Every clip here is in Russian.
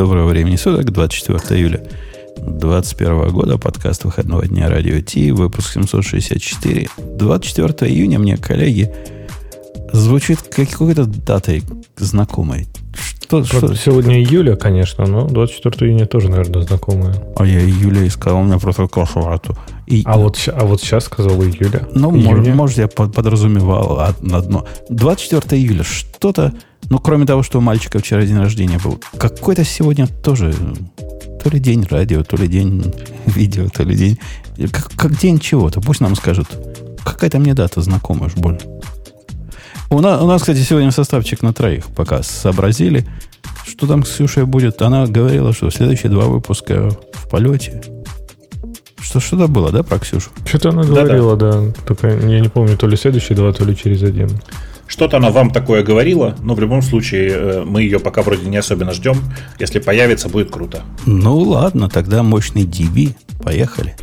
Доброго времени суток, 24 июля 2021 года, подкаст выходного дня Радио Ти, выпуск 764. 24 июня мне, коллеги, звучит какой-то датой знакомой. Что, что? Сегодня июля, конечно, но 24 июня тоже, наверное, знакомая. А я июля искал, у меня просто кошмату. И... А, вот, а вот сейчас сказал июля. Ну, может, может, я подразумевал одно. 24 июля, что-то... Ну, кроме того, что у мальчика вчера день рождения был, какой-то сегодня тоже то ли день радио, то ли день видео, то ли день... Как, как день чего-то. Пусть нам скажут. Какая-то мне дата знакомая уж больно. У нас, у нас, кстати, сегодня составчик на троих пока сообразили. Что там с Ксюшей будет? Она говорила, что следующие два выпуска в полете. Что, что-то было, да, про Ксюшу? Что-то она говорила, да, да. Только я не помню, то ли следующие два, то ли через один. Что-то она вам такое говорила, но в любом случае э, мы ее пока вроде не особенно ждем. Если появится, будет круто. Ну ладно, тогда мощный DB. Поехали.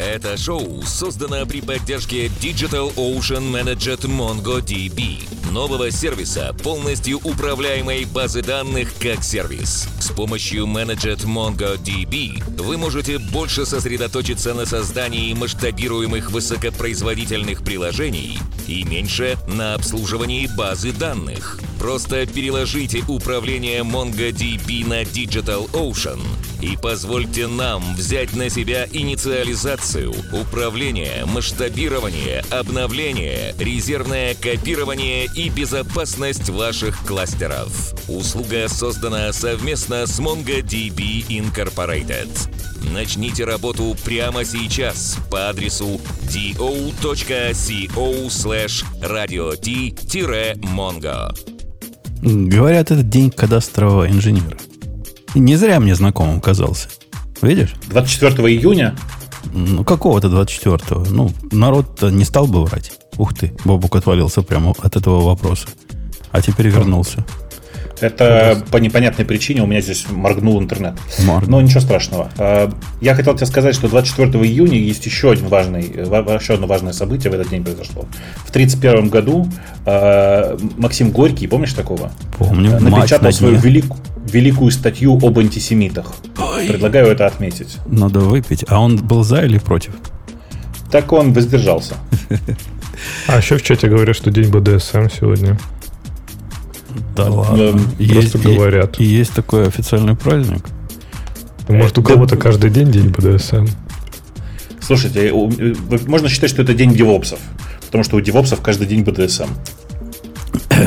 Это шоу создано при поддержке Digital Ocean Managed MongoDB, нового сервиса, полностью управляемой базы данных как сервис. С помощью Managed MongoDB вы можете больше сосредоточиться на создании масштабируемых высокопроизводительных приложений и меньше на обслуживании базы данных. Просто переложите управление MongoDB на Digital Ocean и позвольте нам взять на себя инициализацию, управление, масштабирование, обновление, резервное копирование и безопасность ваших кластеров. Услуга создана совместно с MongoDB Incorporated. Начните работу прямо сейчас по адресу do.co slash radio-mongo. Говорят, это день кадастрового инженера. Не зря мне знакомым казался. Видишь? 24 июня? Ну, какого-то 24-го. Ну, народ не стал бы врать. Ух ты, Бобук отвалился прямо от этого вопроса. А теперь вернулся. Это по непонятной причине у меня здесь моргнул интернет. Морг. Но ничего страшного. А, я хотел тебе сказать, что 24 июня есть еще, один важный, еще одно важное событие в этот день произошло. В 1931 году а, Максим Горький, помнишь такого? Помню. Напечатал свою великую, великую статью об антисемитах. Ой. Предлагаю это отметить. Надо выпить. А он был за или против? Так он воздержался. А еще в чате говорят, что день БДСМ сегодня. Да ладно. Есть, Просто говорят. И, и есть такой официальный праздник. Может, у кого-то каждый день день БДСМ. Слушайте, можно считать, что это день девопсов. Потому что у девопсов каждый день БДСМ.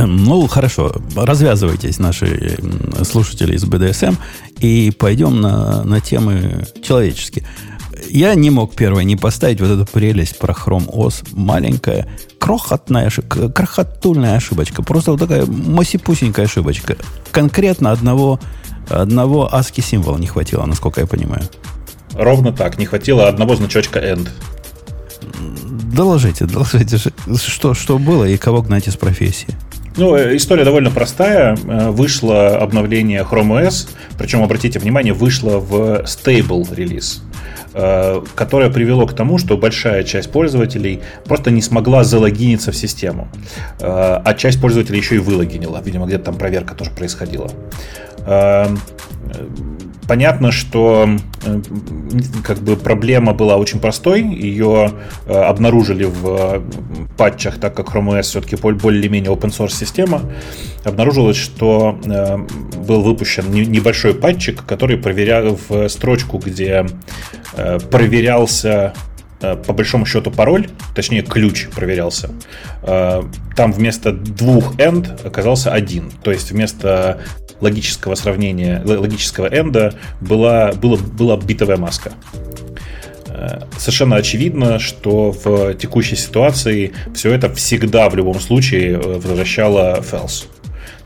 Ну, хорошо. Развязывайтесь, наши слушатели из БДСМ, и пойдем на, на темы человеческие я не мог первой не поставить вот эту прелесть про Chrome OS. Маленькая, крохотная, крохотульная ошибочка. Просто вот такая масипусенькая ошибочка. Конкретно одного, одного ASCII символа не хватило, насколько я понимаю. Ровно так. Не хватило одного значочка end. Доложите, доложите, что, что было и кого гнать из профессии. Ну, э, история довольно простая. Э, вышло обновление Chrome OS, причем, обратите внимание, вышло в stable релиз. Э, которое привело к тому, что большая часть пользователей просто не смогла залогиниться в систему. А часть пользователей еще и вылогинила. Видимо, где-то там проверка тоже происходила. Э, понятно, что как бы проблема была очень простой. Ее обнаружили в патчах, так как Chrome OS все-таки более-менее open source система. Обнаружилось, что был выпущен небольшой патчик, который проверял в строчку, где Э, проверялся э, по большому счету пароль, точнее ключ проверялся. Э, там вместо двух end оказался один. То есть вместо логического сравнения, логического энда была, была, была битовая маска. Совершенно очевидно, что в текущей ситуации все это всегда в любом случае возвращало false.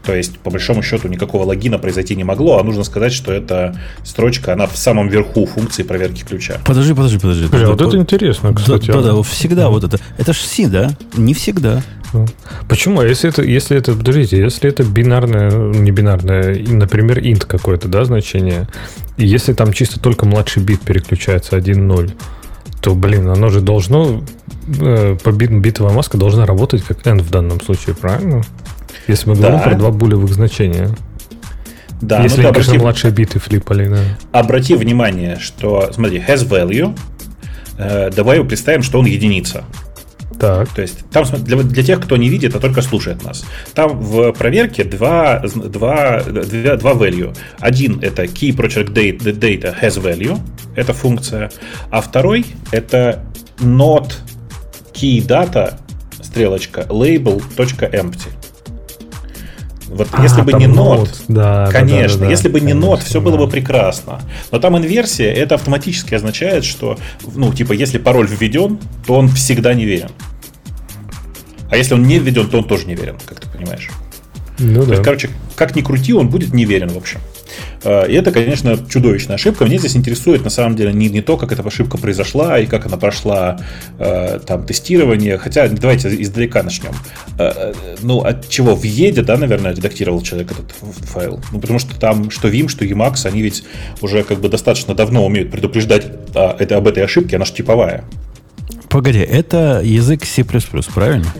То есть, по большому счету, никакого логина произойти не могло, а нужно сказать, что эта строчка, она в самом верху функции проверки ключа. Подожди, подожди, подожди. Бля, вот это интересно, кстати. Да, да, да, всегда вот это. Это ж си, да? Не всегда. Почему? А если это, если это, подождите, если это бинарное, не бинарное, например, int какое-то, да, значение, и если там чисто только младший бит переключается 1-0, то, блин, оно же должно, э, битовая маска должна работать как end в данном случае, правильно? Если мы говорим да. про два булевых значения. Да, Если, ну, они, конечно, обрати, младшие биты флипали, да. обрати внимание, что, смотри, has value, э, давай представим, что он единица. Так. То есть там для, для тех, кто не видит, а только слушает нас. Там в проверке два, два, два, два value. Один это key project the data has value, это функция, а второй это not key data стрелочка label.empty. Вот А, если бы не нот. Да, да, Конечно, да, да, если бы не нот, все было да. бы прекрасно. Но там инверсия, это автоматически означает, что, ну, типа, если пароль введен, то он всегда не верен. А если он не введен, то он тоже не верен, как ты понимаешь. Ну То да. есть, короче, как ни крути, он будет неверен, в общем. Э, И это, конечно, чудовищная ошибка. Мне здесь интересует, на самом деле, не, не то, как эта ошибка произошла и как она прошла э, там, тестирование. Хотя, давайте издалека начнем. Э, Ну, от чего? В Еде, да, наверное, редактировал человек этот файл? Ну, потому что там что Vim, что Emacs, они ведь уже как бы достаточно давно умеют предупреждать а, об этой ошибке, она же типовая. Погоди, это язык C++, правильно?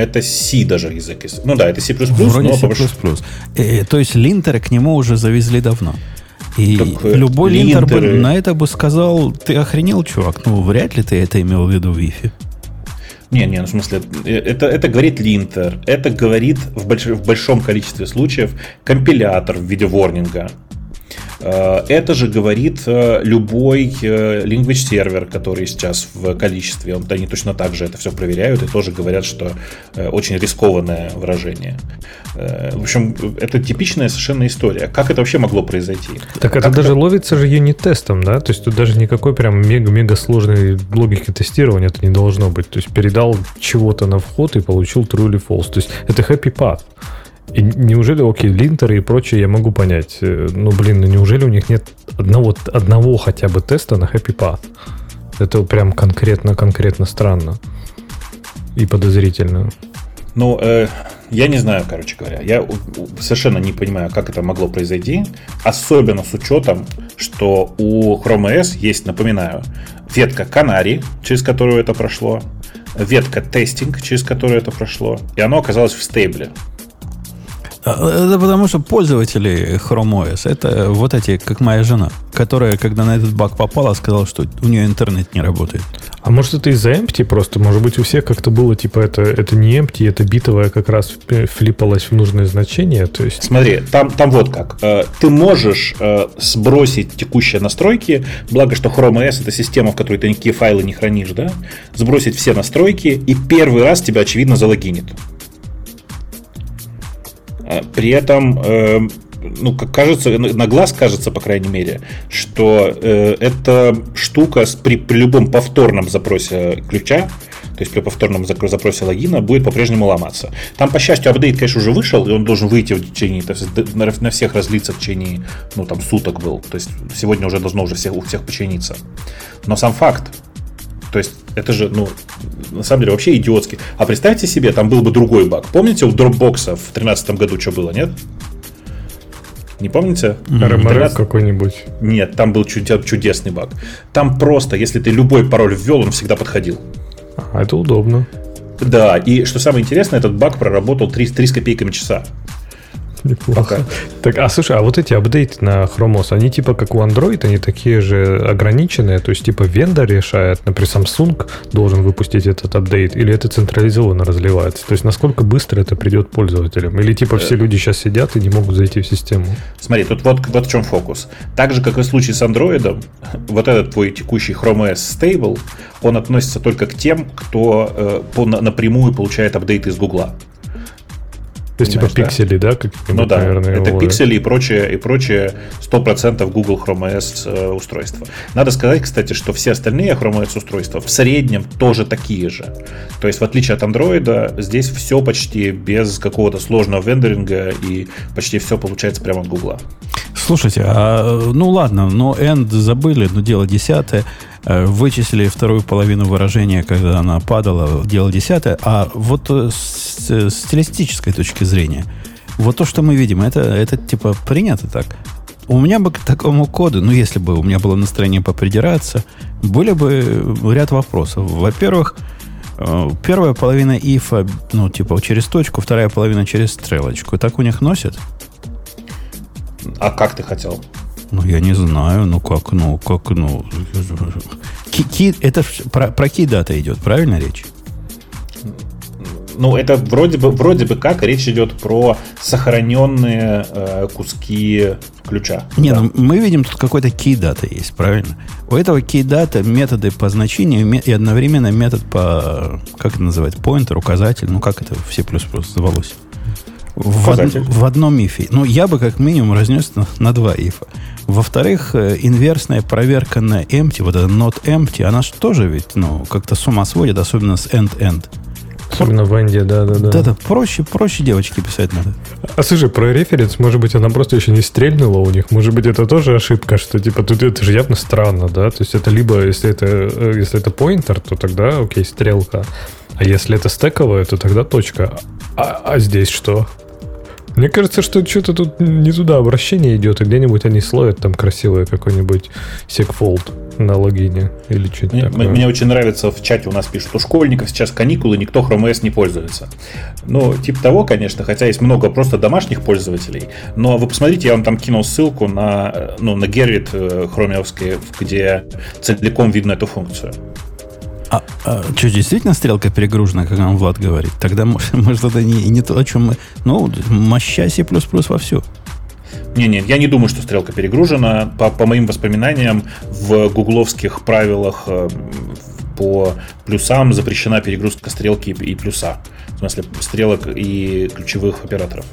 Это C даже язык. Ну да, это C++, Вроде но C++. по большому- Э, то есть линтеры к нему уже завезли давно. И Так, э, любой линтер бы на это бы сказал, ты охренел, чувак. Ну, вряд ли ты это имел в виду в Wi-Fi. Не, не, ну в смысле, э, это, это говорит линтер, это говорит в, больш, в большом количестве случаев компилятор в виде ворнинга. Э, Это же говорит э, любой э, language сервер, который сейчас в количестве. Он, они точно так же это все проверяют и тоже говорят, что очень рискованное выражение. В общем, это типичная совершенно история. Как это вообще могло произойти? Так это Как даже ловится же юнит-тестом, да? То есть тут даже никакой прям мега-мега сложной логики тестирования это не должно быть. То есть передал чего-то на вход и получил true или false. То есть это happy path. И неужели, окей, линтеры и прочее я могу понять. Э, Ну, блин, ну неужели у них нет одного, одного хотя бы теста на happy path? Это прям конкретно-конкретно странно. И подозрительно. Ну, э, я не знаю, короче говоря. Я совершенно не понимаю, как это могло произойти. Особенно с учетом, что у Chrome OS есть, напоминаю, ветка Canary, через которую это прошло, ветка тестинг, через которую это прошло, и оно оказалось в стейбле. А, Это потому, что пользователи Chrome OS, это вот эти, как моя жена, которая, когда на этот баг попала, сказала, что у нее интернет не работает. А может это из-за empty просто? Может быть у всех как-то было типа это, это не empty, это битовая как раз флипалась в нужное значение. То есть Смотри, там, там вот как. Э, Ты можешь э, сбросить текущие настройки, благо, что Chrome OS это система, в которой ты никакие файлы не хранишь, да? Сбросить все настройки, и первый раз тебя, очевидно, залогинит. А, При этом, э, ну, как кажется, на глаз кажется, по крайней мере, что э, эта штука при, при любом повторном запросе ключа, то есть при повторном запросе логина, будет по-прежнему ломаться. Там, по счастью, апдейт, конечно, уже вышел, и он должен выйти в течение, то есть, на всех разлиться в течение, ну, там, суток был. То есть сегодня уже должно уже всех, у всех починиться. Но сам факт, то есть это же, ну, на самом деле вообще идиотский. А представьте себе, там был бы другой баг. Помните у Dropbox в 2013 году что было, нет? Не помните? РМРФ 13 какой-нибудь. Нет, там был чуд- чудесный баг. Там просто, если ты любой пароль ввел, он всегда подходил. А, это удобно. Да, и что самое интересное, этот баг проработал 3, 3 с копейками часа. Неплохо. Пока. Так, а слушай, а вот эти апдейты на Chrome OS, они типа как у Android, они такие же ограниченные, то есть типа вендор решает, например, Samsung должен выпустить этот апдейт, или это централизованно разливается? То есть насколько быстро это придет пользователям? Или типа все люди сейчас сидят и не могут зайти в систему? Смотри, тут вот, вот в чем фокус. Так же, как и в случае с Android, вот этот твой текущий Chrome OS Stable, он относится только к тем, кто э, по, на- напрямую получает апдейты из Гугла. То есть типа да? пиксели, да? какие-нибудь, Ну да, наверное, это ловят? пиксели и прочее, и прочее 100% Google Chrome OS э, устройства. Надо сказать, кстати, что все остальные Chrome OS устройства в среднем тоже такие же. То есть, в отличие от Android, здесь все почти без какого-то сложного вендоринга и почти все получается прямо от Google. Слушайте, а, ну ладно, но end забыли, но дело десятое. Э, Вычислили вторую половину выражения, когда она падала, дело десятое. А вот э, с, с стилистической точки зрения, вот то, что мы видим, это, это типа принято так. У меня бы к такому коду, ну, если бы у меня было настроение попридираться, были бы ряд вопросов. Во-первых, э, первая половина ифа, ну, типа через точку, вторая половина через стрелочку. Так у них носят? А как ты хотел? Ну, я не знаю, ну как, ну, как, ну... Ки, это про, про кей-дата идет, правильно речь? Ну, это вроде бы, вроде бы как речь идет про сохраненные э, куски ключа. Не, да. ну мы видим, тут какой-то key-дата есть, правильно? У этого key-дата методы по значению и одновременно метод по, как это называть, pointer, указатель, ну как это в C++ называлось? В, од, в одном ифе. Ну, я бы как минимум разнес на, на два ифа. Во-вторых, э, инверсная проверка на empty, вот это not empty, она же тоже ведь, ну, как-то с ума сводит, особенно с end-end. Особенно в Энде, да, да, да. Да-да, проще, проще девочки писать надо. А слушай, про референс, может быть, она просто еще не стрельнула у них. Может быть, это тоже ошибка, что типа тут это же явно странно, да? То есть это либо, если это, э, если это поинтер, то тогда, окей, стрелка. А если это стековая, то тогда точка. А, а здесь что? Мне кажется, что что-то тут не туда обращение идет, и где-нибудь они слоят там красивое какой-нибудь секфолд на логине или что-то мне, такое. Мне очень нравится, в чате у нас пишут, у школьников сейчас каникулы, никто Chrome OS не пользуется. Ну, типа того, конечно, хотя есть много просто домашних пользователей, но вы посмотрите, я вам там кинул ссылку на, ну, на Gerrit э, хромиовский, где целиком видно эту функцию. А, а что, действительно стрелка перегружена, как нам Влад говорит? Тогда, может, может это не, не то, о чем мы... Ну, моща C++ вовсю. Не-не, я не думаю, что стрелка перегружена. По, по моим воспоминаниям, в гугловских правилах э, по плюсам запрещена перегрузка стрелки и плюса. В смысле, стрелок и ключевых операторов.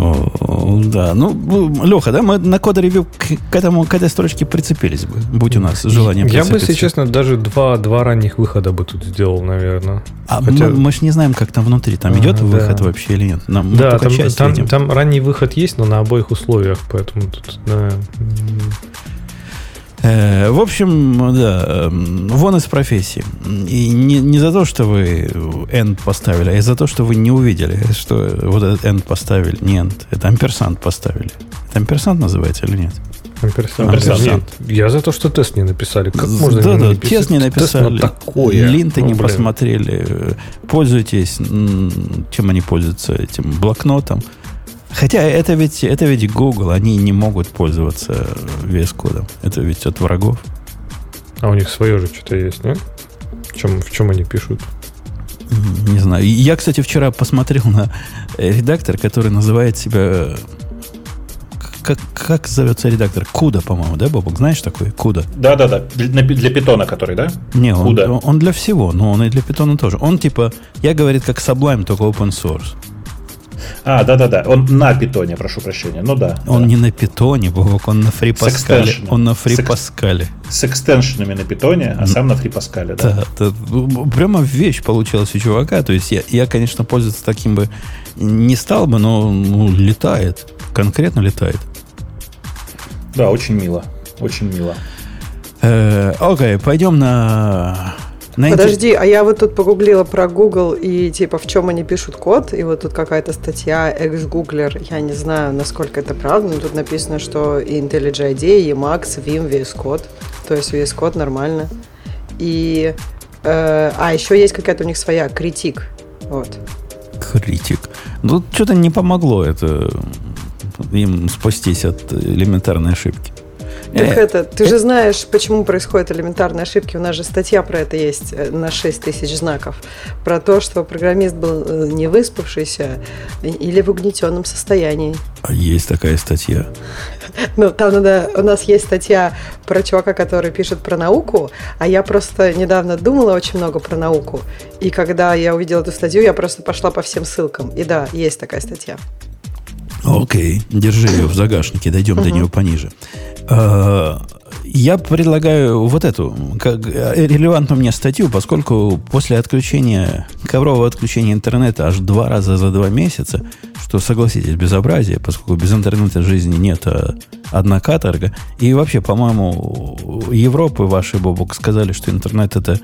О, да, ну, Леха, да, мы на код-ревью к, к, этому, к этой строчке прицепились бы, будь у нас желание Я бы, если честно, даже два, два ранних выхода бы тут сделал, наверное. А Хотя... мы, мы же не знаем, как там внутри, там идет а, выход да. вообще или нет. Нам, да, там, там, там ранний выход есть, но на обоих условиях, поэтому тут, да, в общем, да, эм, вон из профессии. И не, не за то, что вы end поставили, а за то, что вы не увидели, что вот этот end поставили. Не end, это амперсант поставили. Это амперсант называется или нет? Амперсант. амперсант. Нет, я за то, что тест не написали. Как можно да, не да, написать? тест не написали. Тест такое. Линты ну, не блин. посмотрели. Пользуйтесь, чем они пользуются, этим блокнотом. Хотя это ведь, это ведь Google, они не могут пользоваться VS кодом. Это ведь от врагов. А у них свое же что-то есть, не? В чем, в чем они пишут? Не знаю. Я, кстати, вчера посмотрел на редактор, который называет себя... Как, как зовется редактор? Куда, по-моему, да, Бобок? Знаешь такой? Куда? Да-да-да. Для, для питона который, да? Не, он, он для всего, но он и для питона тоже. Он типа, я говорит, как Sublime, только open source. А, да-да-да. Он на питоне, прошу прощения. Ну да. Он да. не на питоне, Бог, он на фри Паскале. Он на фри Паскале. С экстеншенами на питоне, а сам на фри Паскале, да. Да, прямо вещь получилась у чувака. То есть я, я, конечно, пользоваться таким бы не стал бы, но ну, летает. Конкретно летает. Да, очень мило. Очень мило. Э, окей, пойдем на на Подожди, а я вот тут погуглила про Google и типа в чем они пишут код, и вот тут какая-то статья экс-гуглер, я не знаю, насколько это правда, но тут написано, что и IntelliJ IDEA, Emacs, Vim, VS Code, то есть VS Code нормально. И, э, а еще есть какая-то у них своя критик, вот. Критик. Ну, что-то не помогло это им спастись от элементарной ошибки. Так э, это, ты же знаешь, почему происходят элементарные ошибки. У нас же статья про это есть э, на 6 тысяч знаков. Про то, что программист был э, не выспавшийся или в угнетенном состоянии. А есть такая статья? Ну, там надо... У нас есть статья про чувака, который пишет про науку, а я просто недавно думала очень много про науку. И когда я увидела эту статью, я просто пошла по всем ссылкам. И да, есть такая статья. Окей, держи ее в загашнике, дойдем до нее пониже. Э, я предлагаю вот эту, как релевантную мне статью, поскольку после отключения, коврового отключения интернета аж два раза за два месяца, что, согласитесь, безобразие, поскольку без интернета жизни нет, а одна каторга. И вообще, по-моему, Европы, ваши, Бобок, сказали, что интернет это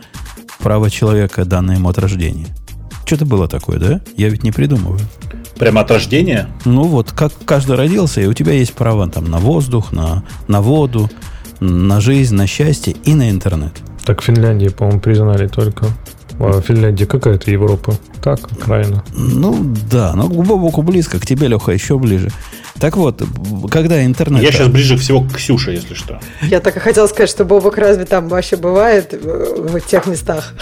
право человека, данное ему от рождения. Что-то было такое, да? Я ведь не придумываю. Прямо от рождения? Ну вот, как каждый родился, и у тебя есть право там на воздух, на, на воду, на жизнь, на счастье и на интернет. Так Финляндии, по-моему, признали только. А Финляндия какая-то Европа. Так, Украина. Ну да, но к Бобоку близко, к тебе, Леха, еще ближе. Так вот, когда интернет... Я сейчас ближе всего к Ксюше, если что. Я так и хотела сказать, что Бобок разве там вообще бывает в тех местах?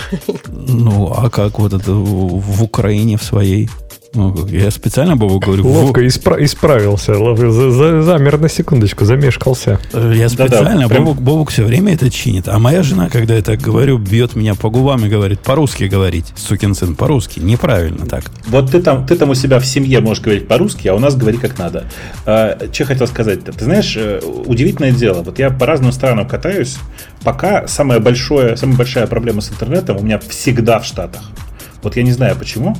Ну, а как вот это в Украине в своей? Ну, я специально Бобу говорю. Ловко в... испра- исправился. Замер на секундочку, замешкался. Э, я специально. Да-да, Бобук, Бобук все время это чинит. А моя жена, когда я так говорю, бьет меня по губам и говорит, по-русски говорить, сукин сын, по-русски. Неправильно так. Вот ты там, ты там у себя в семье можешь говорить по-русски, а у нас говори как надо. А, что хотел сказать? Ты знаешь, э, удивительное дело. Вот я по разным странам катаюсь. Пока самая, большое, самая большая проблема с интернетом у меня всегда в Штатах. Вот я не знаю почему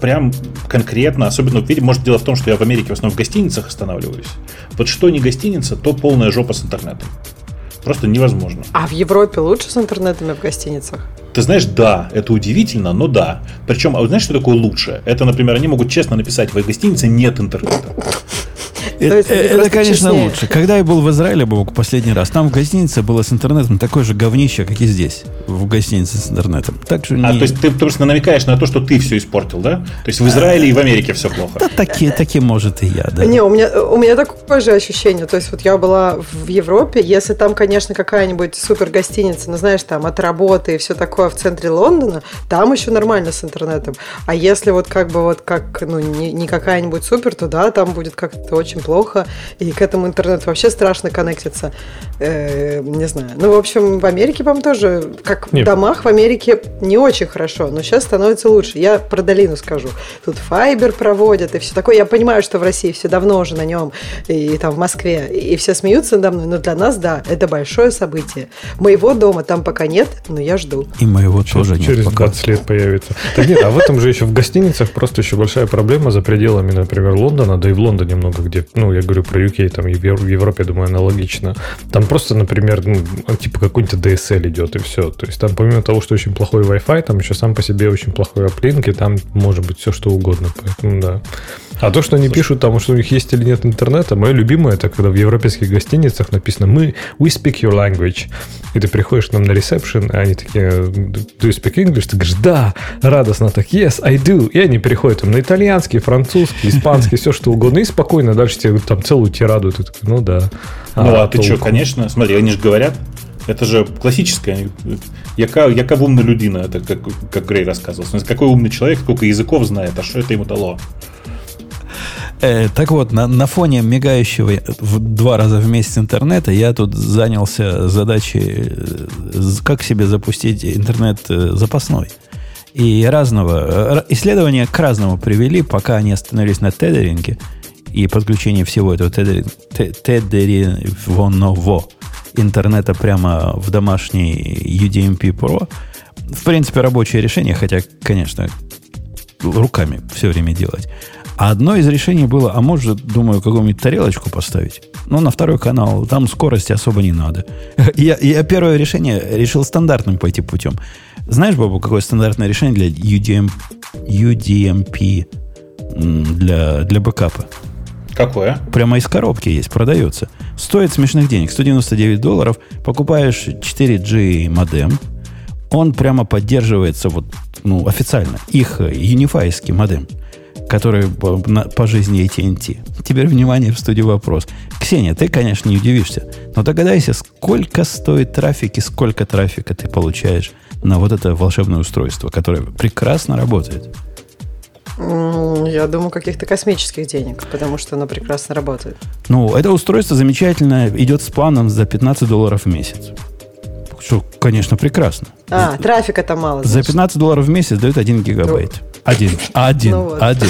прям конкретно, особенно, видимо, может дело в том, что я в Америке в основном в гостиницах останавливаюсь. Вот что не гостиница, то полная жопа с интернетом. Просто невозможно. А в Европе лучше с интернетами в гостиницах? Ты знаешь, да, это удивительно, но да. Причем, а знаешь, что такое лучше? Это, например, они могут честно написать, в гостинице нет интернета. Это, это конечно, честнее. лучше. Когда я был в Израиле, был последний раз, там в гостинице было с интернетом такое же говнище, как и здесь, в гостинице с интернетом. Так что не... А, то есть ты просто намекаешь на то, что ты все испортил, да? То есть в Израиле и в Америке все плохо. Да, такие, такие, может, и я, да. Не, у меня, у меня такое же ощущение. То есть вот я была в Европе, если там, конечно, какая-нибудь супер гостиница, ну, знаешь, там от работы и все такое в центре Лондона, там еще нормально с интернетом. А если вот как бы вот как, ну, не, не какая-нибудь супер, то да, там будет как-то очень плохо, и к этому интернету вообще страшно коннектиться. Э, не знаю. Ну, в общем, в Америке, по-моему, тоже, как Нет. в домах в Америке не очень хорошо, но сейчас становится лучше. Я про долину скажу. Тут файбер проводят и все такое. Я понимаю, что в России все давно уже на нем, и, и там в Москве, и все смеются надо мной, но для нас, да, это большое событие. Моего дома там пока нет, но я жду. И моего тоже нет Через пока. 20 лет появится. Так нет, а в этом же еще в гостиницах просто еще большая проблема за пределами, например, Лондона, да и в Лондоне много где, ну, я говорю про UK, там в Европе, думаю, аналогично. Там просто, например, ну, типа какой-нибудь DSL идет, и все. То есть там помимо того, что очень плохой Wi-Fi, там еще сам по себе очень плохой оплинк, и там может быть все что угодно. Поэтому да. А то, что они пишут там, что у них есть или нет интернета, мое любимое, это когда в европейских гостиницах написано «Мы, we speak your language». И ты приходишь к нам на ресепшн, и они такие «Do you speak English?» Ты говоришь «Да». Радостно так «Yes, I do». И они переходят там на итальянский, французский, испанский, все что угодно. И спокойно дальше тебе там целую тираду. Ты такой «Ну да». Ну, а, а ты что, конечно, смотри, они же говорят, это же классическое. Яка, яка умна людина, это как, как Грей рассказывал. Какой умный человек, сколько языков знает, а что это ему дало? Э, так вот, на, на фоне мигающего в два раза в месяц интернета я тут занялся задачей, э, как себе запустить интернет э, запасной. И разного, исследования к разному привели, пока они остановились на тедеринге и подключении всего этого тедерингового интернета прямо в домашний UDMP Pro. В принципе, рабочее решение, хотя, конечно, руками все время делать. А одно из решений было, а может, думаю, какую-нибудь тарелочку поставить. Ну, на второй канал, там скорости особо не надо. Я, я первое решение решил стандартным пойти путем. Знаешь, Бабу, какое стандартное решение для UDM, UDMP для, для бэкапа? Какое? Прямо из коробки есть, продается. Стоит смешных денег, 199 долларов. Покупаешь 4G модем. Он прямо поддерживается вот, ну, официально. Их юнифайский модем который по, жизни AT&T. Теперь, внимание, в студию вопрос. Ксения, ты, конечно, не удивишься, но догадайся, сколько стоит трафик и сколько трафика ты получаешь на вот это волшебное устройство, которое прекрасно работает. Я думаю, каких-то космических денег, потому что оно прекрасно работает. Ну, это устройство замечательно, идет с планом за 15 долларов в месяц. Что, конечно, прекрасно. А, трафика это мало. Значит. За 15 долларов в месяц дают 1 гигабайт. Ну, один. Один. Ну вот. Один.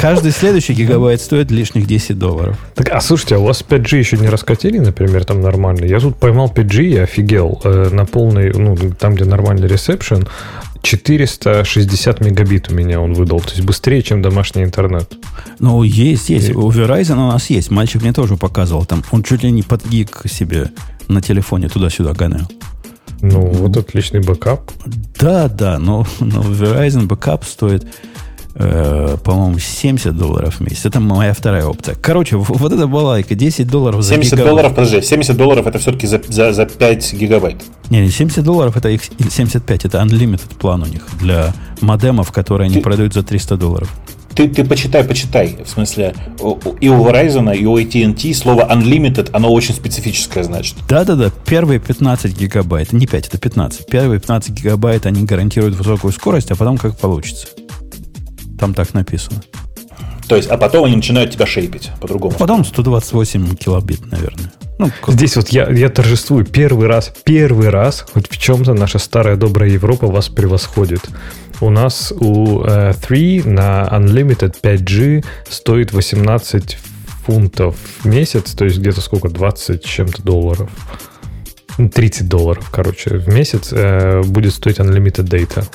Каждый следующий гигабайт стоит лишних 10 долларов. Так, а слушайте, а у вас 5G еще не раскатили, например, там нормально? Я тут поймал 5G и офигел. Э, на полный, ну, там, где нормальный ресепшн, 460 мегабит у меня он выдал. То есть быстрее, чем домашний интернет. Ну, есть, есть. И... У Verizon у нас есть. Мальчик мне тоже показывал. Там он чуть ли не под гиг себе на телефоне туда-сюда гонял. Ну, вот отличный бэкап. Да, да, но, но Verizon бэкап стоит, э, по-моему, 70 долларов в месяц. Это моя вторая опция. Короче, вот эта балайка, 10 долларов за 70 гигабайт. долларов, подожди, 70 долларов это все-таки за, за, за 5 гигабайт. Не, не, 70 долларов это их 75, это unlimited план у них для модемов, которые они Ты... продают за 300 долларов. Ты, ты почитай, почитай. В смысле, и у Verizon, и у AT&T слово unlimited, оно очень специфическое значит. Да-да-да, первые 15 гигабайт, не 5, это 15. Первые 15 гигабайт они гарантируют высокую скорость, а потом как получится. Там так написано. То есть, а потом они начинают тебя шейпить по-другому. Потом 128 килобит, наверное. Ну, Здесь вот я, я торжествую первый раз, первый раз, хоть в чем-то наша старая добрая Европа вас превосходит. У нас у э, 3 на Unlimited 5G стоит 18 фунтов в месяц, то есть где-то сколько, 20 чем-то долларов. 30 ну, долларов, короче, в месяц э, будет стоить Unlimited Data.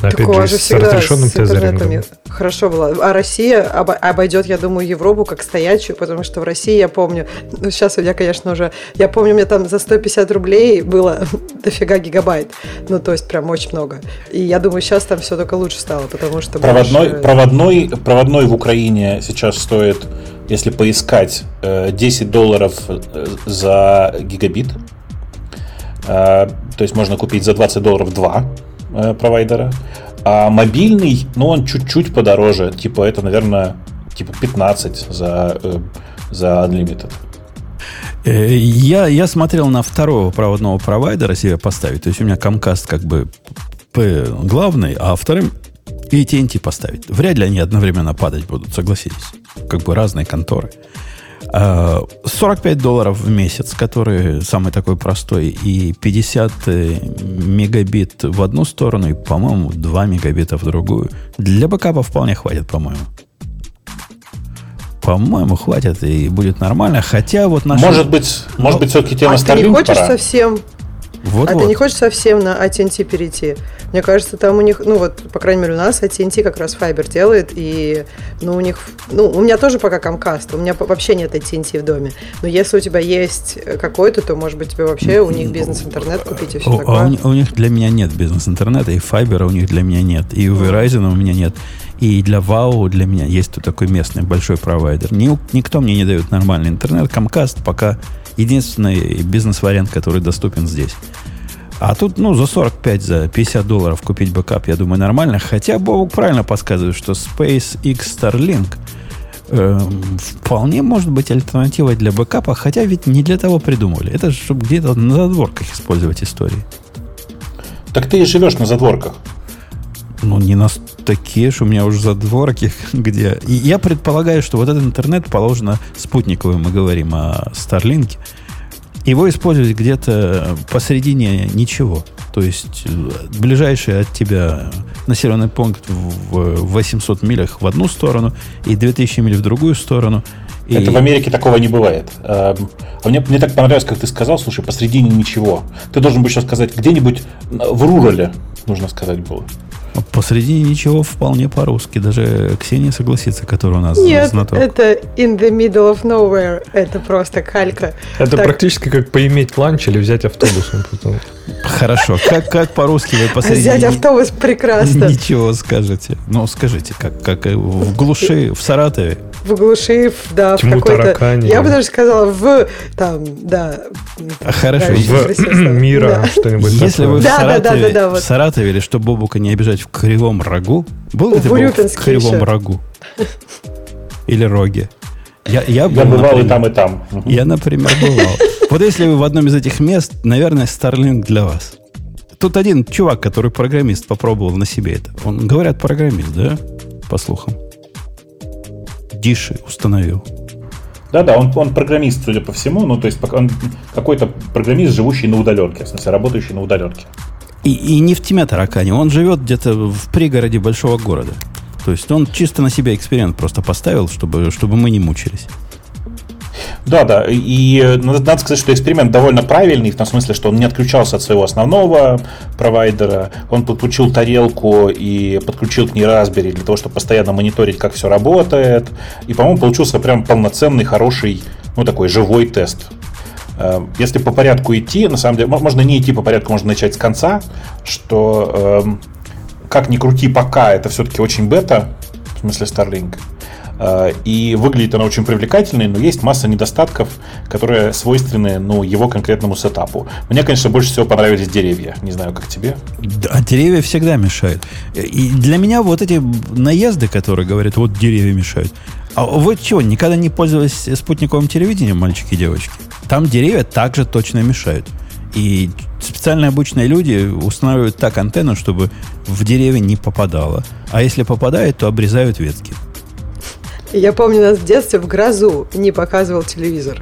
Опять так же, же с разрешенным тезерингом. Хорошо было. А Россия обойдет, я думаю, Европу как стоячую, потому что в России, я помню, ну сейчас меня, конечно, уже, я помню, мне там за 150 рублей было дофига гигабайт. Ну, то есть прям очень много. И я думаю, сейчас там все только лучше стало, потому что... Проводной, больше... проводной, проводной в Украине сейчас стоит, если поискать, 10 э, долларов э, за гигабит. Э, то есть можно купить за 20 долларов 2 э, провайдера. А мобильный, ну, он чуть-чуть подороже. Типа, это, наверное, типа 15 за, э, за Unlimited. Э, я, я смотрел на второго проводного провайдера себе поставить. То есть у меня Comcast как бы главный, а вторым AT&T поставить. Вряд ли они одновременно падать будут, согласитесь. Как бы разные конторы. 45 э, долларов в месяц, который самый такой простой, и 50 э, мегабит в одну сторону, и, по-моему, 2 мегабита в другую. Для бэкапа вполне хватит, по-моему. По-моему, хватит и будет нормально. Хотя вот наши... Может быть, может быть, все-таки тема а Starlink ты не хочешь пора? совсем вот, а вот. ты не хочешь совсем на AT&T перейти? Мне кажется, там у них, ну вот, по крайней мере, у нас AT&T как раз Fiber делает, и, ну, у них, ну, у меня тоже пока Comcast, у меня вообще нет AT&T в доме. Но если у тебя есть какой-то, то, может быть, тебе вообще у них бизнес-интернет купить и все а такое. А у, у них для меня нет бизнес-интернета, и Fiber у них для меня нет, и Verizon у меня нет. И для ВАУ для меня есть тут такой местный большой провайдер. Ни, никто мне не дает нормальный интернет. Comcast пока единственный бизнес-вариант, который доступен здесь. А тут, ну, за 45, за 50 долларов купить бэкап, я думаю, нормально. Хотя Бобок правильно подсказывает, что SpaceX Starlink э, вполне может быть альтернативой для бэкапа, хотя ведь не для того придумали. Это же, чтобы где-то на задворках использовать истории. Так ты и живешь на задворках. Ну, не на такие что у меня уже задворки, где... И я предполагаю, что вот этот интернет положено спутниковый, мы говорим о Starlink, его использовать где-то посередине ничего. То есть э, ближайший от тебя населенный пункт в 800 милях в одну сторону и 2000 миль в другую сторону. И... Это в Америке такого не бывает. А мне, мне так понравилось, как ты сказал, слушай, посредине ничего. Ты должен был сейчас сказать, где-нибудь в рурале, нужно сказать было. Посреди ничего вполне по-русски. Даже Ксения согласится, которая у нас Нет, знаток. это in the middle of nowhere. Это просто калька. Это так... практически как поиметь ланч или взять автобус. Хорошо. Как, как по-русски вы посреди... Взять автобус прекрасно. Ничего скажете. Ну, скажите, как, как в глуши, в Саратове в глуши, да, Тьму в какой-то... Я бы даже сказала, в, там, да. А хорошо. В мира да. что-нибудь Если такое. вы да, в, Саратове, да, да, да, да, вот. в Саратове, или что Бобука не обижать в Кривом Рогу, был ли ты в Кривом еще. Рогу? Или Роге? Я, я, был, я бывал например, и там, и там. Я, например, бывал. Вот если вы в одном из этих мест, наверное, Starlink для вас. Тут один чувак, который программист, попробовал на себе это. Он, говорят, программист, да? По слухам. Диши установил. Да-да, он, он программист, судя по всему, ну, то есть он какой-то программист, живущий на удаленке, в смысле, работающий на удаленке. И, и не в тьме таракане, он живет где-то в пригороде большого города. То есть он чисто на себя эксперимент просто поставил, чтобы, чтобы мы не мучились. Да, да. И э, надо сказать, что эксперимент довольно правильный, в том смысле, что он не отключался от своего основного провайдера, он подключил тарелку и подключил к ней Raspberry для того, чтобы постоянно мониторить, как все работает. И, по-моему, получился прям полноценный, хороший, ну, такой живой тест. Э, если по порядку идти, на самом деле, можно не идти по порядку, можно начать с конца, что эм, как ни крути, пока это все-таки очень бета, в смысле Starlink. Э, и выглядит она очень привлекательной, но есть масса недостатков, которые свойственны ну, его конкретному сетапу. Мне, конечно, больше всего понравились деревья. Не знаю, как тебе. Да, деревья всегда мешают. И для меня вот эти наезды, которые говорят, вот деревья мешают. А вы чего, никогда не пользовались спутниковым телевидением, мальчики и девочки? Там деревья также точно мешают. И специально обычные люди устанавливают так антенну, чтобы в деревья не попадало. А если попадает, то обрезают ветки. Я помню, нас в детстве в грозу не показывал телевизор.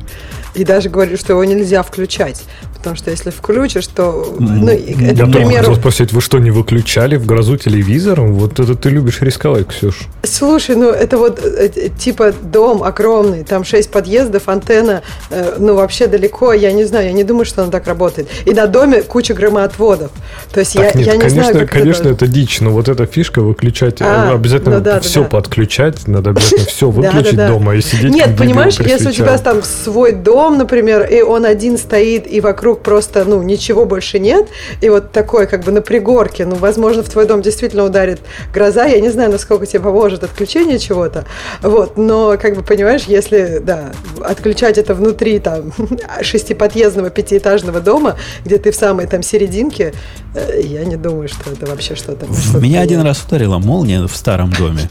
И даже говорили, что его нельзя включать. Потому что если включишь, то... Ну, это, Я к примеру... хотел спросить, вы что, не выключали в грозу телевизором? Вот это ты любишь рисковать, Ксюш. Слушай, ну это вот э, э, типа дом огромный, там шесть подъездов, антенна, э, ну вообще далеко, я не знаю, я не думаю, что она так работает. И на доме куча громоотводов. То есть так, я, нет, я не конечно, знаю, как Конечно, это... это дичь, но вот эта фишка выключать, а, обязательно ну, да, все да, подключать, надо обязательно все выключить дома и сидеть Нет, понимаешь, если у тебя там свой дом, например, и он один стоит, и вокруг вокруг просто, ну, ничего больше нет, и вот такой, как бы на пригорке, ну, возможно, в твой дом действительно ударит гроза, я не знаю, насколько тебе поможет отключение чего-то, вот, но, как бы, понимаешь, если, да, отключать это внутри, там, шестиподъездного пятиэтажного дома, где ты в самой, там, серединке, э, я не думаю, что это вообще что-то... Что Меня один раз ударила молния в старом доме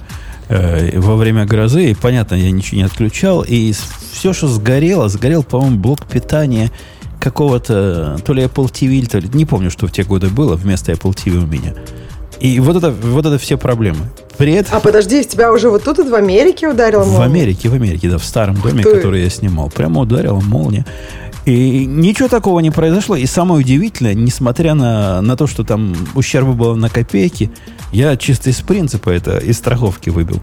э, во время грозы, и, понятно, я ничего не отключал, и все, что сгорело, сгорел, по-моему, блок питания какого-то, то ли Apple TV, то ли, не помню, что в те годы было вместо Apple TV у меня. И вот это, вот это все проблемы. При этом... А подожди, тебя уже вот тут в Америке ударила молния? В Америке, в Америке, да, в старом доме, Ты... который я снимал. Прямо ударила молния. И ничего такого не произошло. И самое удивительное, несмотря на, на то, что там ущерба было на копейки, я чисто из принципа это из страховки выбил.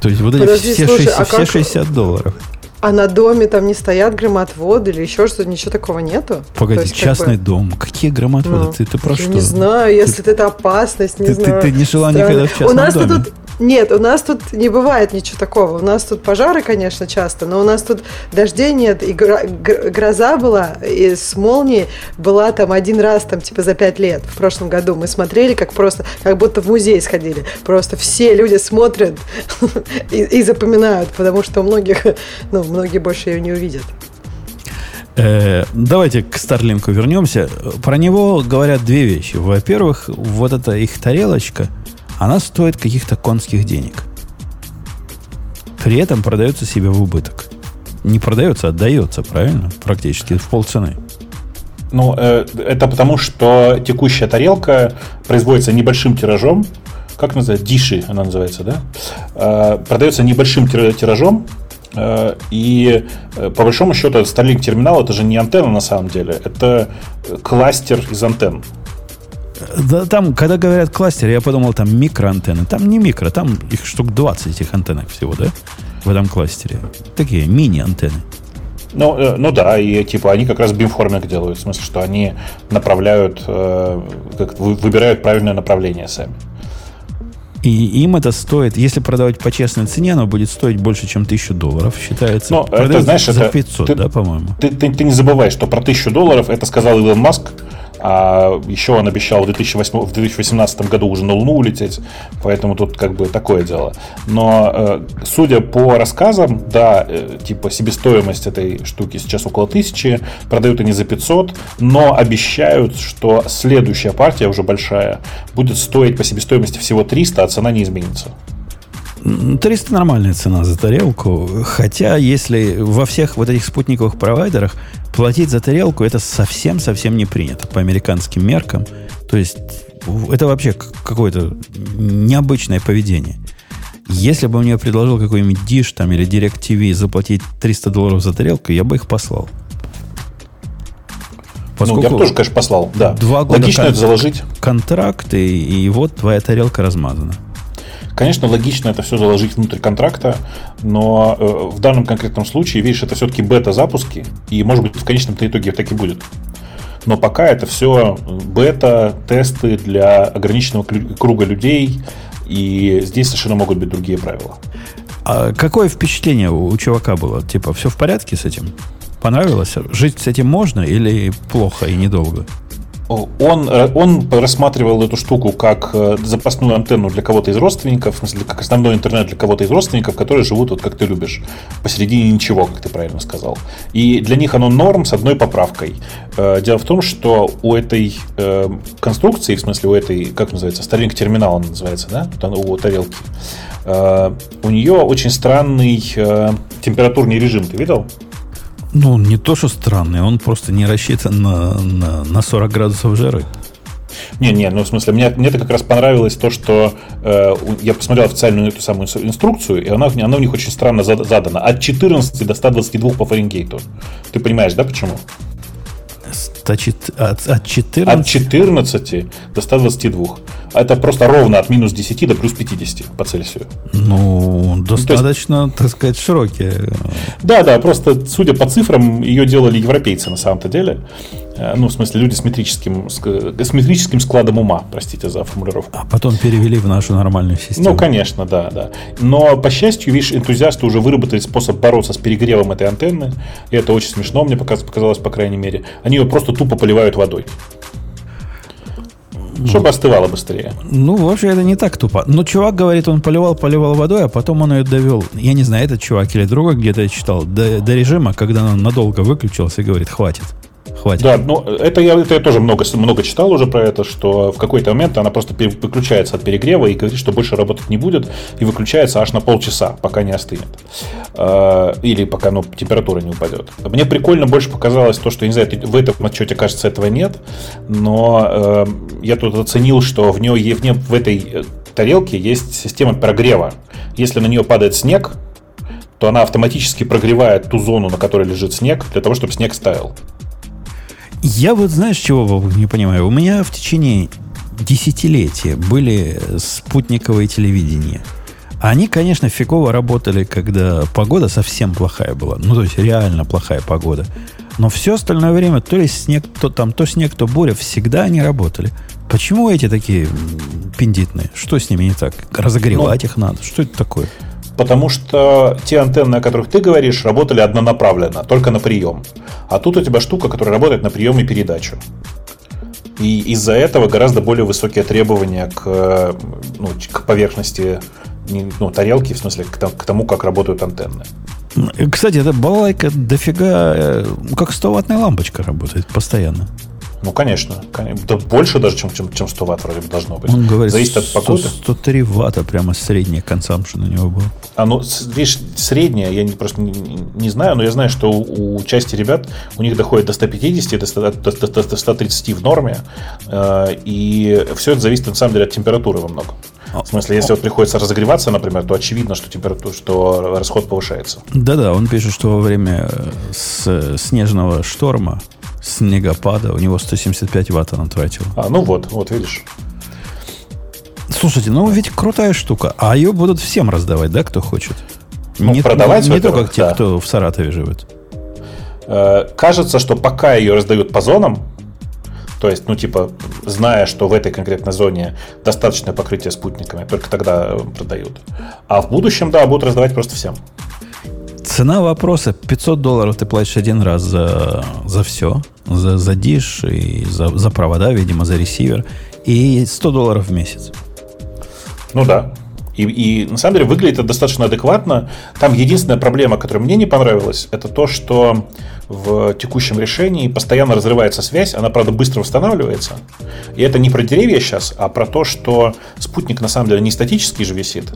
То есть вот эти Подожди, все, слушай, 60, а все 60 долларов. А на доме там не стоят громотводы или еще что-то, ничего такого нету? Погоди, есть, частный как бы... дом. Какие громотводы? Ну, ты, ты про я что? не знаю, если ты... это опасность, не ты, знаю. Ты, ты не жила никогда в частном У нас доме? тут нет, у нас тут не бывает ничего такого. У нас тут пожары, конечно, часто, но у нас тут дождей нет, и гроза была, и с молнией была там один раз, там, типа, за пять лет в прошлом году. Мы смотрели, как просто, как будто в музей сходили. Просто все люди смотрят и, и запоминают, потому что у многих, ну, многие больше ее не увидят. Э, давайте к Старлинку вернемся. Про него говорят две вещи. Во-первых, вот эта их тарелочка – она стоит каких-то конских денег. При этом продается себе в убыток. Не продается, а отдается, правильно? Практически в полцены. Ну, э, это потому, что текущая тарелка производится небольшим тиражом. Как называется? Диши она называется, да? Э, продается небольшим тиражом. Э, и по большому счету Starlink терминал это же не антенна на самом деле, это кластер из антенн. Да, там, когда говорят кластер, я подумал, там микроантенны. Там не микро, там их штук 20 этих антеннок всего, да? В этом кластере. Такие мини-антенны. Ну, э, ну да, и типа они как раз бимформинг делают, в смысле, что они направляют, э, как, выбирают правильное направление сами. И им это стоит, если продавать по честной цене, оно будет стоить больше, чем тысячу долларов, считается. Но это, знаешь, за 500, ты, да, по-моему? Ты, ты, ты не забывай, что про тысячу долларов это сказал Илон Маск, а еще он обещал в, 2008, в 2018 году уже на Луну улететь, поэтому тут как бы такое дело. Но э, судя по рассказам, да, э, типа себестоимость этой штуки сейчас около тысячи, продают они за 500, но обещают, что следующая партия, уже большая, будет стоить по себестоимости всего 300, а цена не изменится. 300 нормальная цена за тарелку. Хотя, если во всех вот этих спутниковых провайдерах платить за тарелку, это совсем-совсем не принято по американским меркам. То есть, это вообще какое-то необычное поведение. Если бы мне предложил какой-нибудь Dish там, или DirecTV заплатить 300 долларов за тарелку, я бы их послал. Поскольку ну, я бы тоже, конечно, послал. Да. Два года Логично кон- это заложить. Контракт, и, и вот твоя тарелка размазана. Конечно, логично это все заложить внутрь контракта, но э, в данном конкретном случае, видишь, это все-таки бета-запуски, и, может быть, в конечном итоге так и будет. Но пока это все бета, тесты для ограниченного круга людей, и здесь совершенно могут быть другие правила. А какое впечатление у чувака было? Типа, все в порядке с этим? Понравилось? Жить с этим можно или плохо и недолго? Он, э, он рассматривал эту штуку как э, запасную антенну для кого-то из родственников, в смысле, как основной интернет для кого-то из родственников, которые живут, вот как ты любишь, посередине ничего, как ты правильно сказал. И для них оно норм с одной поправкой. Э, дело в том, что у этой конструкции, в смысле у этой, как называется, Starlink терминал называется, да, у тарелки, у нее очень странный температурный режим, ты видел? Ну, не то, что странный, он просто не рассчитан на, на, на 40 градусов жары. Не, не, ну в смысле, мне, мне это как раз понравилось то, что э, я посмотрел официальную эту самую инструкцию, и она, она у них очень странно задана. От 14 до 122 по Фаренгейту. Ты понимаешь, да, почему? От, от 14? От 14 до 122. Это просто ровно от минус 10 до плюс 50 по Цельсию. Ну, достаточно, есть, так сказать, широкие. Да, да, просто, судя по цифрам, ее делали европейцы на самом-то деле. Э, ну, в смысле, люди с метрическим, с метрическим складом ума, простите за формулировку. А потом перевели в нашу нормальную систему. Ну, конечно, да, да. Но, по счастью, видишь, энтузиасты уже выработали способ бороться с перегревом этой антенны. И это очень смешно, мне показалось, по крайней мере. Они ее просто тупо поливают водой. Чтобы остывало быстрее. Ну, вообще, это не так тупо. Но чувак говорит, он поливал, поливал водой, а потом он ее довел. Я не знаю, этот чувак или другой где-то я читал, до, до режима, когда он надолго выключился и говорит, хватит. Хватит. Да, ну это я, это я тоже много, много читал уже про это, что в какой-то момент она просто выключается от перегрева и говорит, что больше работать не будет, и выключается аж на полчаса, пока не остынет. А, или пока ну, температура не упадет. Мне прикольно больше показалось то, что, я не знаю, в этом отчете, кажется, этого нет, но э, я тут оценил, что в, нее, в, нее, в этой тарелке есть система прогрева. Если на нее падает снег, то она автоматически прогревает ту зону, на которой лежит снег, для того, чтобы снег стаял. Я вот знаешь, чего не понимаю? У меня в течение десятилетия были спутниковые телевидения. Они, конечно, фигово работали, когда погода совсем плохая была. Ну, то есть реально плохая погода. Но все остальное время, то ли снег, то там, то снег, то буря, всегда они работали. Почему эти такие пиндитные? Что с ними не так? Разогревать ну, их надо? Что это такое? Потому что те антенны, о которых ты говоришь, работали однонаправленно, только на прием. А тут у тебя штука, которая работает на прием и передачу. И из-за этого гораздо более высокие требования к, ну, к поверхности ну, тарелки, в смысле, к тому, как работают антенны. Кстати, эта балайка дофига, э, как 100-ваттная лампочка работает постоянно. Ну, конечно. Да больше даже, чем, чем, чем 100 ватт вроде бы должно быть. Он говорит, Зависит от погоды. 103 ватта прямо средняя консампшн у него был. А ну, видишь, средняя, я не, просто не, не знаю, но я знаю, что у, у части ребят у них доходит до 150, до, 100, до, до, до 130 в норме. Э, и все это зависит, на самом деле, от температуры во многом. В смысле, если вот приходится разогреваться, например, то очевидно, что температура, что расход повышается. Да-да, он пишет, что во время с снежного шторма снегопада. У него 175 ватт он тратил. А, ну вот, вот видишь. Слушайте, ну ведь крутая штука. А ее будут всем раздавать, да, кто хочет? Ну, не, продавать, не, не только те, да. кто в Саратове живет. Э, кажется, что пока ее раздают по зонам, то есть, ну, типа, зная, что в этой конкретной зоне достаточное покрытие спутниками, только тогда продают. А в будущем, да, будут раздавать просто всем. Цена вопроса 500 долларов ты платишь один раз за, за все. За, за диш и за, за провода, видимо, за ресивер. И 100 долларов в месяц. Ну да. И, и на самом деле выглядит это достаточно адекватно. Там единственная проблема, которая мне не понравилась, это то, что в текущем решении постоянно разрывается связь, она, правда, быстро восстанавливается. И это не про деревья сейчас, а про то, что спутник на самом деле не статический же висит.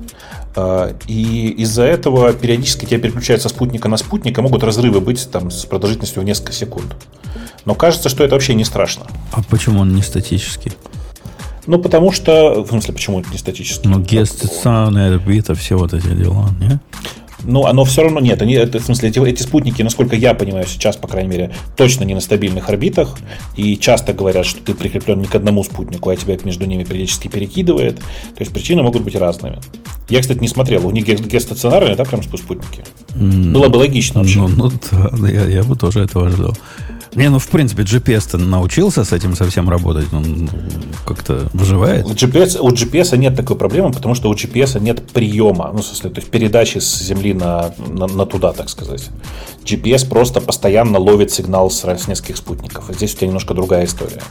А, и из-за этого периодически тебя переключают со спутника на спутник, и могут разрывы быть там с продолжительностью в несколько секунд. Но кажется, что это вообще не страшно. А почему он не статический? Ну, потому что... В смысле, почему это не статический? Ну, гестационная орбита, все вот эти дела, не? Ну, оно все равно нет. Они, это, в смысле, эти, эти спутники, насколько я понимаю сейчас, по крайней мере, точно не на стабильных орбитах. И часто говорят, что ты прикреплен не к одному спутнику, а тебя между ними периодически перекидывает. То есть причины могут быть разными. Я, кстати, не смотрел. У них геостационарные, да, прям спутники? Mm, Было бы логично вообще. Ну, ну да, я, я бы тоже этого ожидал. Не, ну, в принципе, GPS-то научился с этим совсем работать. Он как-то выживает. У GPS, у GPS нет такой проблемы, потому что у GPS нет приема, ну, в смысле, то есть передачи с Земли на, на, на туда, так сказать. GPS просто постоянно ловит сигнал с, с нескольких спутников. Здесь у тебя немножко другая история.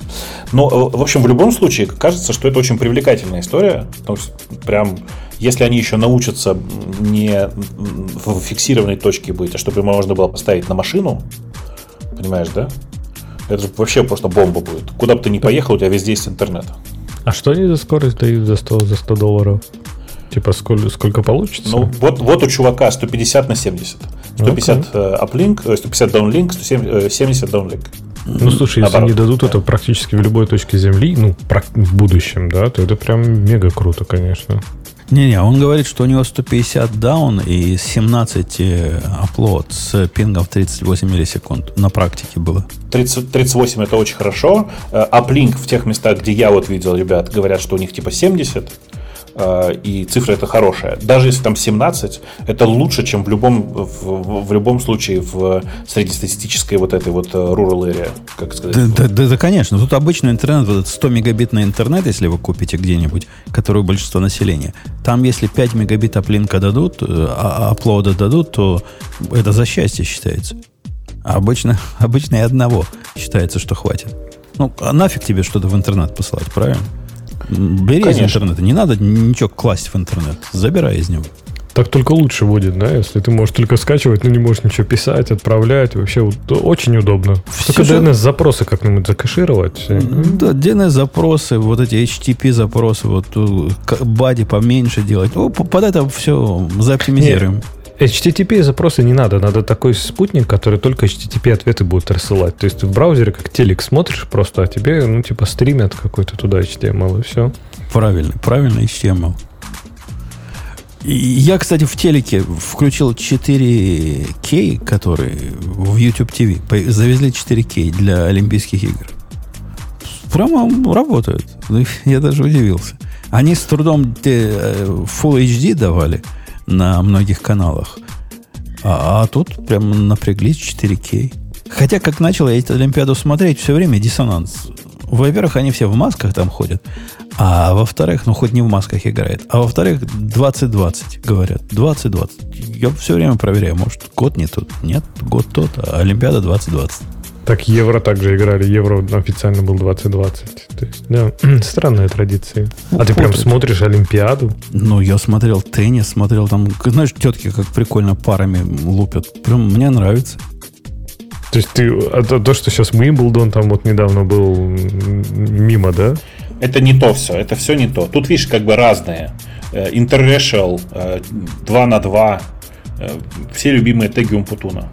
Но, э, в общем, в любом случае, кажется, что это очень привлекательная история. Потому что прям если они еще научатся не в фиксированной точке быть, а чтобы можно было поставить на машину, понимаешь, да? Это же вообще просто бомба будет. Куда бы ты ни поехал, у тебя везде есть интернет. А что они за скорость дают за 100, за 100 долларов? Типа сколько, сколько получится? Ну, вот, вот у чувака 150 на 70. 150 okay. uplink, 150 downlink, 170 downlink. Ну, слушай, если они дадут да. это практически в любой точке Земли, ну, в будущем, да, то это прям мега круто, конечно. Не-не, он говорит, что у него 150 даун и 17 upload с пингом в 38 миллисекунд. На практике было. 30, 38 это очень хорошо. Аплинк в тех местах, где я вот видел ребят, говорят, что у них типа 70. Э, и цифра это хорошая. Даже если там 17, это лучше, чем в любом, в, в любом случае в среднестатистической вот этой вот э, rural area, как сказать. Да, да, да, да, конечно. Тут обычный интернет, вот 100 мегабитный интернет, если вы купите где-нибудь, который у большинства населения, там если 5 мегабит аплинка дадут, э, а, а аплода дадут, то это за счастье считается. А обычно, обычно и одного считается, что хватит. Ну, а нафиг тебе что-то в интернет посылать, правильно? Бери Конечно. из интернета. Не надо ничего класть в интернет. Забирай из него. Так только лучше будет, да, если ты можешь только скачивать, но не можешь ничего писать, отправлять. Вообще вот, очень удобно. Все только DNS-запросы как-нибудь закэшировать. Да, DNS-запросы, вот эти HTTP-запросы, вот э, бади поменьше делать. Ну, под это все заоптимизируем. Нет. HTTP запросы не надо. Надо такой спутник, который только HTTP ответы будет рассылать. То есть ты в браузере как телек смотришь просто, а тебе, ну, типа, стримят какой-то туда HTML и все. Правильно, правильно HTML. И я, кстати, в телеке включил 4К, которые в YouTube TV. Завезли 4К для Олимпийских игр. Прямо работают. Я даже удивился. Они с трудом э, Full HD давали – на многих каналах. А, а тут прям напряглись 4К. Хотя, как начал я эту Олимпиаду смотреть, все время диссонанс. Во-первых, они все в масках там ходят. А во-вторых, ну хоть не в масках играет. А во-вторых, 2020 говорят. 2020. Я все время проверяю. Может, год не тот. Нет, год тот, а Олимпиада 2020. Так Евро также играли. Евро официально был 2020. То есть, да, странная традиция. а вот ты прям это. смотришь Олимпиаду? Ну, я смотрел теннис, смотрел там, знаешь, тетки как прикольно парами лупят. Прям мне нравится. То есть ты, а то, то, что сейчас Мимблдон там вот недавно был мимо, да? Это не то все, это все не то. Тут, видишь, как бы разные. International, э, 2 э, на 2, э, все любимые теги Умпутуна.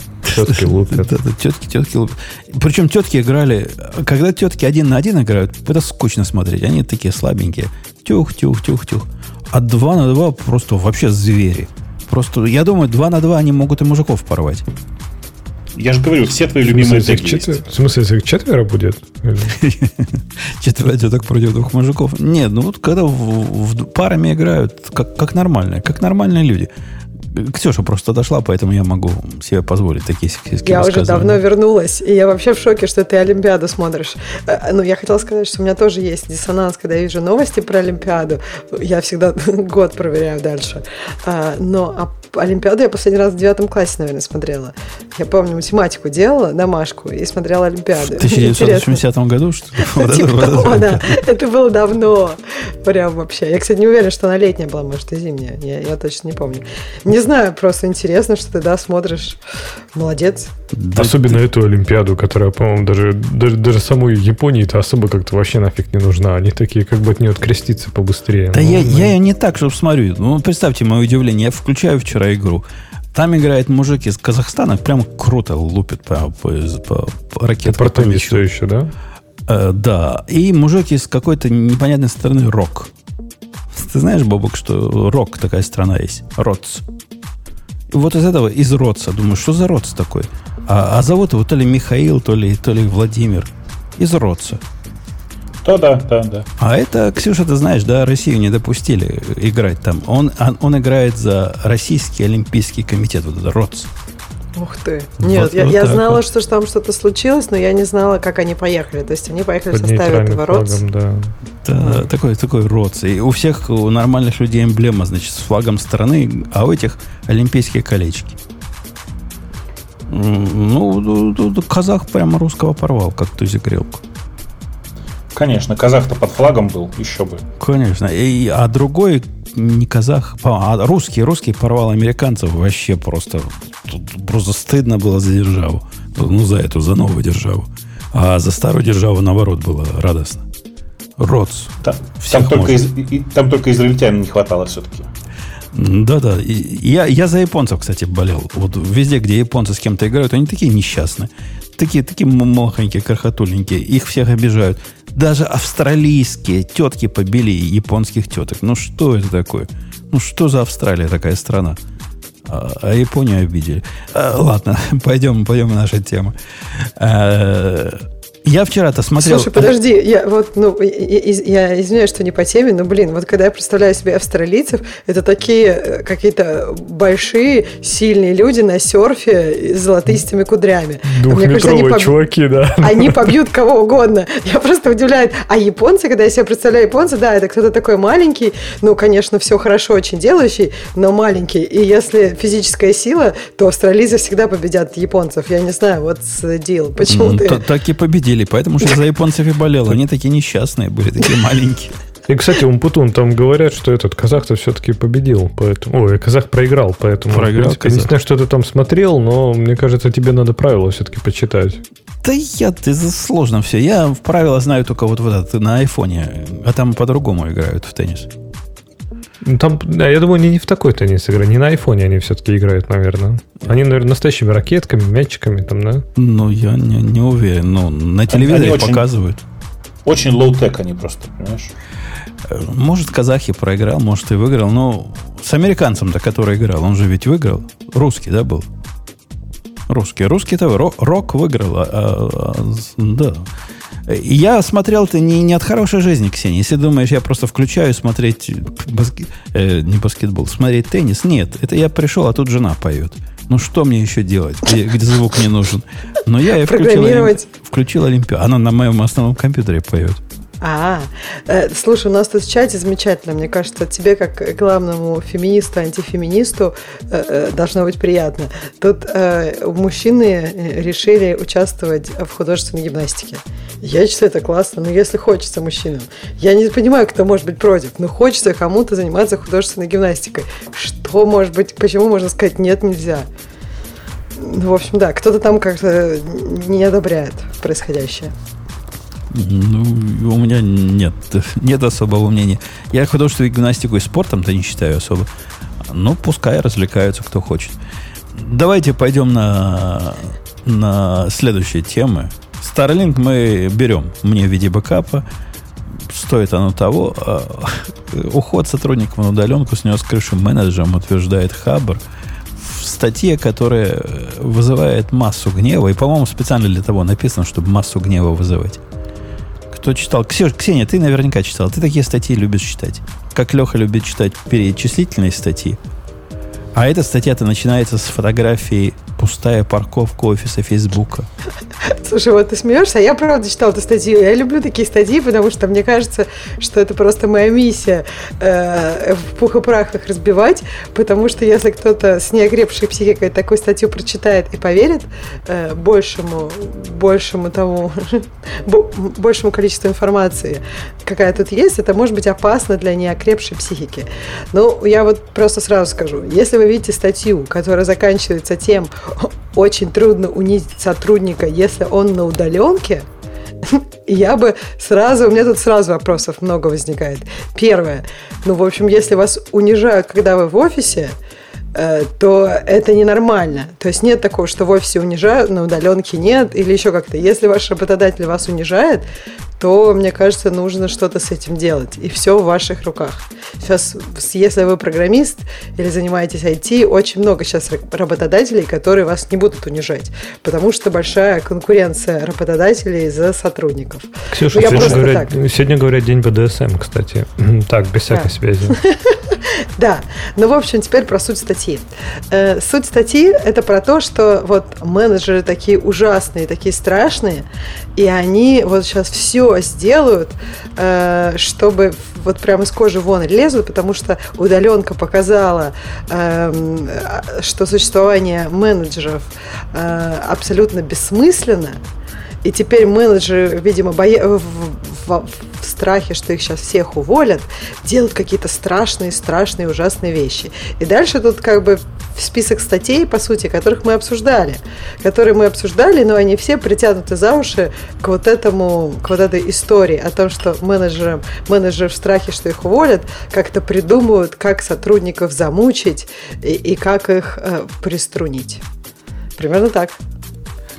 Тетки лупят. Тетки, тетки лупят. Причем тетки играли... Когда тетки один на один играют, это скучно смотреть. Они такие слабенькие. Тюх, тюх, тюх, тюх. А два на два просто вообще звери. Просто, я думаю, два на два они могут и мужиков порвать. Я же говорю, все твои любимые теги четвер... В смысле, если их четверо будет? Четверо теток против двух мужиков. Нет, ну вот когда в, в парами играют, как, как нормальные, как нормальные люди. Ксюша просто дошла, поэтому я могу себе позволить такие сексистские Я уже давно вернулась, и я вообще в шоке, что ты Олимпиаду смотришь. Э, ну, я хотела сказать, что у меня тоже есть диссонанс, когда я вижу новости про Олимпиаду. Я всегда год проверяю дальше. А, но а Олимпиаду я последний раз в девятом классе, наверное, смотрела. Я помню, математику делала, домашку, и смотрела Олимпиаду. В 1980 году, что ли? Типа. Это было давно. Прям вообще. Я, кстати, не уверена, что она летняя была, может, и зимняя. Я точно не помню. Не знаю, просто интересно, что ты, да, смотришь. Молодец. Особенно эту Олимпиаду, которая, по-моему, даже, даже, даже самой Японии-то особо как-то вообще нафиг не нужна. Они такие, как бы от нее откреститься побыстрее. Да ну, я, я ее не так, чтобы смотрю. Ну, представьте мое удивление. Я включаю вчера игру. Там играет мужик из Казахстана, прям круто лупит по, по, по, по ракеткам. По все еще, да? Э, да. И мужик из какой-то непонятной страны Рок. Ты знаешь, Бобок, что Рок такая страна есть? Ротс. Вот из этого, из Ротса, думаю, что за Ротс такой? А, а зовут его то ли Михаил, то ли, то ли Владимир. Из Ротса. Да, да, да, да. А это, Ксюша, ты знаешь, да, Россию не допустили играть там. Он, он, он играет за Российский Олимпийский комитет, вот это РОЦ. Ух ты. Нет, Вот- я, вот я знала, вот. что там что-то случилось, но я не знала, как они поехали. То есть они поехали в Под составе нейтральным этого РОЦ. флагом, да. Да, такой, такой роц. И у всех у нормальных людей эмблема, значит, с флагом страны, а у этих олимпийские колечки. Ну, казах прямо русского порвал, как тузик грелку. Конечно, казах-то под флагом был, еще бы. Конечно. И, а другой не казах, а а русский, русский порвал американцев вообще просто, тут просто стыдно было за державу. Ну, за эту, за новую державу. А за старую державу, наоборот, было радостно. Роц. Там, там только, из- и- и- там только израильтян не хватало все-таки. Да-да. Я, я за японцев, кстати, болел. Вот везде, где японцы с кем-то играют, они такие несчастные. Такие, такие м- махонькие, крохотуленькие. Их всех обижают. Даже австралийские тетки побили японских теток. Ну, что это такое? Ну, что за Австралия такая страна? А, а Японию обидели. А, ладно, пойдем, пойдем в наши темы. А, я вчера-то смотрел... Слушай, подожди, я вот, ну, я, я- извиняюсь, что не по теме, но, блин, вот когда я представляю себе австралийцев, это такие э, какие-то большие, сильные люди на серфе с золотистыми кудрями. Они Двухметровые поб- чуваки, да. Они побьют кого угодно. Я просто удивляюсь. А японцы, когда я себе представляю японца, да, это кто-то такой маленький, ну, конечно, все хорошо очень делающий, но маленький. И если физическая сила, то австралийцы всегда победят японцев. Я не знаю, вот deal. Почему М, ты... та- Так и победили, поэтому что за японцев и болел. Они такие несчастные были, такие маленькие. И, кстати, Умпутун, там говорят, что этот казах-то все-таки победил, поэтому... Ой, казах проиграл, поэтому... Проиграл принципе, Я не казах. знаю, что ты там смотрел, но мне кажется, тебе надо правила все-таки почитать. Да я, ты сложно все. Я в правила знаю только вот, вот на айфоне, а там по-другому играют в теннис. Ну, Там, да, я думаю, они не в такой теннис играют, не на айфоне они все-таки играют, наверное. Они, наверное, настоящими ракетками, мячиками там, да? Ну, я не, не уверен. Ну, на телевизоре очень- показывают. Очень low-tech они просто, понимаешь? Э, Может, казахи проиграл, может, и выиграл. Но с американцем-то, который играл, он же ведь выиграл. Русский, да, был? Русский. Русский-то ро- рок выиграл. а- а- а, да. Я смотрел это не, не от хорошей жизни, Ксения. Если думаешь, я просто включаю смотреть баске- э, не баскетбол, смотреть теннис. Нет, это я пришел, а тут жена поет. Ну что мне еще делать, где, где звук не нужен? Но я и включил, включил Олимпиаду. Она на моем основном компьютере поет. А, э, слушай, у нас тут в чате замечательно. Мне кажется, тебе, как главному феминисту, антифеминисту, э, э, должно быть приятно. Тут мужчины решили участвовать в художественной гимнастике. Я считаю, это классно, но если хочется мужчинам. Я не понимаю, кто может быть против, но хочется кому-то заниматься художественной гимнастикой. Что может быть, почему можно сказать нет, нельзя? Ну, в общем, да, кто-то там как-то не одобряет происходящее. Ну, у меня нет, нет особого мнения. Я художественную гимнастику и спортом-то не считаю особо. Ну, пускай развлекаются, кто хочет. Давайте пойдем на, на следующие темы. Starlink мы берем мне в виде бэкапа. Стоит оно того. А, Уход сотрудников на удаленку снес крышу менеджером, утверждает Хабр в статье, которая вызывает массу гнева. И, по-моему, специально для того написано, чтобы массу гнева вызывать. Кто читал? Ксюш, Ксения, ты наверняка читал. Ты такие статьи любишь читать. Как Леха любит читать перечислительные статьи. А эта статья-то начинается с фотографии пустая парковка офиса Фейсбука. Слушай, вот ты смеешься, а я правда читала эту статью. Я люблю такие статьи, потому что мне кажется, что это просто моя миссия э, в пух и прах их разбивать, потому что если кто-то с неокрепшей психикой такую статью прочитает и поверит э, большему, большему тому, бо- большему количеству информации, какая тут есть, это может быть опасно для неокрепшей психики. Ну, я вот просто сразу скажу, если вы видите статью, которая заканчивается тем, очень трудно унизить сотрудника, если он на удаленке, я бы сразу, у меня тут сразу вопросов много возникает. Первое, ну, в общем, если вас унижают, когда вы в офисе, э, то это ненормально. То есть нет такого, что в офисе унижают, на удаленке нет, или еще как-то. Если ваш работодатель вас унижает, то, мне кажется, нужно что-то с этим делать. И все в ваших руках. Сейчас, если вы программист или занимаетесь IT, очень много сейчас работодателей, которые вас не будут унижать, потому что большая конкуренция работодателей за сотрудников. Ксюша, ну, сегодня, говорят, сегодня говорят день БДСМ, кстати. Так, без всякой да. связи. Да, ну, в общем, теперь про суть статьи. Э, суть статьи – это про то, что вот менеджеры такие ужасные, такие страшные, и они вот сейчас все сделают, э, чтобы вот прямо из кожи вон лезут, потому что удаленка показала, эм, что существование менеджеров э, абсолютно бессмысленно, и теперь менеджеры, видимо, боя... в, в, в страхе, что их сейчас всех уволят, делают какие-то страшные, страшные, ужасные вещи. И дальше тут как бы список статей, по сути, которых мы обсуждали. Которые мы обсуждали, но они все притянуты за уши к вот этому, к вот этой истории о том, что менеджеры, менеджеры в страхе, что их уволят, как-то придумывают, как сотрудников замучить и, и как их э, приструнить. Примерно так.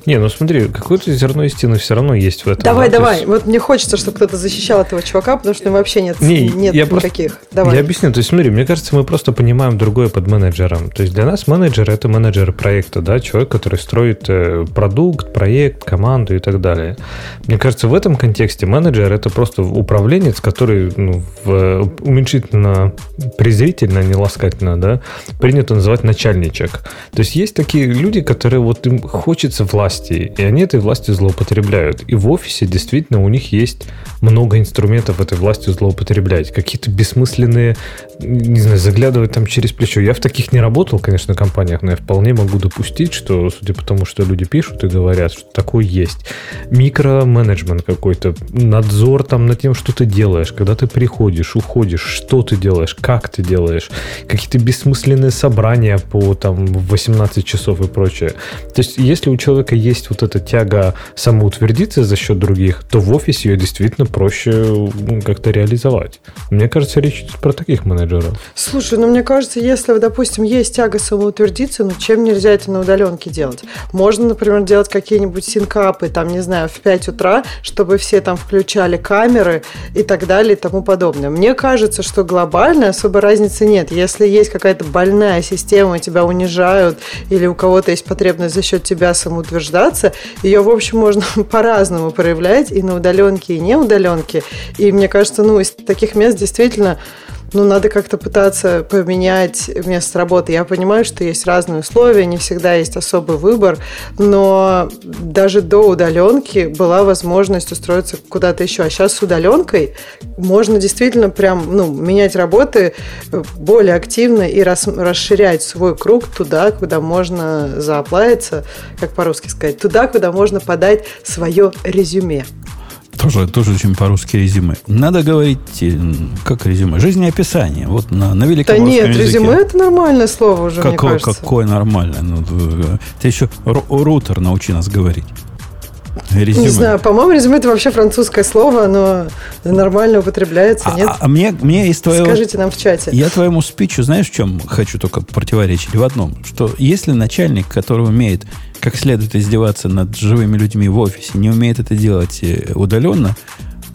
Не, ну смотри, какое-то зерно истины все равно есть в этом. Давай, да? давай. Есть... Вот мне хочется, чтобы кто-то защищал этого чувака, потому что вообще нет, не, нет я никаких. Просто... Давай. Я объясню. То есть, смотри, мне кажется, мы просто понимаем другое под менеджером. То есть для нас менеджер это менеджер проекта, да, человек, который строит э, продукт, проект, команду и так далее. Мне кажется, в этом контексте менеджер это просто управленец, который ну, в, уменьшительно презрительно, не ласкательно, да, принято называть начальничек. То есть есть такие люди, которые вот им хочется власть власти, и они этой властью злоупотребляют. И в офисе действительно у них есть много инструментов этой властью злоупотреблять. Какие-то бессмысленные, не знаю, заглядывать там через плечо. Я в таких не работал, конечно, компаниях, но я вполне могу допустить, что, судя по тому, что люди пишут и говорят, что такое есть. Микроменеджмент какой-то, надзор там над тем, что ты делаешь, когда ты приходишь, уходишь, что ты делаешь, как ты делаешь, какие-то бессмысленные собрания по там 18 часов и прочее. То есть, если у человека есть вот эта тяга самоутвердиться за счет других, то в офисе ее действительно проще ну, как-то реализовать. Мне кажется, речь идет про таких менеджеров. Слушай, ну мне кажется, если, допустим, есть тяга самоутвердиться, ну чем нельзя это на удаленке делать? Можно, например, делать какие-нибудь синкапы, там, не знаю, в 5 утра, чтобы все там включали камеры и так далее и тому подобное. Мне кажется, что глобально особо разницы нет. Если есть какая-то больная система, тебя унижают, или у кого-то есть потребность за счет тебя самоутверждаться, дождаться. Ее, в общем, можно по-разному проявлять и на удаленке, и не удаленке. И мне кажется, ну, из таких мест действительно ну, надо как-то пытаться поменять место работы. Я понимаю, что есть разные условия, не всегда есть особый выбор, но даже до удаленки была возможность устроиться куда-то еще. А сейчас с удаленкой можно действительно прям, ну, менять работы более активно и рас, расширять свой круг туда, куда можно заоплавиться, как по-русски сказать, туда, куда можно подать свое резюме. Тоже, тоже очень по-русски резюме. Надо говорить, как резюме? Жизнеописание. Вот на, на великом Да нет, языке. резюме это нормальное слово уже, какое, мне кажется. Какое нормальное? Ну, ты еще рутер научи нас говорить. Резюме. Не знаю, по-моему, резюме это вообще французское слово, но нормально употребляется, а, нет? А мне, мне из твоего... Скажите нам в чате. Я твоему спичу, знаешь, в чем хочу только противоречить? В одном, что если начальник, который умеет как следует издеваться над живыми людьми в офисе, не умеет это делать э, удаленно,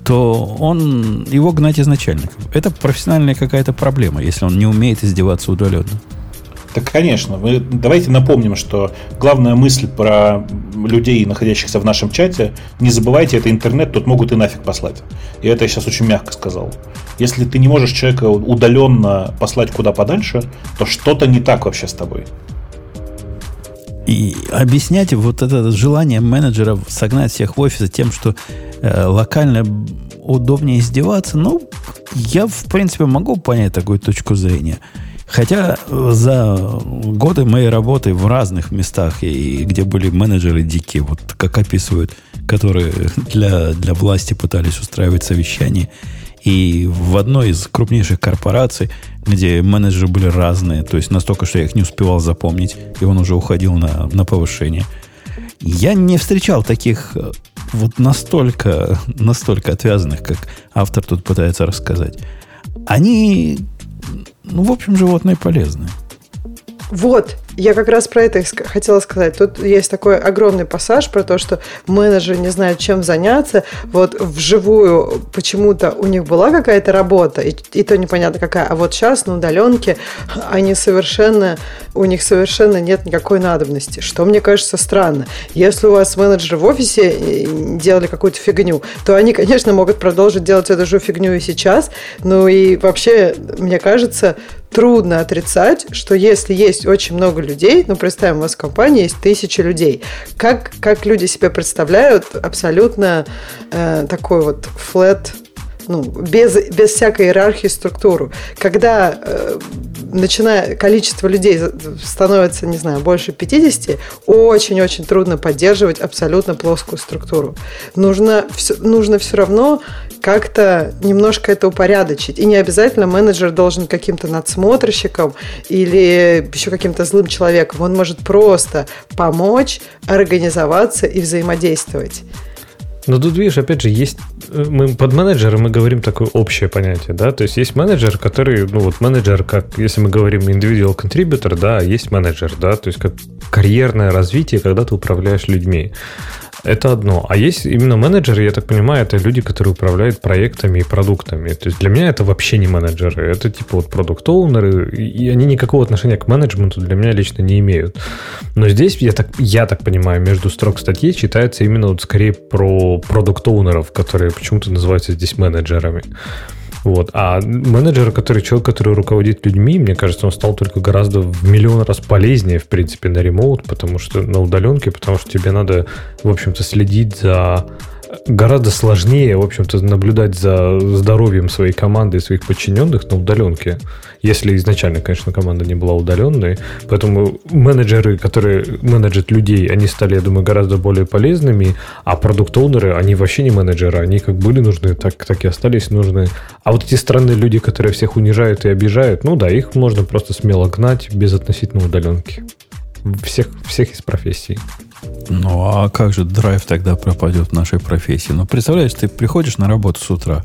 то он его гнать из начальников. Это профессиональная какая-то проблема, если он не умеет издеваться удаленно. Так, конечно. Мы, давайте напомним, что главная мысль про людей, находящихся в нашем чате, не забывайте, это интернет, тут могут и нафиг послать. И это я сейчас очень мягко сказал. Если ты не можешь человека удаленно послать куда подальше, то что-то не так вообще с тобой. И объяснять вот это желание менеджеров согнать всех в офис тем, что э, локально удобнее издеваться, ну, я, в принципе, могу понять такую точку зрения. Хотя за годы моей работы в разных местах, и где были менеджеры дикие, вот как описывают, которые для, для власти пытались устраивать совещания, и в одной из крупнейших корпораций, где менеджеры были разные, то есть настолько, что я их не успевал запомнить, и он уже уходил на, на повышение. Я не встречал таких э, вот настолько, настолько отвязанных, как автор тут пытается рассказать. Они, ну, в общем, животные полезные. Вот, Я как раз про это хотела сказать. Тут есть такой огромный пассаж про то, что менеджеры не знают, чем заняться. Вот вживую почему-то у них была какая-то работа, и, и то непонятно какая. А вот сейчас на удаленке они совершенно, у них совершенно нет никакой надобности. Что мне кажется странно. Если у вас менеджеры в офисе э, делали какую-то фигню, то они, конечно, могут продолжить делать эту же фигню и сейчас. Ну и вообще, мне кажется, трудно отрицать, что если есть очень много людей, ну, представим, у вас в компании есть тысячи людей, как, как люди себе представляют абсолютно э, такой вот flat ну, без, без всякой иерархии структуру. Когда э, начиная, количество людей становится, не знаю, больше 50, очень-очень трудно поддерживать абсолютно плоскую структуру. Нужно, нужно все равно как-то немножко это упорядочить. И не обязательно менеджер должен каким-то надсмотрщиком или еще каким-то злым человеком. Он может просто помочь организоваться и взаимодействовать. Но тут, видишь, опять же, есть... Э, мы под менеджером мы говорим такое общее понятие, да? То есть есть менеджер, который... Ну вот менеджер, как... Если мы говорим individual contributor, да, есть менеджер, да? То есть как карьерное развитие, когда ты управляешь людьми. Это одно. А есть именно менеджеры, я так понимаю, это люди, которые управляют проектами и продуктами. То есть для меня это вообще не менеджеры. Это типа вот продукт-оунеры, и они никакого отношения к менеджменту для меня лично не имеют. Но здесь, я так, я так понимаю, между строк статьи читается именно вот скорее про продукт-оунеров, которые почему-то называются здесь менеджерами. Вот. А менеджер, который человек, который руководит людьми, мне кажется, он стал только гораздо в миллион раз полезнее, в принципе, на ремоут, потому что на удаленке, потому что тебе надо, в общем-то, следить за гораздо сложнее, в общем-то, наблюдать за здоровьем своей команды и своих подчиненных на удаленке, если изначально, конечно, команда не была удаленной. Поэтому менеджеры, которые менеджат людей, они стали, я думаю, гораздо более полезными, а продукт-оунеры, они вообще не менеджеры, они как были нужны, так, так и остались нужны. А вот эти странные люди, которые всех унижают и обижают, ну да, их можно просто смело гнать без относительно удаленки. Всех, всех из профессий. Ну, а как же драйв тогда пропадет в нашей профессии? Ну, представляешь, ты приходишь на работу с утра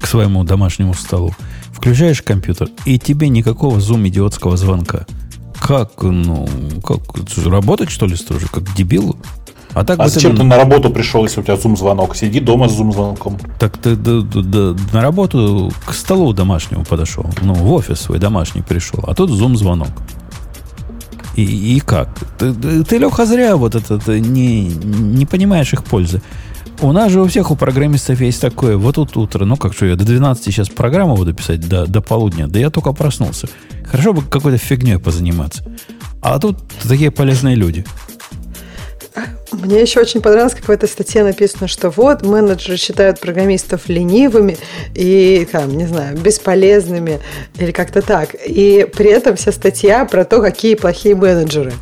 к своему домашнему столу, включаешь компьютер, и тебе никакого зум-идиотского звонка. Как, ну, как, работать, что ли, строже, как дебилу? А, так а зачем ты на работу пришел, если у тебя зум-звонок? Сиди дома с зум-звонком. Так ты да, да, да, на работу к столу домашнему подошел. Ну, в офис свой домашний пришел. А тут зум-звонок. И, и как? Ты, ты, Леха, зря вот это, это не, не понимаешь их пользы. У нас же у всех у программистов есть такое, вот тут утро, ну как что, я до 12 сейчас программу буду писать, до, до полудня, да я только проснулся. Хорошо бы какой-то фигней позаниматься. А тут такие полезные люди. Мне еще очень понравилось, как в этой статье написано, что вот менеджеры считают программистов ленивыми и, там, не знаю, бесполезными или как-то так. И при этом вся статья про то, какие плохие менеджеры.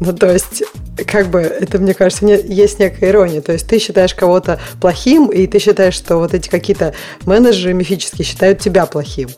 Ну, то есть, как бы, это, мне кажется, не, есть некая ирония. То есть, ты считаешь кого-то плохим, и ты считаешь, что вот эти какие-то менеджеры мифические считают тебя плохим.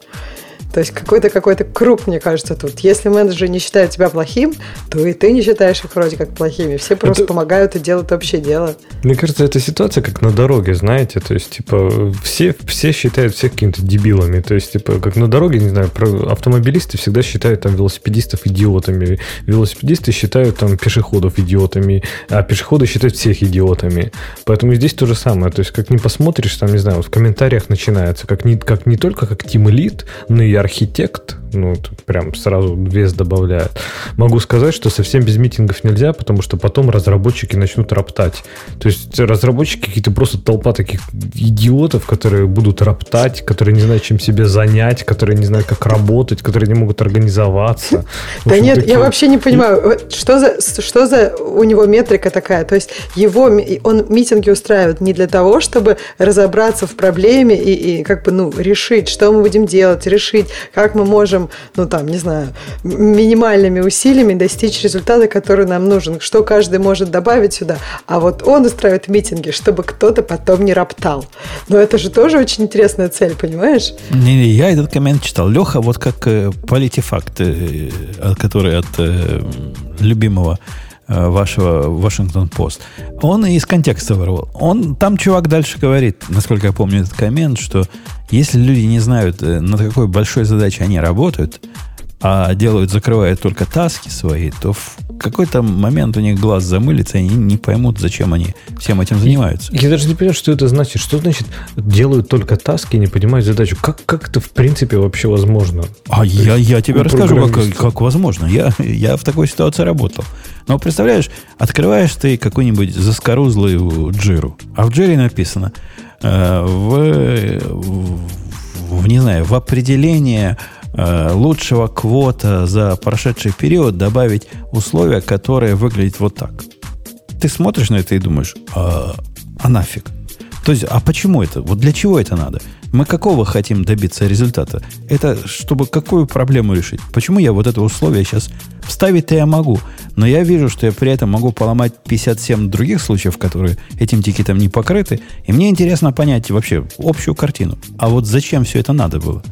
То есть какой-то какой-то круг, мне кажется, тут. Если менеджеры не считают тебя плохим, то и ты не считаешь их вроде как плохими. Все просто это... помогают и делают общее дело. Мне кажется, эта ситуация как на дороге, знаете. То есть, типа, все, все считают всех какими-то дебилами. То есть, типа, как на дороге, не знаю, автомобилисты всегда считают там велосипедистов идиотами. Велосипедисты считают там пешеходов идиотами, а пешеходы считают всех идиотами. Поэтому здесь то же самое. То есть, как не посмотришь, там, не знаю, вот в комментариях начинается, как не, как не только как Team Elite, но и архитект, ну, прям сразу вес добавляет. Могу сказать, что совсем без митингов нельзя, потому что потом разработчики начнут роптать. То есть разработчики какие-то просто толпа таких идиотов, которые будут роптать, которые не знают, чем себя занять, которые не знают, как работать, которые не могут организоваться. Да нет, я вообще не понимаю, что за, что за у него метрика такая? То есть его, он митинги устраивает не для того, чтобы разобраться в проблеме и, и как бы, ну, решить, что мы будем делать, решить, как мы можем, ну там, не знаю, минимальными усилиями достичь результата, который нам нужен, что каждый может добавить сюда. А вот он устраивает митинги, чтобы кто-то потом не роптал. Но это же тоже очень интересная цель, понимаешь? Не, не я этот коммент читал. Леха, вот как э, политифакт, э, который от э, любимого э, вашего Вашингтон Пост. Он из контекста вырвал. Он, там чувак дальше говорит, насколько я помню этот коммент, что если люди не знают, э, над какой большой задачей они работают, а делают, закрывают только таски свои, то в какой-то момент у них глаз замылится, и они не поймут, зачем они всем этим занимаются. Я даже не понимаю, что это значит. Что значит делают только таски не понимают задачу? Как, как это в принципе вообще возможно? А я, я тебе расскажу, как, как возможно. Я, я в такой ситуации работал. Но представляешь, открываешь ты какую-нибудь заскорузлую джиру, а в джире написано э, в, в, в, не знаю, в определение лучшего квота за прошедший период добавить условия, которые выглядят вот так. Ты смотришь на это и думаешь, а, а нафиг? То есть, а почему это? Вот для чего это надо? Мы какого хотим добиться результата? Это чтобы какую проблему решить? Почему я вот это условие сейчас вставить-то я могу, но я вижу, что я при этом могу поломать 57 других случаев, которые этим тикетом не покрыты, и мне интересно понять вообще общую картину. А вот зачем все это надо было?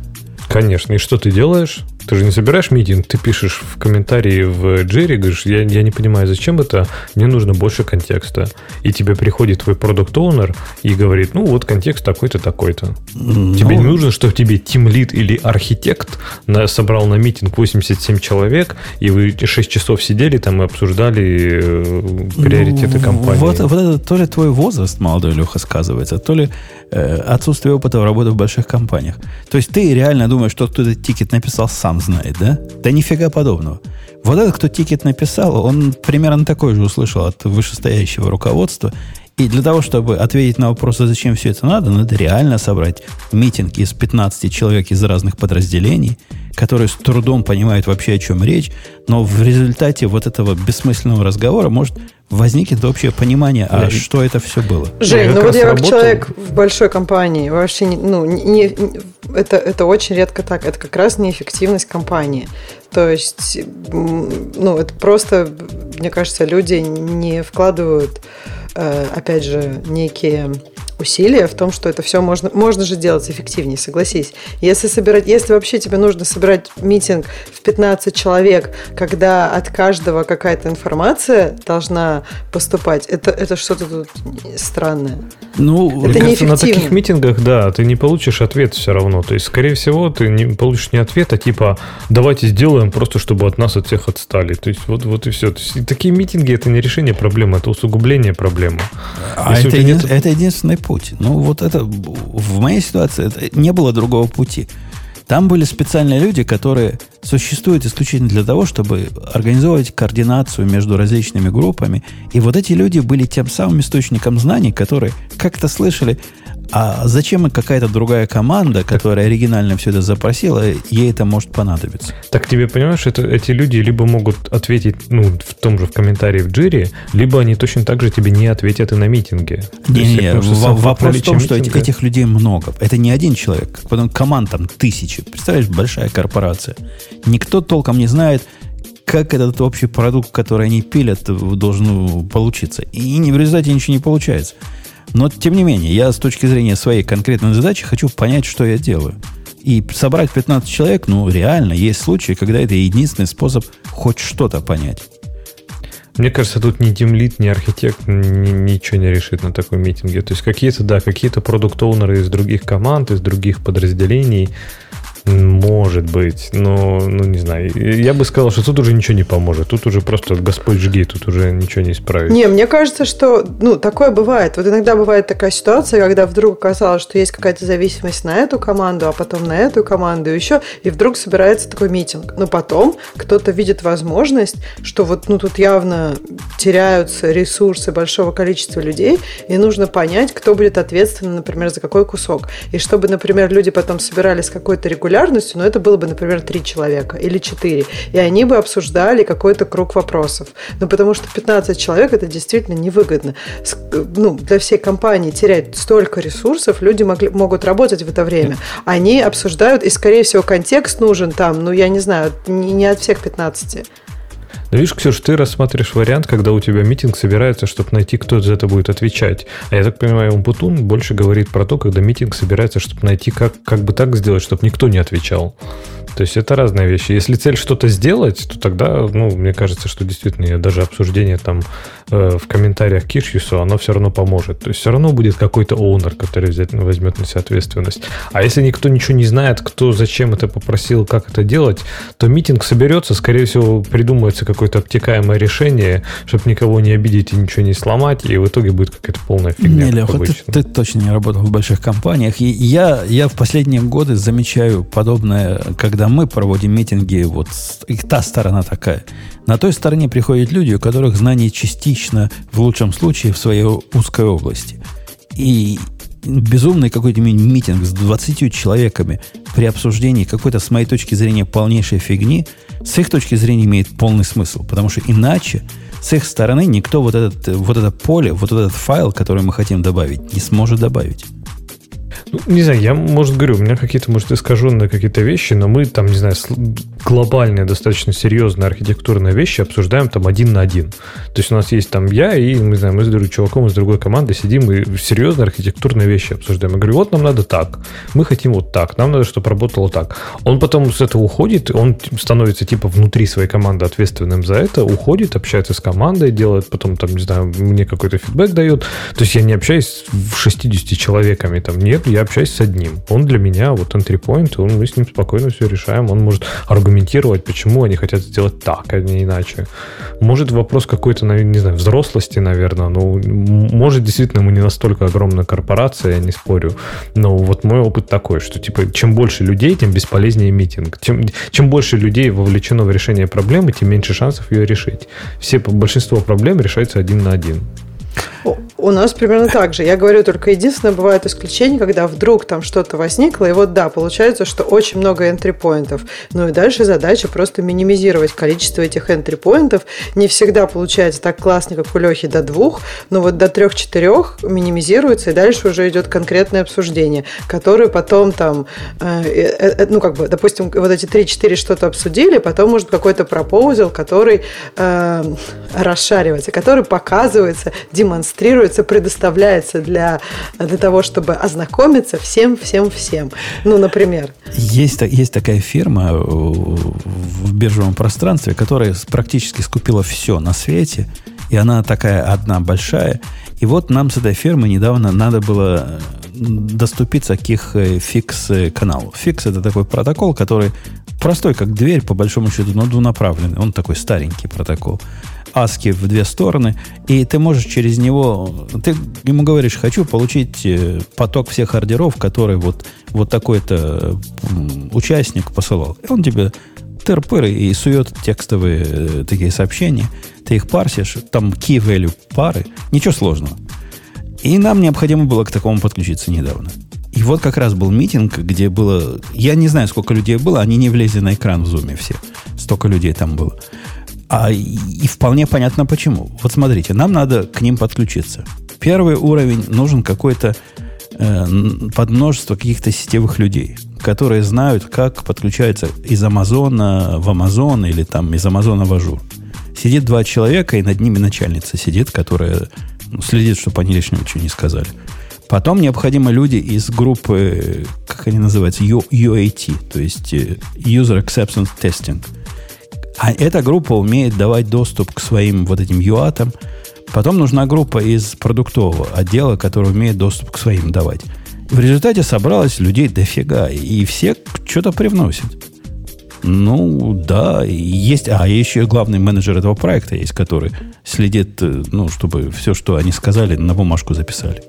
Конечно. И что ты делаешь? Ты же не собираешь митинг, ты пишешь в комментарии в Джерри, говоришь, я, я не понимаю, зачем это, мне нужно больше контекста. И тебе приходит твой продукт оунер и говорит, ну вот контекст такой-то, такой-то. Ну, тебе не нужно, чтобы тебе тимлит или архитект на, собрал на митинг 87 человек, и вы 6 часов сидели там и обсуждали э, приоритеты ну, компании. Вот, вот это то ли твой возраст, молодой Леха, сказывается, то ли э, отсутствие опыта в работе в больших компаниях. То есть ты реально думаешь, что кто этот тикет написал сам знает, да? Да нифига подобного. Вот этот, кто тикет написал, он примерно такой же услышал от вышестоящего руководства. И для того, чтобы ответить на вопрос, зачем все это надо, надо реально собрать митинг из 15 человек из разных подразделений, которые с трудом понимают вообще, о чем речь, но в результате вот этого бессмысленного разговора может возникнет общее понимание, а да. что это все было. Жень, ну вот я как человек в большой компании, вообще не, ну, не, не, это, это очень редко так. Это как раз неэффективность компании. То есть, ну, это просто, мне кажется, люди не вкладывают, э, опять же, некие усилия в том, что это все можно, можно же делать эффективнее, согласись. Если, собирать, если вообще тебе нужно собирать митинг в 15 человек, когда от каждого какая-то информация должна поступать, это, это что-то тут странное. Ну, это кажется, на таких митингах, да, ты не получишь ответ все равно. То есть, скорее всего, ты не получишь не ответ, а типа, давайте сделаем просто, чтобы от нас от всех отстали. То есть, вот, вот и все. То есть, такие митинги это не решение проблемы, это усугубление проблемы. А это, един... нет... это единственный путь. Ну, вот это в моей ситуации это не было другого пути. Там были специальные люди, которые существуют исключительно для того, чтобы организовывать координацию между различными группами. И вот эти люди были тем самым источником знаний, которые как-то слышали а зачем и какая-то другая команда, которая оригинально все это запросила, ей это может понадобиться? Так тебе понимаешь, это, эти люди либо могут ответить ну, в том же в комментарии в джире, либо они точно так же тебе не ответят и на митинге. Не, не, вопрос в том, что митинга... этих людей много. Это не один человек, потом команд там тысячи. Представляешь, большая корпорация. Никто толком не знает, как этот общий продукт, который они пилят, должен получиться. И не в результате ничего не получается. Но, тем не менее, я с точки зрения своей конкретной задачи хочу понять, что я делаю. И собрать 15 человек, ну, реально, есть случаи, когда это единственный способ хоть что-то понять. Мне кажется, тут ни тимлит, ни архитект ни, ничего не решит на такой митинге. То есть какие-то, да, какие-то продукт-оунеры из других команд, из других подразделений – может быть, но, ну, не знаю. Я бы сказал, что тут уже ничего не поможет. Тут уже просто Господь жги, тут уже ничего не исправить. Не, мне кажется, что, ну, такое бывает. Вот иногда бывает такая ситуация, когда вдруг оказалось, что есть какая-то зависимость на эту команду, а потом на эту команду еще, и вдруг собирается такой митинг. Но потом кто-то видит возможность, что вот, ну, тут явно теряются ресурсы большого количества людей, и нужно понять, кто будет ответственен, например, за какой кусок. И чтобы, например, люди потом собирались какой-то регулярностью регулярностью, но это было бы, например, три человека или четыре, и они бы обсуждали какой-то круг вопросов. Ну, потому что 15 человек это действительно невыгодно. Ну, для всей компании терять столько ресурсов, люди могли, могут работать в это время. Они обсуждают, и, скорее всего, контекст нужен там, ну, я не знаю, не, не от всех 15. Но видишь, Ксюш, ты рассматриваешь вариант, когда у тебя митинг собирается, чтобы найти, кто за это будет отвечать. А я так понимаю, Умпутун больше говорит про то, когда митинг собирается, чтобы найти, как, как бы так сделать, чтобы никто не отвечал. То есть это разные вещи. Если цель что-то сделать, то тогда, ну, мне кажется, что действительно даже обсуждение там э, в комментариях к Кишьюсу, оно все равно поможет. То есть все равно будет какой-то оунер, который взять, возьмет на себя ответственность. А если никто ничего не знает, кто зачем это попросил, как это делать, то митинг соберется, скорее всего, придумается какое-то обтекаемое решение, чтобы никого не обидеть и ничего не сломать, и в итоге будет какая-то полная фигня. Не, Леха, ты, ты точно не работал в больших компаниях. И я, я в последние годы замечаю подобное, когда мы проводим митинги, вот и та сторона такая. На той стороне приходят люди, у которых знания частично, в лучшем случае, в своей узкой области. И безумный какой-то митинг с 20 человеками при обсуждении какой-то, с моей точки зрения, полнейшей фигни, с их точки зрения имеет полный смысл. Потому что иначе с их стороны никто вот, этот, вот это поле, вот этот файл, который мы хотим добавить, не сможет добавить. Ну, не знаю, я, может, говорю, у меня какие-то, может, искаженные какие-то вещи, но мы там, не знаю, глобальные, достаточно серьезные архитектурные вещи обсуждаем там один на один. То есть у нас есть там я и, не знаю, мы с другим чуваком из другой команды сидим и серьезные архитектурные вещи обсуждаем. Я говорю, вот нам надо так, мы хотим вот так, нам надо, чтобы работало так. Он потом с этого уходит, он становится типа внутри своей команды ответственным за это, уходит, общается с командой, делает потом там, не знаю, мне какой-то фидбэк дает. То есть я не общаюсь с 60 человеками, там, нет, я общаюсь с одним. Он для меня вот entry point, он, мы с ним спокойно все решаем, он может аргументировать, почему они хотят сделать так, а не иначе. Может вопрос какой-то, не знаю, взрослости, наверное, ну, может действительно мы не настолько огромная корпорация, я не спорю, но вот мой опыт такой, что типа чем больше людей, тем бесполезнее митинг. Тем, чем больше людей вовлечено в решение проблемы, тем меньше шансов ее решить. Все, большинство проблем решается один на один. У нас примерно так же. Я говорю только единственное, бывает исключение, когда вдруг там что-то возникло, и вот да, получается, что очень много entry-поинтов. Ну и дальше задача просто минимизировать количество этих entry-поинтов. Не всегда получается так классно, как у Лехи, до двух, но вот до трех-четырех минимизируется, и дальше уже идет конкретное обсуждение, которое потом там, э, э, э, ну как бы, допустим, вот эти три-четыре что-то обсудили, потом может какой-то пропозал, который э, расшаривается, который показывается, демонстрируется оказывается, предоставляется для, для того, чтобы ознакомиться всем, всем, всем. Ну, например. Есть, есть такая фирма в биржевом пространстве, которая практически скупила все на свете, и она такая одна большая. И вот нам с этой фирмы недавно надо было доступиться к их э, фикс-каналу. Фикс – это такой протокол, который простой, как дверь, по большому счету, но двунаправленный. Он такой старенький протокол аски в две стороны, и ты можешь через него, ты ему говоришь, хочу получить э, поток всех ордеров, которые вот, вот такой-то участник посылал. И он тебе тыр и сует текстовые э, такие сообщения, ты их парсишь, там key value пары, ничего сложного. И нам необходимо было к такому подключиться недавно. И вот как раз был митинг, где было... Я не знаю, сколько людей было, они не влезли на экран в Zoom'е все. Столько людей там было. А, и вполне понятно почему. Вот смотрите, нам надо к ним подключиться. Первый уровень нужен какой-то э, подмножество каких-то сетевых людей, которые знают, как подключается из Амазона в Амазон или там из Амазона в Azure. Сидит два человека, и над ними начальница сидит, которая ну, следит, чтобы они лишнего ничего не сказали. Потом необходимы люди из группы, как они называются, UAT, то есть э, User Acceptance Testing – а эта группа умеет давать доступ к своим вот этим юатам. Потом нужна группа из продуктового отдела, которая умеет доступ к своим давать. В результате собралось людей дофига, и все что-то привносят. Ну, да, есть, а еще главный менеджер этого проекта есть, который следит, э, ну, чтобы все, что они сказали, на бумажку записали.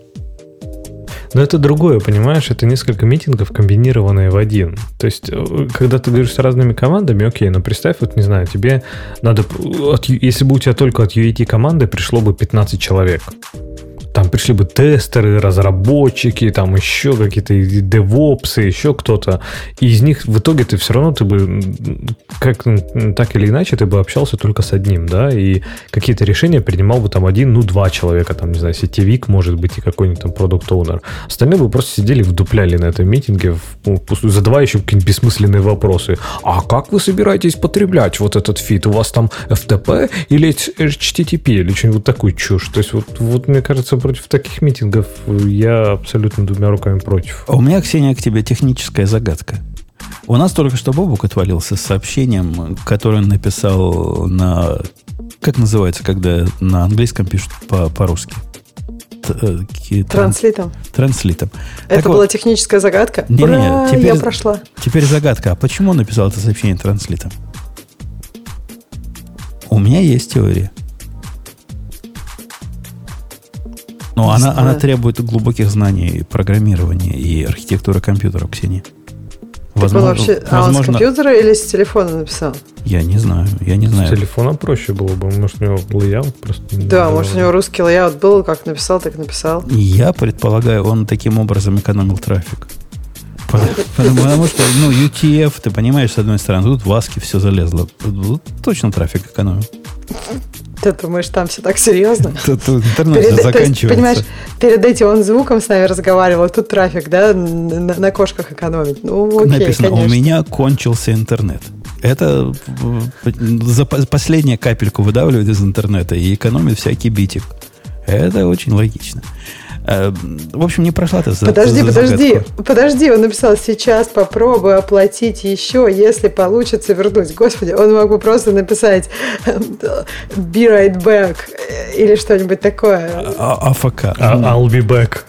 Но это другое, понимаешь? Это несколько митингов, комбинированные в один. То есть, э, когда ты говоришь с разными командами, окей, но представь, вот не знаю, тебе надо... От, если бы у тебя только от UAT команды пришло бы 15 человек, там пришли бы тестеры, разработчики, там еще какие-то девопсы, еще кто-то. И из них в итоге ты все равно ты бы как так или иначе ты бы общался только с одним, да, и какие-то решения принимал бы там один, ну, два человека, там, не знаю, сетевик, может быть, и какой-нибудь там product owner Остальные бы просто сидели, вдупляли на этом митинге, задавая еще какие-нибудь бессмысленные вопросы. А как вы собираетесь потреблять вот этот feed? У вас там FTP или HTTP или что-нибудь такую чушь? То есть вот, вот мне кажется, против таких митингов я абсолютно двумя руками против. А у меня, Ксения, к тебе техническая загадка. У нас только что Бобук отвалился с сообщением, которое он написал на... Как называется, когда на английском пишут по- по-русски? Э, Транслитом. Транслитом. Это так была вот, техническая загадка? Не, Ура, не, теперь, я прошла. Теперь загадка. А почему он написал это сообщение транслитом? У меня есть теория. Но она, она требует глубоких знаний программирования и архитектуры компьютера, Ксения. Возможно, вообще, возможно, а он с компьютера или с телефона написал? Я не знаю, я не знаю. С телефона проще было бы, может, у него layout просто... Да, может, у него русский layout был, как написал, так написал. Я предполагаю, он таким образом экономил трафик. Потому что, ну, UTF, ты понимаешь, с одной стороны, тут в ASCII все залезло. Тут точно трафик экономил. Ты думаешь, там все так серьезно? Тут, тут интернет перед, заканчивается. Есть, понимаешь, перед этим он звуком с нами разговаривал, тут трафик, да, на, на кошках экономить. Ну, окей, Написано, конечно. у меня кончился интернет. Это за последнюю капельку выдавливает из интернета и экономит всякий битик. Это очень логично. Э, в общем, не прошла ты за Подожди, за подожди, загадку. подожди, он написал, сейчас попробую оплатить еще, если получится вернуть. Господи, он мог бы просто написать be right back или что-нибудь такое. А, АФК. А, I'll be back.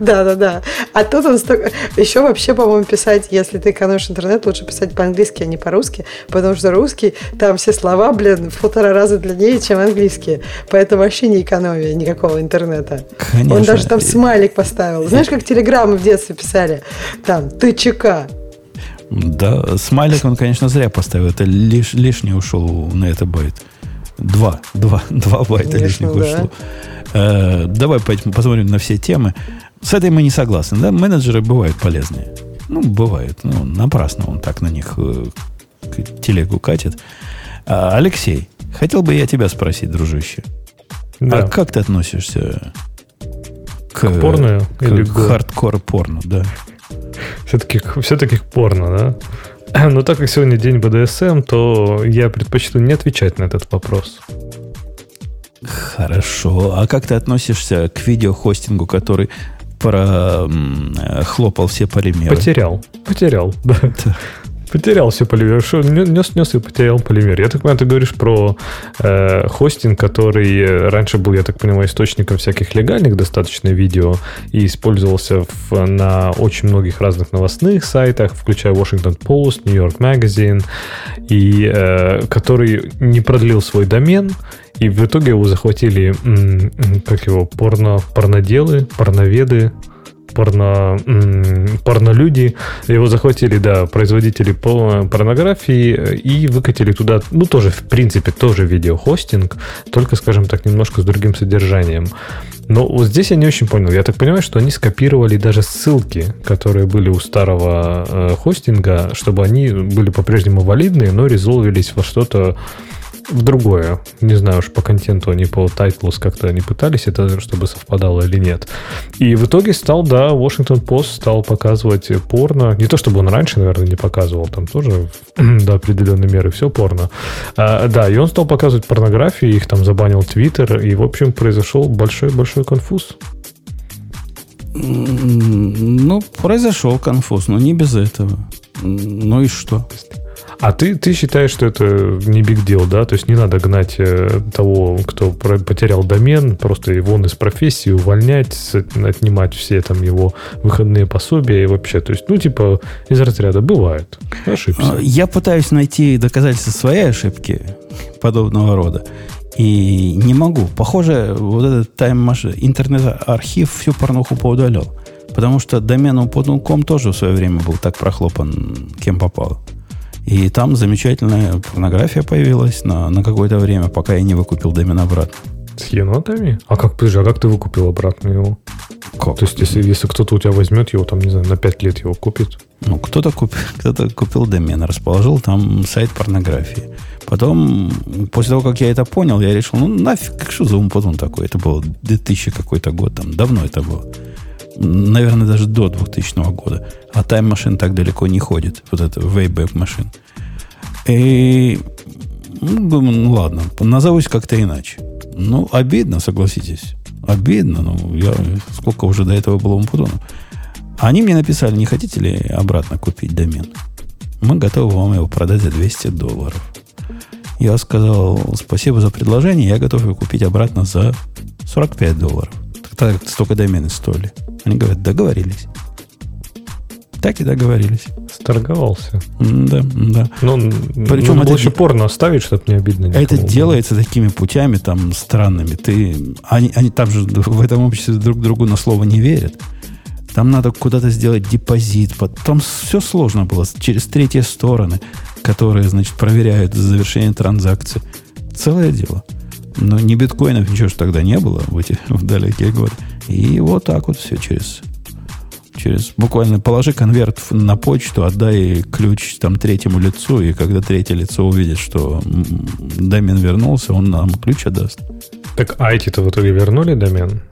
Да, да, да. А тут он столько... Еще вообще, по-моему, писать, если ты экономишь интернет, лучше писать по-английски, а не по-русски, потому что русский, там все слова, блин, в полтора раза длиннее, чем английские. Поэтому вообще не экономия никакого интернета. Конечно. Он даже там смайлик поставил. Знаешь, как телеграммы в детстве писали? Там, ты ЧК. Да, смайлик он, конечно, зря поставил. Это лиш, лишний ушел на это байт. Два, два, два байта лишних да. ушло. Э, давай посмотрим на все темы. С этой мы не согласны, да? Менеджеры бывают полезные. Ну, бывают. Ну, напрасно он так на них э, телегу катит. А, Алексей, хотел бы я тебя спросить, дружище. Да. А как ты относишься к, к порно к, или к хардкор порно, да? Все-таки, все-таки к порно, да? Но так как сегодня день БДСМ, то я предпочту не отвечать на этот вопрос. Хорошо. А как ты относишься к видеохостингу, который прохлопал все полимеры. Потерял. Потерял, да. Потерял все полимеры. Что, нес, нес и потерял полимер. Я так понимаю, ты говоришь про э, хостинг, который раньше был, я так понимаю, источником всяких легальных достаточно видео и использовался в, на очень многих разных новостных сайтах, включая Washington Post, New York Magazine, и э, который не продлил свой домен, и в итоге его захватили, как его, порно, порноделы, порноведы, порно, порнолюди. Его захватили, да, производители порнографии и выкатили туда, ну, тоже, в принципе, тоже видеохостинг, только, скажем так, немножко с другим содержанием. Но вот здесь я не очень понял. Я так понимаю, что они скопировали даже ссылки, которые были у старого э, хостинга, чтобы они были по-прежнему валидные, но резолвились во что-то в другое. Не знаю уж по контенту они по Titles как-то не пытались это, чтобы совпадало или нет. И в итоге стал, да, Washington Post стал показывать порно. Не то, чтобы он раньше, наверное, не показывал, там тоже до определенной меры все порно. А, да, и он стал показывать порнографию, их там забанил Твиттер, и, в общем, произошел большой-большой конфуз. Ну, произошел конфуз, но не без этого. Ну и что? А ты, ты считаешь, что это не big deal, да? То есть не надо гнать э, того, кто потерял домен, просто его из профессии увольнять, отнимать все там его выходные пособия и вообще. То есть, ну, типа, из разряда бывает. Ошибся. А, я пытаюсь найти доказательства своей ошибки подобного рода. И не могу. Похоже, вот этот тайм интернет-архив всю порнуху поудалял. Потому что домен upodel.com тоже в свое время был так прохлопан, кем попало. И там замечательная порнография появилась на, на какое-то время, пока я не выкупил домен обратно. С енотами? А как, подожди, а как ты выкупил обратно его? Как? То есть, если, если кто-то у тебя возьмет его, там, не знаю, на 5 лет его купит, Ну, кто-то купил, кто-то купил домен, расположил там сайт порнографии. Потом, после того, как я это понял, я решил, ну нафиг, что за умпутун такой? Это был 2000 какой-то год, там, давно это было. Наверное, даже до 2000 года. А тайм-машин так далеко не ходит. Вот это Wayback машин. И ну, ну ладно, назовусь как-то иначе. Ну, обидно, согласитесь. Обидно. Ну, я сколько уже до этого было умпутуном. Они мне написали, не хотите ли обратно купить домен? Мы готовы вам его продать за 200 долларов. Я сказал, спасибо за предложение, я готов его купить обратно за 45 долларов. Тогда столько домены стоили. Они говорят, договорились. Так и договорились. сторговался. Да, да. Ну, Причем Причем это еще де- порно оставить, чтобы не обидно никому Это делается такими путями там странными. Ты, они, они там же в этом обществе друг другу на слово не верят. Там надо куда-то сделать депозит. Там все сложно было. Через третьи стороны, которые, значит, проверяют завершение транзакции. Целое дело. Но ни биткоинов, ничего же тогда не было в эти в далекие годы. И вот так вот все через, через буквально положи конверт на почту, отдай ключ там третьему лицу, и когда третье лицо увидит, что домен вернулся, он нам ключ отдаст. Так, а эти-то в итоге вернули домен?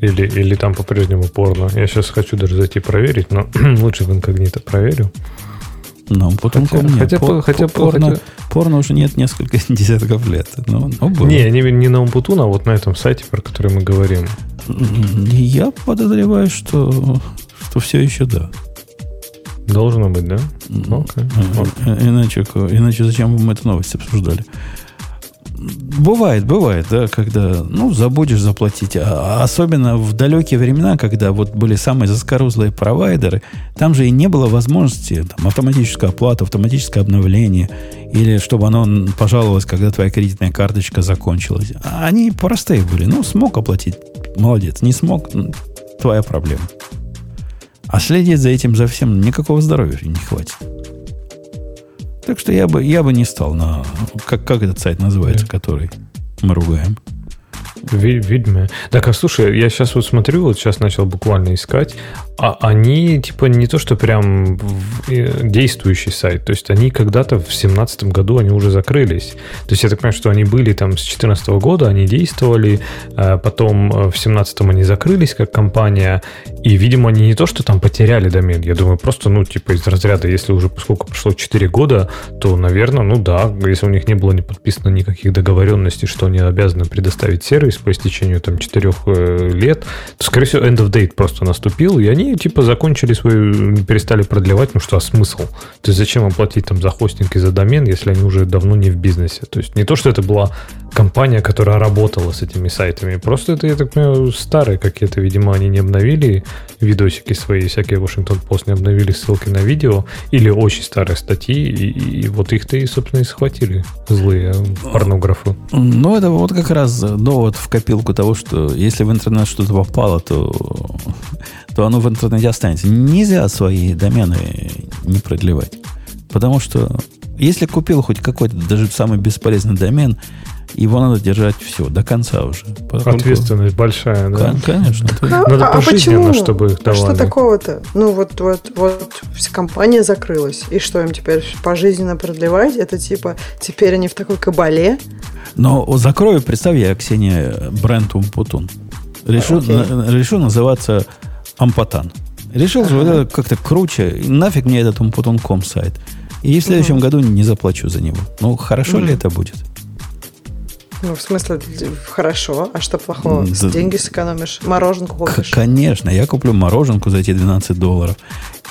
Или, или там по-прежнему порно? Я сейчас хочу даже зайти проверить, но лучше в инкогнито проверю. Но потом Хотя- нет. хотя- По- хотя- по- порно, хотя- порно уже нет несколько десятков лет. Ну, ну, было. Не, не, не на Умпутун, а вот на этом сайте, про который мы говорим. Я подозреваю, что, что все еще да. Должно быть, да? Ну, Окей. э, э, Иначе, ко- иначе зачем мы эту новость обсуждали? Бывает, бывает, да, когда, ну, забудешь заплатить. А особенно в далекие времена, когда вот были самые заскорузлые провайдеры, там же и не было возможности там, автоматической оплаты, автоматическое обновление, или чтобы оно пожаловалось, когда твоя кредитная карточка закончилась. А Они простые были. Ну, смог оплатить, молодец. Не смог, твоя проблема. А следить за этим за всем никакого здоровья не хватит. Так что я бы, я бы не стал на... Как, как этот сайт называется, который мы ругаем? Ви- Видимо. Так, а слушай, я сейчас вот смотрю, вот сейчас начал буквально искать, а они типа не то, что прям э, действующий сайт, то есть они когда-то в семнадцатом году они уже закрылись. То есть я так понимаю, что они были там с 2014 года, они действовали, а потом э, в семнадцатом они закрылись как компания, и, видимо, они не то, что там потеряли домен, я думаю, просто, ну, типа из разряда, если уже поскольку прошло 4 года, то, наверное, ну да, если у них не было не подписано никаких договоренностей, что они обязаны предоставить сервис по истечению там 4 лет, то, скорее всего, end of date просто наступил, и они типа закончили свою, перестали продлевать, ну что, а смысл? То есть зачем им платить там за хостинг и за домен, если они уже давно не в бизнесе? То есть не то, что это была компания, которая работала с этими сайтами, просто это, я так понимаю, старые какие-то, видимо, они не обновили видосики свои, всякие Washington Post не обновили ссылки на видео, или очень старые статьи, и, и вот их-то и, собственно, и схватили злые порнографы. Ну, это вот как раз довод в копилку того, что если в интернет что-то попало, то, то оно в интернете останется. Нельзя свои домены не продлевать. Потому что если купил хоть какой-то даже самый бесполезный домен, его надо держать все, до конца уже. Поскольку- Ответственность большая, да. Кон- Конечно. ты- А- Надо а пожизненно, почему? чтобы их А что давали. такого-то? Ну вот, вот, вот вся компания закрылась. И что им теперь пожизненно продлевать? Это типа теперь они в такой кабале? Но закрою, представь, я, Ксения, бренд Умпутун. Решу, на- решу называться Ампатан. Решил же вот это как-то круче. Нафиг мне этот Умпутун.ком сайт. И в следующем году не заплачу за него. Ну, хорошо ли это будет? Ну, в смысле, хорошо. А что плохого? Да. Деньги сэкономишь, мороженку К- купишь. конечно, я куплю мороженку за эти 12 долларов.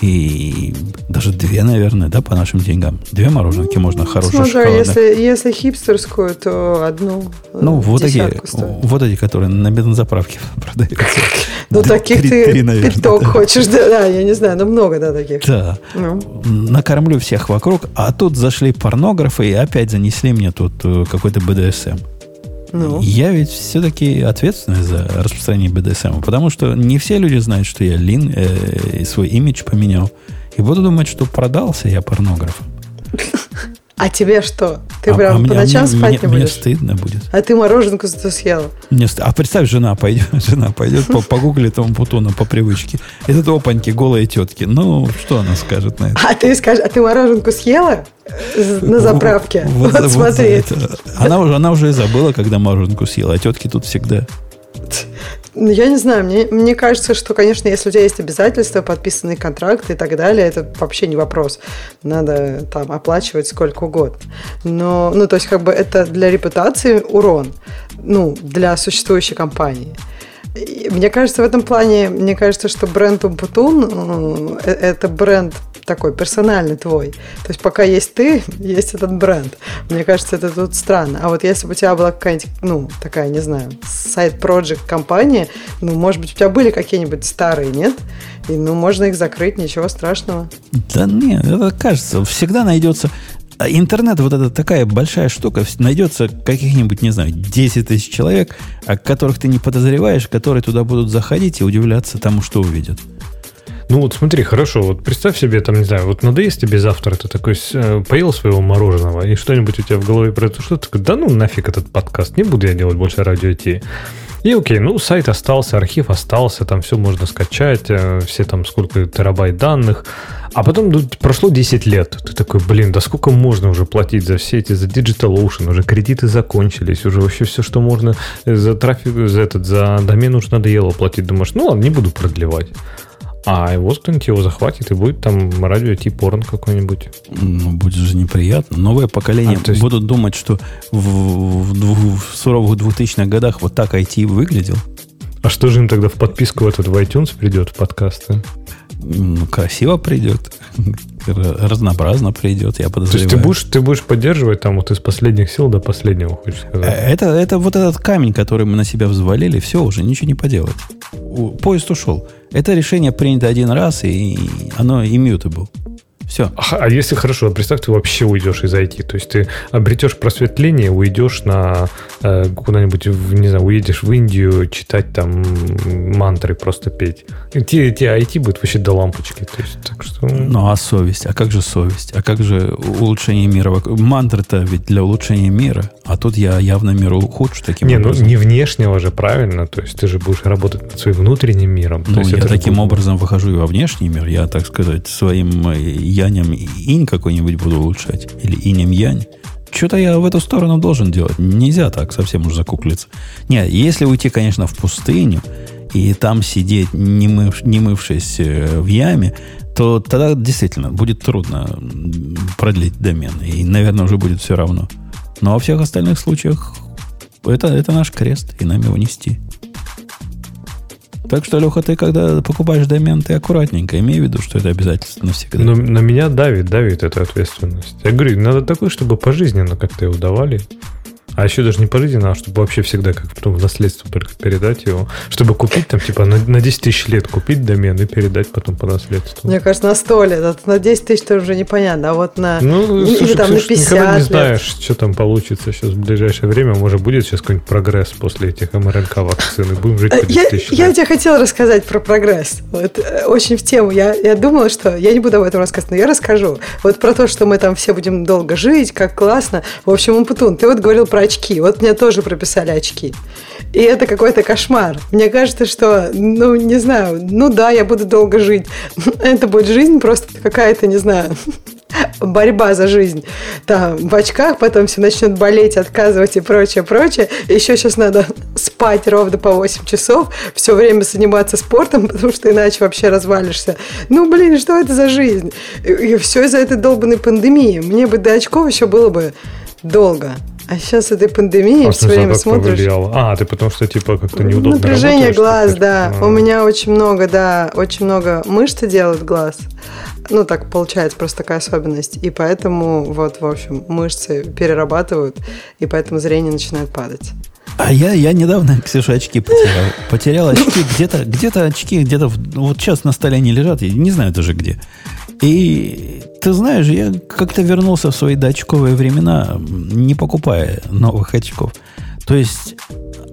И даже две, наверное, да, по нашим деньгам. Две мороженки можно хорошие Смотря, шоколадные. если, если хипстерскую, то одну Ну, э, вот эти, вот эти, которые на бензоправке продаются. Ну, таких ты пяток хочешь, да, да, я не знаю, но много, да, таких. Да. Ну, накормлю всех вокруг, а тут зашли порнографы и опять занесли мне тут э, какой-то БДСМ. Ну. Я ведь все-таки ответственный за распространение БДСМ, потому что не все люди знают, что я лин, э, свой имидж поменял. И буду думать, что продался я порнографом. А тебе что? Ты а, прям а по мне, ночам мне, спать мне, не мне будешь? стыдно будет. А ты мороженку зато съела. Мне ст- А представь, жена пойдет, жена пойдет по, погуглит там Путуна по привычке. Это опаньки, голые тетки. Ну, что она скажет на это? А ты скажешь, а ты мороженку съела З- на заправке? Вот, Вот, вот смотри. это. Она уже, она уже и забыла, когда мороженку съела, а тетки тут всегда. Ну, я не знаю, мне, мне кажется, что, конечно, если у тебя есть обязательства, подписанный контракт и так далее, это вообще не вопрос. Надо там оплачивать сколько угодно. Но, ну, то есть, как бы это для репутации урон, ну, для существующей компании. Мне кажется, в этом плане, мне кажется, что бренд Умпутун – это бренд такой персональный твой. То есть пока есть ты, есть этот бренд. Мне кажется, это тут странно. А вот если бы у тебя была какая-нибудь, ну, такая, не знаю, сайт-проект компания, ну, может быть, у тебя были какие-нибудь старые, нет? И, ну, можно их закрыть, ничего страшного. Да нет, это кажется, всегда найдется... А Интернет вот это такая большая штука, найдется каких-нибудь, не знаю, 10 тысяч человек, о которых ты не подозреваешь, которые туда будут заходить и удивляться тому, что увидят. Ну вот смотри, хорошо, вот представь себе, там, не знаю, вот надоест тебе завтра, ты такой э, поел своего мороженого, и что-нибудь у тебя в голове про что ты такой, да ну нафиг этот подкаст, не буду я делать больше радио Ти. И окей, ну сайт остался, архив остался, там все можно скачать, э, все там сколько терабайт данных. А потом ну, прошло 10 лет. Ты такой, блин, да сколько можно уже платить за все эти, за DigitalOcean, уже кредиты закончились, уже вообще все, что можно э, за трафик, за этот, за домен уж надоело платить. Думаешь, ну ладно, не буду продлевать. А его кто-нибудь его захватит, и будет там радио порн какой-нибудь. Ну, будет же неприятно. Новое поколение А, то есть- будут думать, что в, в дву- в суровых 2000-х годах вот так IT выглядел. А что же им тогда в подписку в этот в iTunes придет, в подкасты? Ну, красиво придет. Разнообразно придет, я То подозреваю. есть ты будешь, ты будешь поддерживать там вот из последних сил до последнего, хочешь Э, сказать? Это, это вот этот камень, который мы на себя взвалили, все, уже ничего не поделать. Поезд ушел. Это решение принято один раз, и оно immutable. Все. А, а если хорошо, представь, ты вообще уйдешь из IT, то есть ты обретешь просветление, уйдешь на э, куда-нибудь, не знаю, уедешь в Индию читать там мантры, просто петь. И тебе, тебе IT будет вообще до лампочки, то есть так что... Ну, а совесть? А как же совесть? А как же улучшение мира? Мантры-то ведь для улучшения мира. А тут я явно мир ухудшу таким не, ну образом. не внешнего же, правильно, то есть ты же будешь работать над своим внутренним миром. Ну, я таким будет- образом выхожу и во внешний мир. Я, так сказать, своим э, янем инь какой-нибудь буду улучшать. Или инем янь. Что-то я в эту сторону должен делать. Нельзя так совсем уж закуклиться. Нет, если уйти, конечно, в пустыню, и там сидеть, не, мыв- не мывшись э, в яме, то тогда действительно будет трудно продлить домен. И, наверное, уже будет все равно. Но во всех остальных случаях это, это наш крест, и нам его нести. Так что, Леха, ты когда покупаешь домен, ты аккуратненько. Имей в виду, что это обязательство навсегда. Но на меня давит, давит эта ответственность. Я говорю, надо такой, чтобы пожизненно как-то его давали. А еще даже не пожизненно, а чтобы вообще всегда как потом в наследство только передать его. Чтобы купить там, типа, на, на 10 тысяч лет купить домен и передать потом по наследству. Мне кажется, на 100 лет. Это на 10 тысяч тоже уже непонятно. А вот на... Ну, или слушай, там на Ксюш, 50 никогда не лет. знаешь, что там получится сейчас в ближайшее время. Может, будет сейчас какой-нибудь прогресс после этих МРНК вакцин, и будем жить Э, по 10 Я, тысяч я лет. тебе хотела рассказать про прогресс. Вот, э, очень в тему. Я, я думала, что... Я не буду об этом рассказывать, но я расскажу. Вот про то, что мы там все будем долго жить, как классно. В общем, Умпутун, ты вот говорил про очки. Вот мне тоже прописали очки. И это какой-то кошмар. Мне кажется, что, ну, не знаю, ну да, я буду долго жить. Это будет жизнь просто какая-то, не знаю, борьба за жизнь. Там в очках потом все начнет болеть, отказывать и прочее, прочее. Еще сейчас надо спать ровно по 8 часов, все время заниматься спортом, потому что иначе вообще развалишься. Ну, блин, что это за жизнь? И, все из-за этой долбанной пандемии. Мне бы до очков еще было бы долго. А сейчас этой пандемии А все время как смотришь. повлияло? А, ты потому что, типа, как-то неудобно Напряжение работаешь, глаз, да. А. У меня очень много, да, очень много мышцы делают глаз. Ну, так получается, просто такая особенность. И поэтому, вот, в общем, мышцы перерабатывают, и поэтому зрение начинает падать. А я, я недавно, Ксюша, очки потерял. Потерял очки где-то, где-то очки, где-то вот сейчас на столе они лежат, я не знаю даже где. И ты знаешь, я как-то вернулся в свои доочковые времена, не покупая новых очков. То есть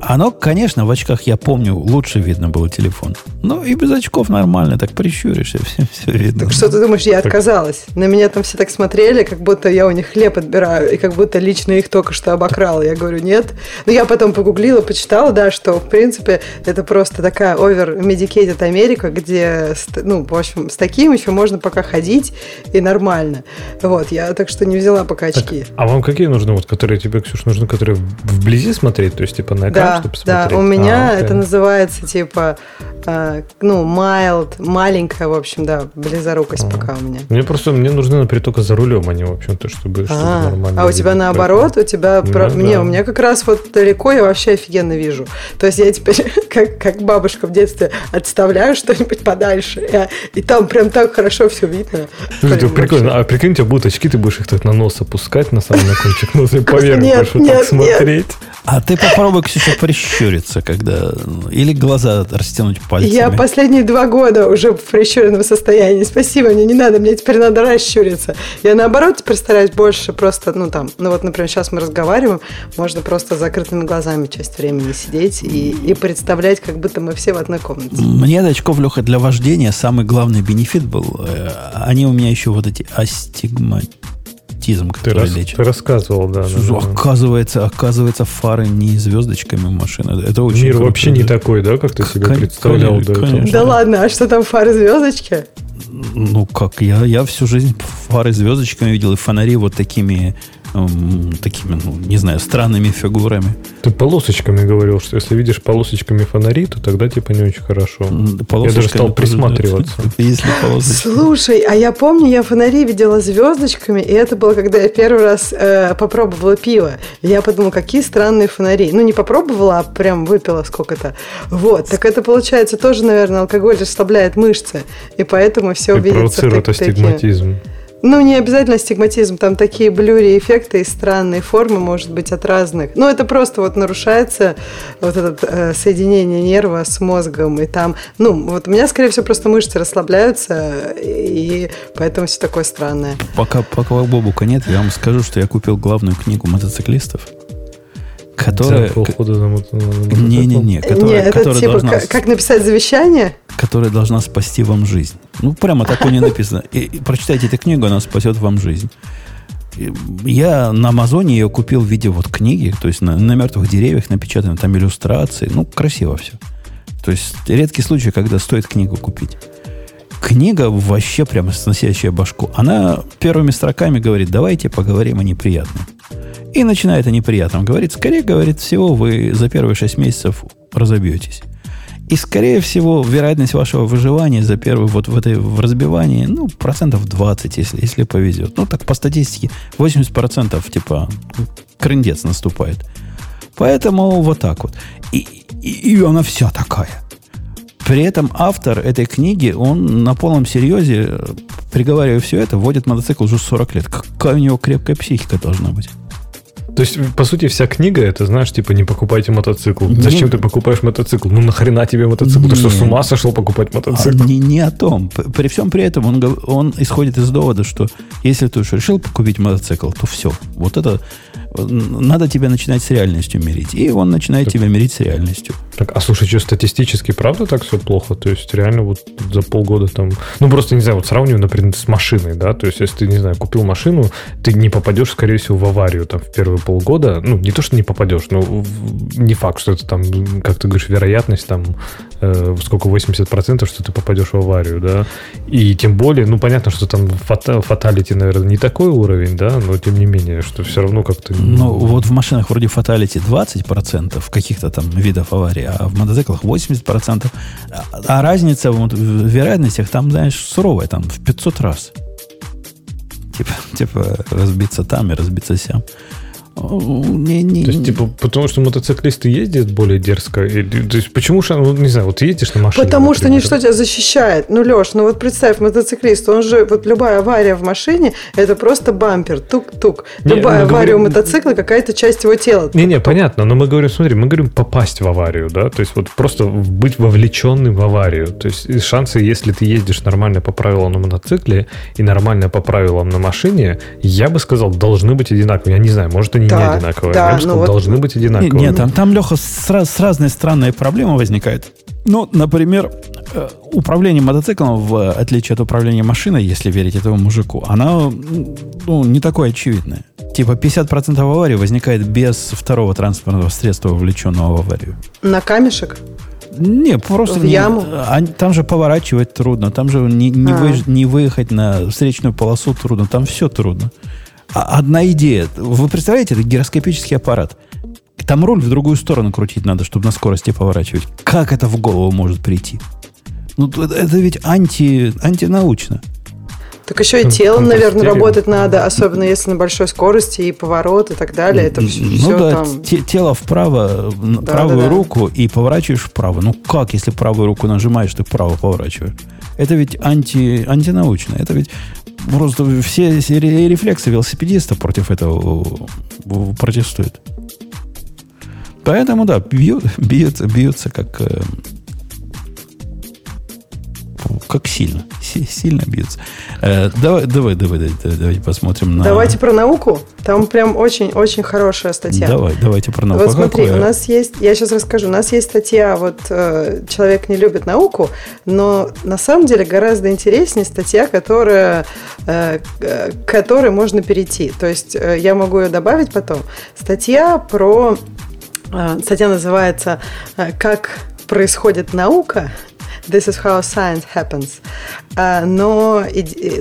оно, конечно, в очках, я помню, лучше видно было телефон. Но и без очков нормально, так прищуришься, все, все видно. Так что ты думаешь, я отказалась? На меня там все так смотрели, как будто я у них хлеб отбираю, и как будто лично их только что обокрала. Я говорю, нет. Но я потом погуглила, почитала, да, что, в принципе, это просто такая over-medicated Америка, где, ну, в общем, с таким еще можно пока ходить, и нормально. Вот, я так что не взяла пока очки. Так, а вам какие нужны, вот, которые тебе, Ксюш, нужны, которые вблизи смотреть, то есть, типа, на экран, да, чтобы смотреть? Да, у меня а, это называется, типа, э, ну, mild, маленькая, в общем, да, близорукость а. пока у меня. Мне просто, мне нужны, например, только за рулем они, в общем-то, чтобы, чтобы а, нормально. А у тебя наоборот, у тебя, ну, про... да. не, у меня как раз вот далеко я вообще офигенно вижу. То есть я теперь, как, как бабушка в детстве, отставляю что-нибудь подальше, и, и там прям так хорошо все видно. Слушай, прикольно, а прикинь, у тебя будут очки, ты будешь их так на нос опускать, на самый на кончик носа, и поверх будешь вот так смотреть. А ты попробуй, Ксюша, прищуриться, когда... Или глаза растянуть пальцами. Я последние два года уже в прищуренном состоянии. Спасибо, мне не надо, мне теперь надо расщуриться. Я наоборот теперь стараюсь больше просто, ну там, ну вот, например, сейчас мы разговариваем, можно просто закрытыми глазами часть времени сидеть и, и представлять, как будто мы все в одной комнате. Мне от очков, Леха, для вождения самый главный бенефит был. Э, они у меня еще вот эти астигмат аутизм, который ты рас, лечит. Ты рассказывал, да. да, оказывается, оказывается, фары не звездочками машины. Это очень Мир круто, вообще да. не такой, да, как ты себе Кон- представлял? Конечно, да, конечно. да ладно, а что там фары звездочки? Ну как, я, я всю жизнь фары звездочками видел и фонари вот такими такими, ну, не знаю, странными фигурами. Ты полосочками говорил, что если видишь полосочками фонари, то тогда типа не очень хорошо. Я даже стал присматриваться. Если Слушай, а я помню, я фонари видела звездочками, и это было, когда я первый раз э, попробовала пиво. Я подумала, какие странные фонари. Ну, не попробовала, а прям выпила сколько-то. Вот, так это получается тоже, наверное, алкоголь расслабляет мышцы, и поэтому все видится. Провоцирует астигматизм. Ну, не обязательно стигматизм, там такие блюри эффекты и странные формы, может быть, от разных. Ну, это просто вот нарушается вот это э, соединение нерва с мозгом, и там, ну, вот у меня, скорее всего, просто мышцы расслабляются, и поэтому все такое странное. Пока, пока Бобука нет, я вам скажу, что я купил главную книгу мотоциклистов которая... Не-не-не, которая, это которая типа должна... Как, написать завещание? Которая должна спасти вам жизнь. Ну, прямо такое не написано. И, и прочитайте эту книгу, она спасет вам жизнь. Я на Амазоне ее купил в виде вот книги, то есть на, на мертвых деревьях напечатаны там иллюстрации. Ну, красиво все. То есть редкий случай, когда стоит книгу купить. Книга вообще прямо сносящая башку. Она первыми строками говорит, давайте поговорим о неприятном. И начинает о неприятном говорить. Скорее, говорит, всего вы за первые 6 месяцев разобьетесь. И, скорее всего, вероятность вашего выживания за первый вот в этой в разбивании, ну, процентов 20, если, если повезет. Ну, так по статистике 80 процентов, типа, крындец наступает. Поэтому вот так вот. И, и, и она вся такая. При этом автор этой книги, он на полном серьезе, приговаривая все это, водит мотоцикл уже 40 лет. Какая у него крепкая психика должна быть? То есть, по сути, вся книга это, знаешь, типа, не покупайте мотоцикл. Не, Зачем ты покупаешь мотоцикл? Ну, нахрена тебе мотоцикл? Не, ты что, с ума сошел покупать мотоцикл? А, не, не о том. При всем при этом он, он исходит из довода, что если ты уж решил купить мотоцикл, то все. Вот это надо тебя начинать с реальностью мирить. И он начинает так, тебя мирить с реальностью. Так, а слушай, что статистически правда так все плохо? То есть реально вот за полгода там... Ну, просто, не знаю, вот сравниваю, например, с машиной, да? То есть если ты, не знаю, купил машину, ты не попадешь, скорее всего, в аварию там в первые полгода. Ну, не то, что не попадешь, но не факт, что это там, как ты говоришь, вероятность там э, сколько, 80%, что ты попадешь в аварию, да? И тем более, ну, понятно, что там фаталити, наверное, не такой уровень, да? Но тем не менее, что все равно как-то ну, вот в машинах вроде фаталити 20% каких-то там видов аварий, а в мотоциклах 80%. А разница вот, в вероятностях там, знаешь, суровая, там в 500 раз. Типа, типа разбиться там и разбиться сям. Не, не, то есть, типа, потому что мотоциклисты ездят более дерзко? И, то есть, почему же, ну, не знаю, вот едешь на машине? Потому например, что ничто тебя защищает. Ну, Леш, ну вот представь, мотоциклист, он же, вот любая авария в машине, это просто бампер, тук-тук. Любая не, авария говорим... у мотоцикла, какая-то часть его тела. Не-не, понятно, но мы говорим, смотри, мы говорим попасть в аварию, да, то есть, вот просто быть вовлеченным в аварию. То есть, шансы, если ты ездишь нормально по правилам на мотоцикле и нормально по правилам на машине, я бы сказал, должны быть одинаковые. Я не знаю, может, они они Да, не одинаковые. да, сказал, ну вот- должны быть одинаковые. Нет, там, там Леха, с, раз- с разные странные проблемы возникают. Ну, например, э, управление мотоциклом, в отличие от управления машиной, если верить этому мужику, оно ну, не такое очевидное. Типа 50% аварий возникает без второго транспортного средства, вовлеченного в аварию. На камешек? Не, просто В не- яму? а, там же поворачивать трудно, там же не, не, А. выезж- не выехать на встречную полосу трудно, там все трудно. А одна идея. Вы представляете, это гироскопический аппарат. Там руль в другую сторону крутить надо, чтобы на скорости поворачивать. Как это в голову может прийти? Ну, это ведь анти, антинаучно. Так еще и телом, наверное, работать надо, особенно если на большой скорости и поворот и так далее. Это все, ну да, там... те- тело вправо, Да, правую да, да. руку и поворачиваешь вправо. Ну как, если правую руку нажимаешь, ты вправо поворачиваешь? Это ведь анти, антинаучно. Это ведь просто все, все ре- рефлексы велосипедиста против этого э, протестуют. Поэтому, да, бьют, бьются, бьются как, э, как сильно. Си- сильно бьются. Э, давай, давай, давай, давай, давайте посмотрим на... Давайте про науку. Там прям очень-очень хорошая статья. Давай, давайте про науку. Вот А смотри, какое? у нас есть, я сейчас расскажу, у нас есть статья, вот э, человек не любит науку, но на самом деле гораздо интереснее статья, которая, э, к которой можно перейти. То есть э, я могу ее добавить потом. Статья про, э, статья называется э, «Как происходит наука», This is how science happens. А, но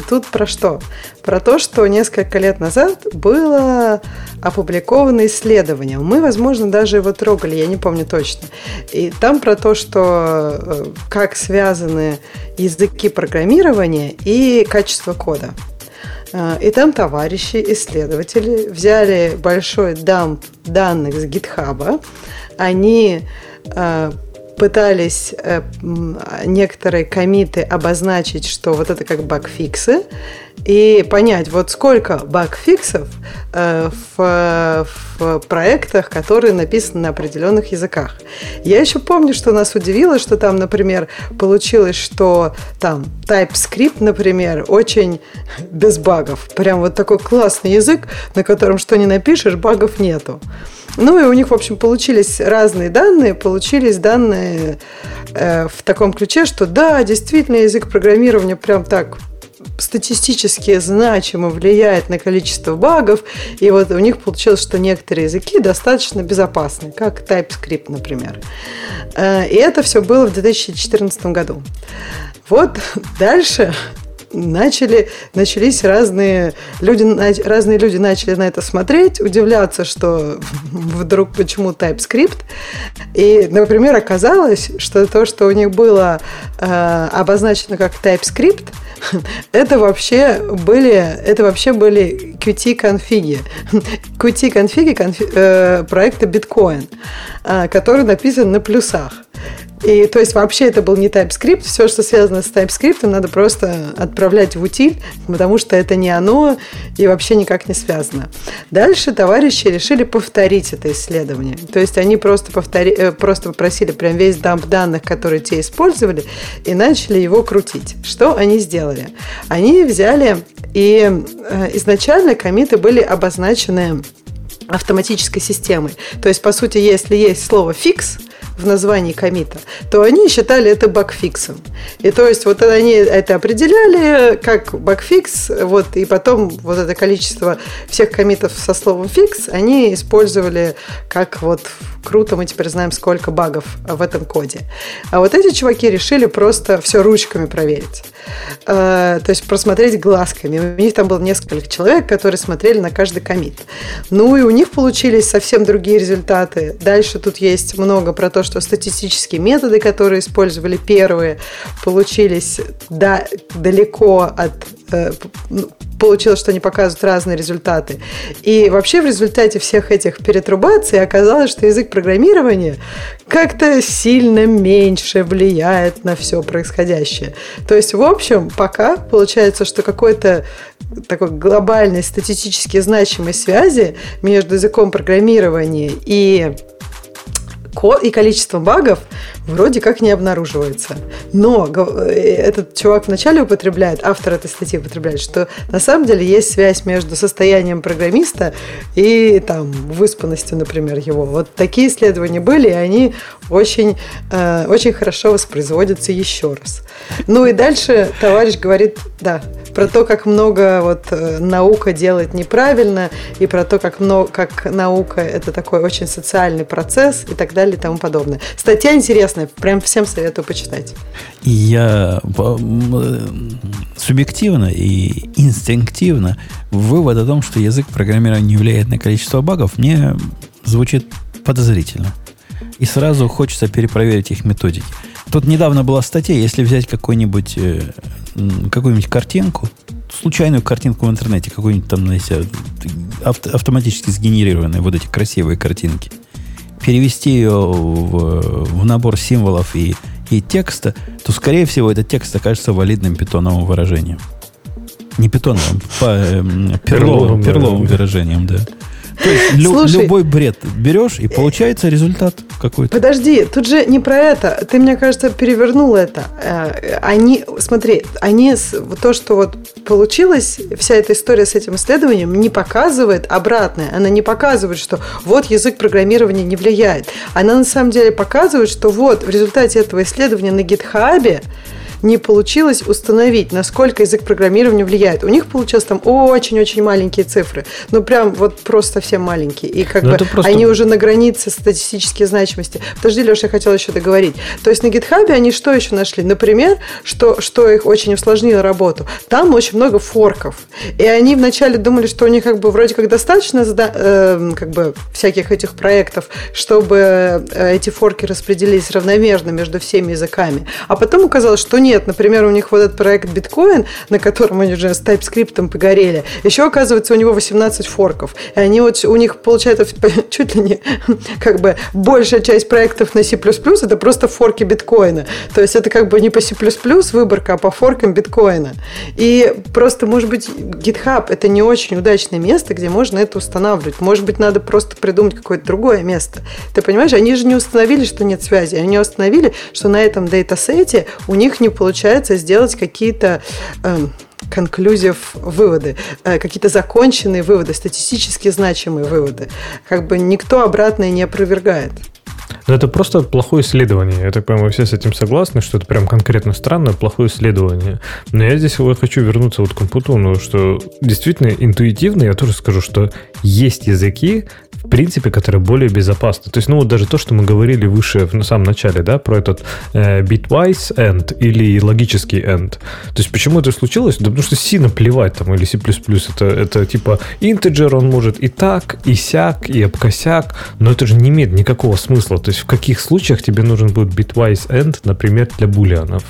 тут про что? Про то, что несколько лет назад было опубликовано исследование. Мы, возможно, даже его трогали, я не помню точно. И там про то, что э, как связаны языки программирования и качество кода. А, И там товарищи, исследователи взяли большой дамп данных с гитхаба. Они а, пытались э, некоторые комиты обозначить, что вот это как багфиксы, и понять, вот сколько багфиксов э, в, в проектах, которые написаны на определенных языках. Я еще помню, что нас удивило, что там, например, получилось, что там TypeScript, например, очень без багов. Прям вот такой классный язык, на котором что ни напишешь, багов нету. Ну и у них, в общем, получились разные данные, получились данные э, в таком ключе, что да, действительно язык программирования прям так статистически значимо влияет на количество багов, и вот у них получилось, что некоторые языки достаточно безопасны, как TypeScript, например. Э, И это все было в 2014 году. Вот дальше начали, начались разные люди, разные люди начали на это смотреть, удивляться, что вдруг почему TypeScript. И, например, оказалось, что то, что у них было э, обозначено как TypeScript, это вообще были, это вообще были Qt-конфиги. Qt-конфиги конфи- э, проекта Bitcoin, э, который написан на плюсах. И то есть вообще это был не TypeScript, все, что связано с TypeScript, надо просто отправлять в утиль, потому что это не оно и вообще никак не связано. Дальше товарищи решили повторить это исследование. То есть они просто, повтори, э, просто попросили прям весь дамп данных, которые те использовали, и начали его крутить. Что они сделали? Они взяли и э, изначально комиты были обозначены автоматической системой. То есть, по сути, если есть слово «фикс», в названии комита, то они считали это багфиксом. И то есть вот они это определяли как багфикс, вот, и потом вот это количество всех комитов со словом фикс они использовали как вот круто, мы теперь знаем, сколько багов в этом коде. А вот эти чуваки решили просто все ручками проверить. Э, То есть просмотреть глазками. У них там было несколько человек, которые смотрели на каждый комит. Ну и у них получились совсем другие результаты. Дальше тут есть много про то, что статистические методы, которые использовали первые, получились да, далеко от э, ну, получилось, что они показывают разные результаты. И вообще в результате всех этих перетрубаций оказалось, что язык программирования как-то сильно меньше влияет на все происходящее. То есть, в общем, пока получается, что какой-то такой глобальной статистически значимой связи между языком программирования и и количество багов вроде как не обнаруживается. Но э, этот чувак вначале употребляет, автор этой статьи употребляет, что на самом деле есть связь между состоянием программиста и там выспанностью, например, его. Вот такие исследования были, и они очень, э, очень хорошо воспроизводятся еще раз. Ну и дальше товарищ говорит, да, про то, как много вот э, наука делает неправильно, и про то, как, много, как наука это такой очень социальный процесс и так далее и тому подобное. Статья интересная, прям всем советую почитать. Я субъективно и инстинктивно вывод о том, что язык программирования влияет на количество багов, мне звучит подозрительно. И сразу хочется перепроверить их методики. Тут недавно была статья, если взять какой-нибудь, э, какую-нибудь картинку, случайную картинку в интернете, какую-нибудь там, знаете, авто, автоматически сгенерированные вот эти красивые картинки, перевести ее в, в набор символов и, и текста, то, скорее всего, этот текст окажется валидным питоновым выражением. Не питоновым, по, э, перловым, перловым выражением, да. То есть лю- Слушай, любой бред берешь, и получается результат какой-то. Подожди, тут же не про это. Ты, мне кажется, перевернул это. Э, они, смотри, они, то, что вот получилось, вся эта история с этим исследованием не показывает обратное. Она не показывает, что вот язык программирования не влияет. Она на самом деле показывает, что вот в результате этого исследования на гитхабе не получилось установить, насколько язык программирования влияет. У них получилось там очень-очень маленькие цифры. Ну, прям вот просто совсем маленькие. И как Но ну, бы просто... они уже на границе статистической значимости. Подожди, Леша, я хотела еще договорить. То есть на GitHub они что еще нашли? Например, что, что их очень усложнило работу. Там очень много форков. И они вначале думали, что у них как бы вроде как достаточно э, как бы всяких этих проектов, чтобы э, эти форки распределились равномерно между всеми языками. А потом оказалось, что нет, нет. Например, у них вот этот проект биткоин, на котором они уже с TypeScript погорели, еще, оказывается, у него 18 форков. И они вот, у них получается чуть ли не как бы большая часть проектов на C++ это просто форки биткоина. То есть это как бы не по C++ выборка, а по форкам биткоина. И просто, может быть, GitHub это не очень удачное место, где можно это устанавливать. Может быть, надо просто придумать какое-то другое место. Ты понимаешь, они же не установили, что нет связи. Они установили, что на этом датасете у них не получается сделать какие-то э, конклюзив выводы, э, какие-то законченные выводы, статистически значимые выводы. Как бы никто обратное не опровергает. Но это просто плохое исследование. Я так понимаю, все с этим согласны, что это прям конкретно странное, плохое исследование. Но я здесь вот хочу вернуться вот к Компутуну, что действительно интуитивно я тоже скажу, что есть языки, в принципе, которые более безопасны. То есть, ну вот даже то, что мы говорили выше, в самом начале, да, про этот э, bitwise end или логический end. То есть, почему это случилось? Да потому что C наплевать там, или C++, это, это типа integer, он может и так, и сяк, и обкосяк, но это же не имеет никакого смысла. То есть, в каких случаях тебе нужен будет bitwise end, например, для булианов?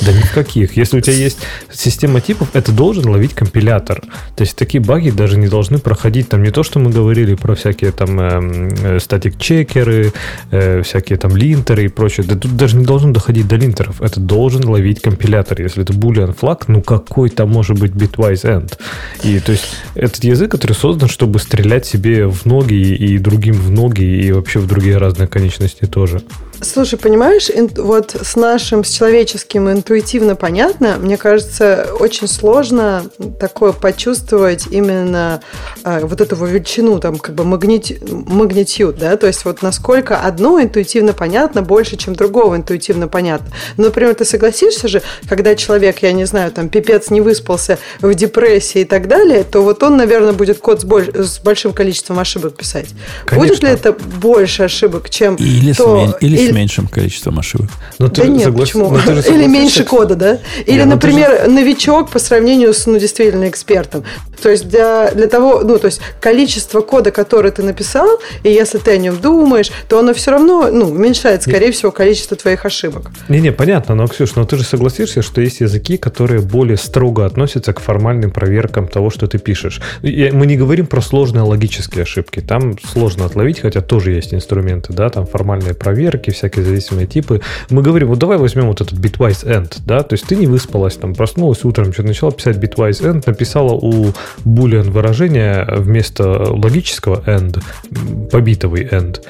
Да ни в каких. Если у тебя есть система типов, это должен ловить компилятор. То есть такие баги даже не должны проходить. Там не то, что мы говорили про всякие там э, статик-чекеры, э, всякие там линтеры и прочее. Да тут даже не должен доходить до линтеров. Это должен ловить компилятор. Если это boolean флаг, ну какой там может быть bitwise end? И то есть этот язык, который создан, чтобы стрелять себе в ноги и другим в ноги и вообще в другие разные конечности тоже. Слушай, понимаешь, вот с нашим, с человеческим интуитивно понятно, мне кажется, очень сложно такое почувствовать именно э, вот эту величину, там, как бы магнити, магнитюд, да, то есть вот насколько одно интуитивно понятно больше, чем другого интуитивно понятно. Например, ты согласишься же, когда человек, я не знаю, там, пипец не выспался в депрессии и так далее, то вот он, наверное, будет код с, больш, с большим количеством ошибок писать. Конечно. Будет ли это больше ошибок, чем или то... Или с меньшим количеством ошибок. Но ну, ты да нет, соглас... почему? Но ну, ты Или меньше кода, да? Или, нет, например, же... новичок по сравнению с, ну, действительно экспертом. То есть для, для того, ну, то есть количество кода, который ты написал, и если ты о нем думаешь, то оно все равно, ну, уменьшает, скорее не... всего, количество твоих ошибок. Не-не, понятно, но, Ксюш, но ты же согласишься, что есть языки, которые более строго относятся к формальным проверкам того, что ты пишешь. Мы не говорим про сложные логические ошибки. Там сложно отловить, хотя тоже есть инструменты, да, там формальные проверки, всякие зависимые типы. Мы говорим, вот давай возьмем вот этот bitwise end, да, то есть ты не выспалась, там проснулась утром, что начала писать bitwise end, написала у boolean выражение вместо логического end, побитовый end.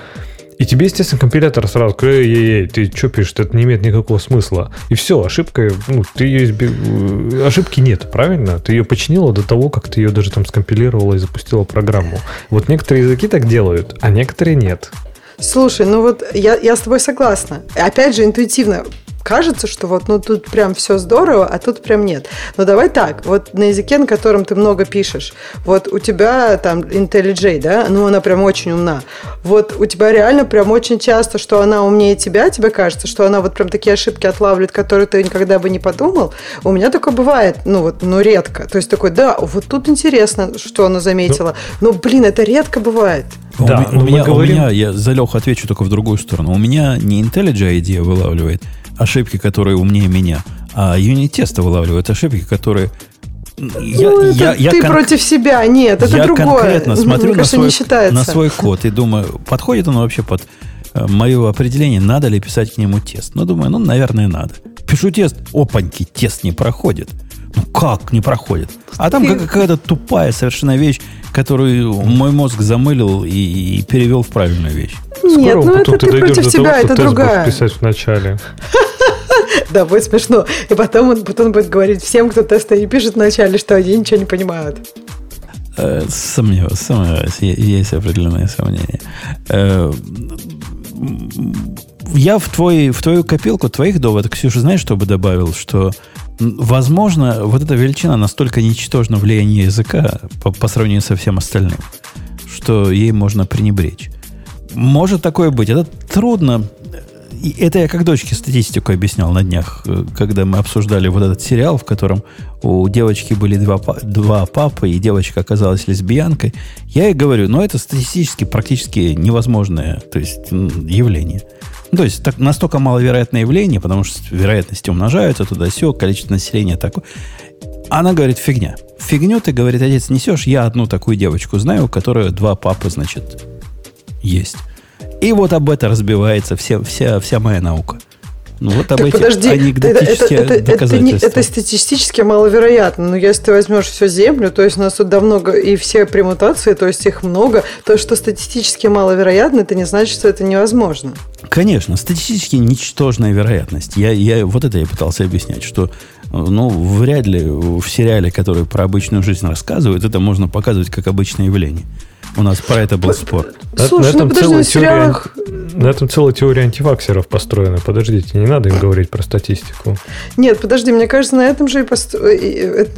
И тебе, естественно, компилятор сразу эй, эй, эй, ты что пишешь, это не имеет никакого смысла. И все, ошибка, ну, ты ее изби... Э, ошибки нет, правильно? Ты ее починила до того, как ты ее даже там скомпилировала и запустила программу. Вот некоторые языки так делают, а некоторые нет. Слушай, ну вот я, я с тобой согласна. Опять же, интуитивно кажется, что вот ну тут прям все здорово, а тут прям нет. Но давай так, вот на языке, на котором ты много пишешь, вот у тебя там IntelliJ, да, ну она прям очень умна. Вот у тебя реально прям очень часто, что она умнее тебя, тебе кажется, что она вот прям такие ошибки отлавливает, которые ты никогда бы не подумал. У меня такое бывает, ну вот, ну редко. То есть такой, да, вот тут интересно, что она заметила. Но, блин, это редко бывает. Да, у, у, меня, говорим... у меня, я за Леху отвечу только в другую сторону. У меня не IntelliJ идея вылавливает, ошибки, которые умнее меня, а юнит-тесты вылавливают ошибки, которые я, ну, я, я, ты кон... против себя, нет, это я другое. Я конкретно смотрю на свой, на свой код и думаю, подходит он вообще под э, мое определение, надо ли писать к нему тест. Ну, думаю, ну, наверное, надо. Пишу тест, опаньки, тест не проходит. Ну, как не проходит? А там какая-то тупая совершенно вещь, которую мой мозг замылил и, и перевел в правильную вещь. Нет, Скоро ну это ты, ты против себя, это другая. писать вначале. Да, будет смешно. И потом он, потом будет говорить всем, кто тесты не пишет вначале, что они ничего не понимают. Э, сомневаюсь, сомневаюсь. Есть определенные сомнения. Э, я в, твой, в твою копилку твоих доводов, Ксюша, знаешь, что бы добавил? Что, возможно, вот эта величина настолько ничтожна влияние языка по, по сравнению со всем остальным, что ей можно пренебречь. Может такое быть. Это трудно. И это я как дочке статистику объяснял на днях, э, когда мы обсуждали вот этот сериал, в котором у девочки были два, два папы, и девочка оказалась лесбиянкой. Я ей говорю, ну это статистически практически невозможное то есть, явление. Ну, то есть так, настолько маловероятное явление, потому что вероятности умножаются туда все количество населения такое. Она говорит, фигня. Фигню ты, говорит, отец, несешь. Я одну такую девочку знаю, у которой два папы, значит, есть. И вот об этом разбивается вся, вся, вся моя наука. Ну вот об так этих подожди, анекдотические это, это. Это, это статистически маловероятно. Но если ты возьмешь всю Землю, то есть у нас тут давно и все премутации, то есть их много, то, что статистически маловероятно, это не значит, что это невозможно. Конечно, статистически ничтожная вероятность. Я, я, вот это я пытался объяснять, что ну, вряд ли в сериале, который про обычную жизнь рассказывает, это можно показывать как обычное явление. У нас про это был спор. Слушай, на, ну подожди, на сериалах... На этом целая теория антиваксеров построена. Подождите, не надо им говорить про статистику. Нет, подожди, мне кажется, на этом же и пост...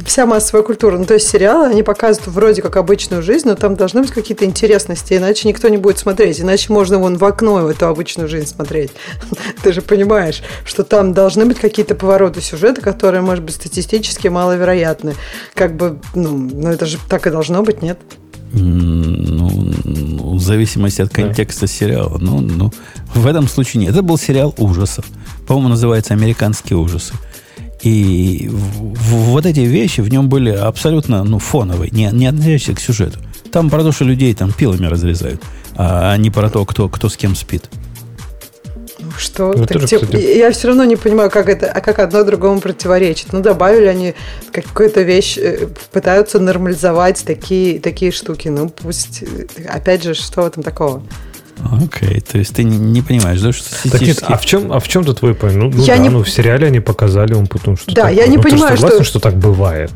вся массовая культура. Ну, то есть сериалы, они показывают вроде как обычную жизнь, но там должны быть какие-то интересности, иначе никто не будет смотреть. Иначе можно вон в окно в эту обычную жизнь смотреть. Ты же понимаешь, что там должны быть какие-то повороты сюжета, которые, может быть, статистически маловероятны. Как бы, ну, ну это же так и должно быть, нет? Ну, в зависимости от контекста сериала. Ну, ну, в этом случае нет. Это был сериал ужасов. По-моему, называется «Американские ужасы». И вот эти вещи в нем были абсолютно ну, фоновые, не, не относящиеся к сюжету. Там про то, что людей там пилами разрезают, а не про то, кто, кто с кем спит. Что? Ну, так, же, кстати... Я все равно не понимаю, как это, а как одно другому противоречит. Ну, добавили они какую-то вещь, э, пытаются нормализовать такие, такие штуки. Ну, пусть, опять же, что в этом такого? Окей, okay. то есть ты не, не понимаешь, да, что так нет, а в чем, а в чем тут твой? Ну, ну я да, не... ну в сериале они показали, он потом что. Да, такое. я не ну, понимаю, ты согласен, что... что так бывает.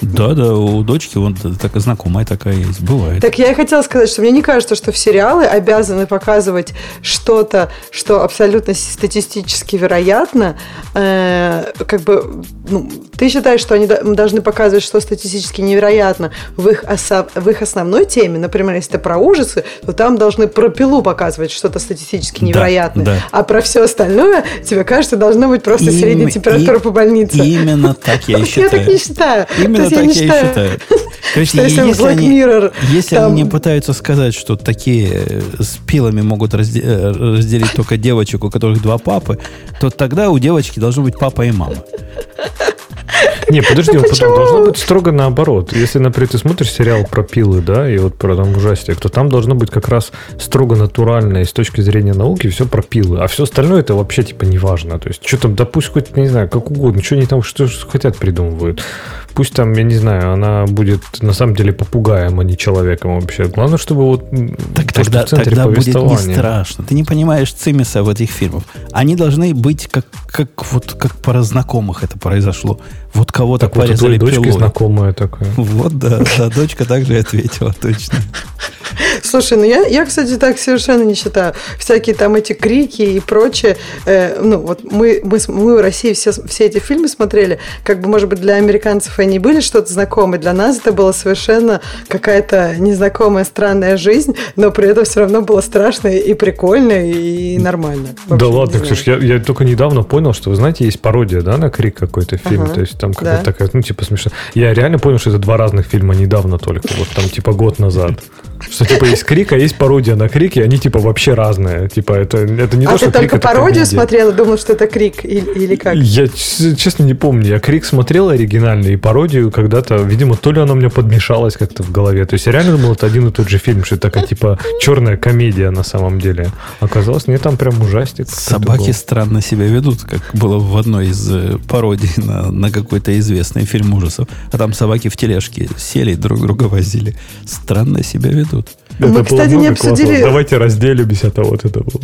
Да, да, у дочки вот такая знакомая такая есть, бывает. Так я и хотела сказать, что мне не кажется, что в сериалы обязаны показывать что-то, что абсолютно статистически вероятно. Э, как бы, ну, ты считаешь, что они должны показывать, что статистически невероятно в их, осо- в их основной теме, например, если это про ужасы, то там должны про пилу показывать что-то статистически невероятное, да, да. а про все остальное тебе кажется должна быть просто Им, средняя температура и, по больнице. Именно так я и считаю. Я так не считаю. Именно так я, считаю, и считаю. Есть, если, если, они, Mirror, если там... они пытаются сказать, что такие э, с пилами могут разде- э, разделить только девочек, у которых два папы, то тогда у девочки должны быть папа и мама. Не, подожди, ну, потом должно быть строго наоборот. Если, например, ты смотришь сериал про пилы, да, и вот про там ужастик, то там должно быть как раз строго натурально и с точки зрения науки все про пилы. А все остальное это вообще типа не важно. То есть, что там, да пусть хоть, не знаю, как угодно, что они там что хотят придумывают. Пусть там, я не знаю, она будет на самом деле попугаем, а не человеком вообще. Главное, чтобы вот Так то, тогда, что в центре тогда будет не страшно. Ты не понимаешь цимиса в этих фильмах. Они должны быть как, как, вот, как пара знакомых это произошло. Вот кого-то Так вот порезали дочки пилой. знакомая такая. Вот, да, да, дочка также и ответила, точно. Слушай, ну я, я, кстати, так совершенно не считаю. Всякие там эти крики и прочее. э, ну, вот мы, мы, мы в России все, все эти фильмы смотрели. Как бы, может быть, для американцев они были что-то знакомые. Для нас это было совершенно какая-то незнакомая, странная жизнь, но при этом все равно было страшно и прикольно, и нормально. Да общем, не ладно. Ксюш, я, я только недавно понял, что, вы знаете, есть пародия, да, на крик какой-то фильм. Ага, То есть там да. какая-то такая, ну, типа смешно. Я реально понял, что это два разных фильма недавно только. Вот там типа год назад. Что типа есть крик, а есть пародия на крик, и они типа вообще разные. Типа это, это не а то, ты что крик только это пародию комедия. смотрела, думал, что это крик или, или как? Я честно не помню. Я крик смотрел оригинальный и пародию когда-то, видимо, то ли она у меня подмешалась как-то в голове. То есть я реально думал, это один и тот же фильм, что это такая типа черная комедия на самом деле. Оказалось, нет, там прям ужастик. Собаки был. странно себя ведут, как было в одной из э, пародий на, на какой-то известный фильм ужасов. А там собаки в тележке сели, друг друга возили. Странно себя ведут. Мы, было кстати, не много классного. обсудили- Давайте разделимся, это вот это было.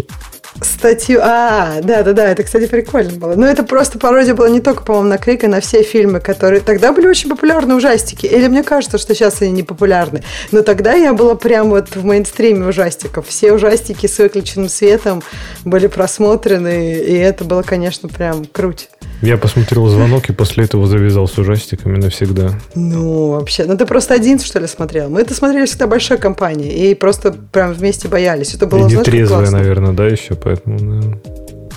Статью. А, да, да, да, это, кстати, прикольно было. Но это просто пародия была не только, по-моему, на Крик, а на все фильмы, которые тогда были очень популярны ужастики. Или мне кажется, что сейчас они не популярны. Но тогда я была прям вот в мейнстриме ужастиков. Все ужастики с выключенным светом были просмотрены, и это было, конечно, прям круть. Я посмотрел звонок и после этого завязал с ужастиками навсегда. Ну, вообще, ну ты просто один, что ли, смотрел? Мы это смотрели всегда большой компанией, и просто прям вместе боялись. Это И было, не знаешь, трезвая, наверное, да, еще, поэтому, наверное.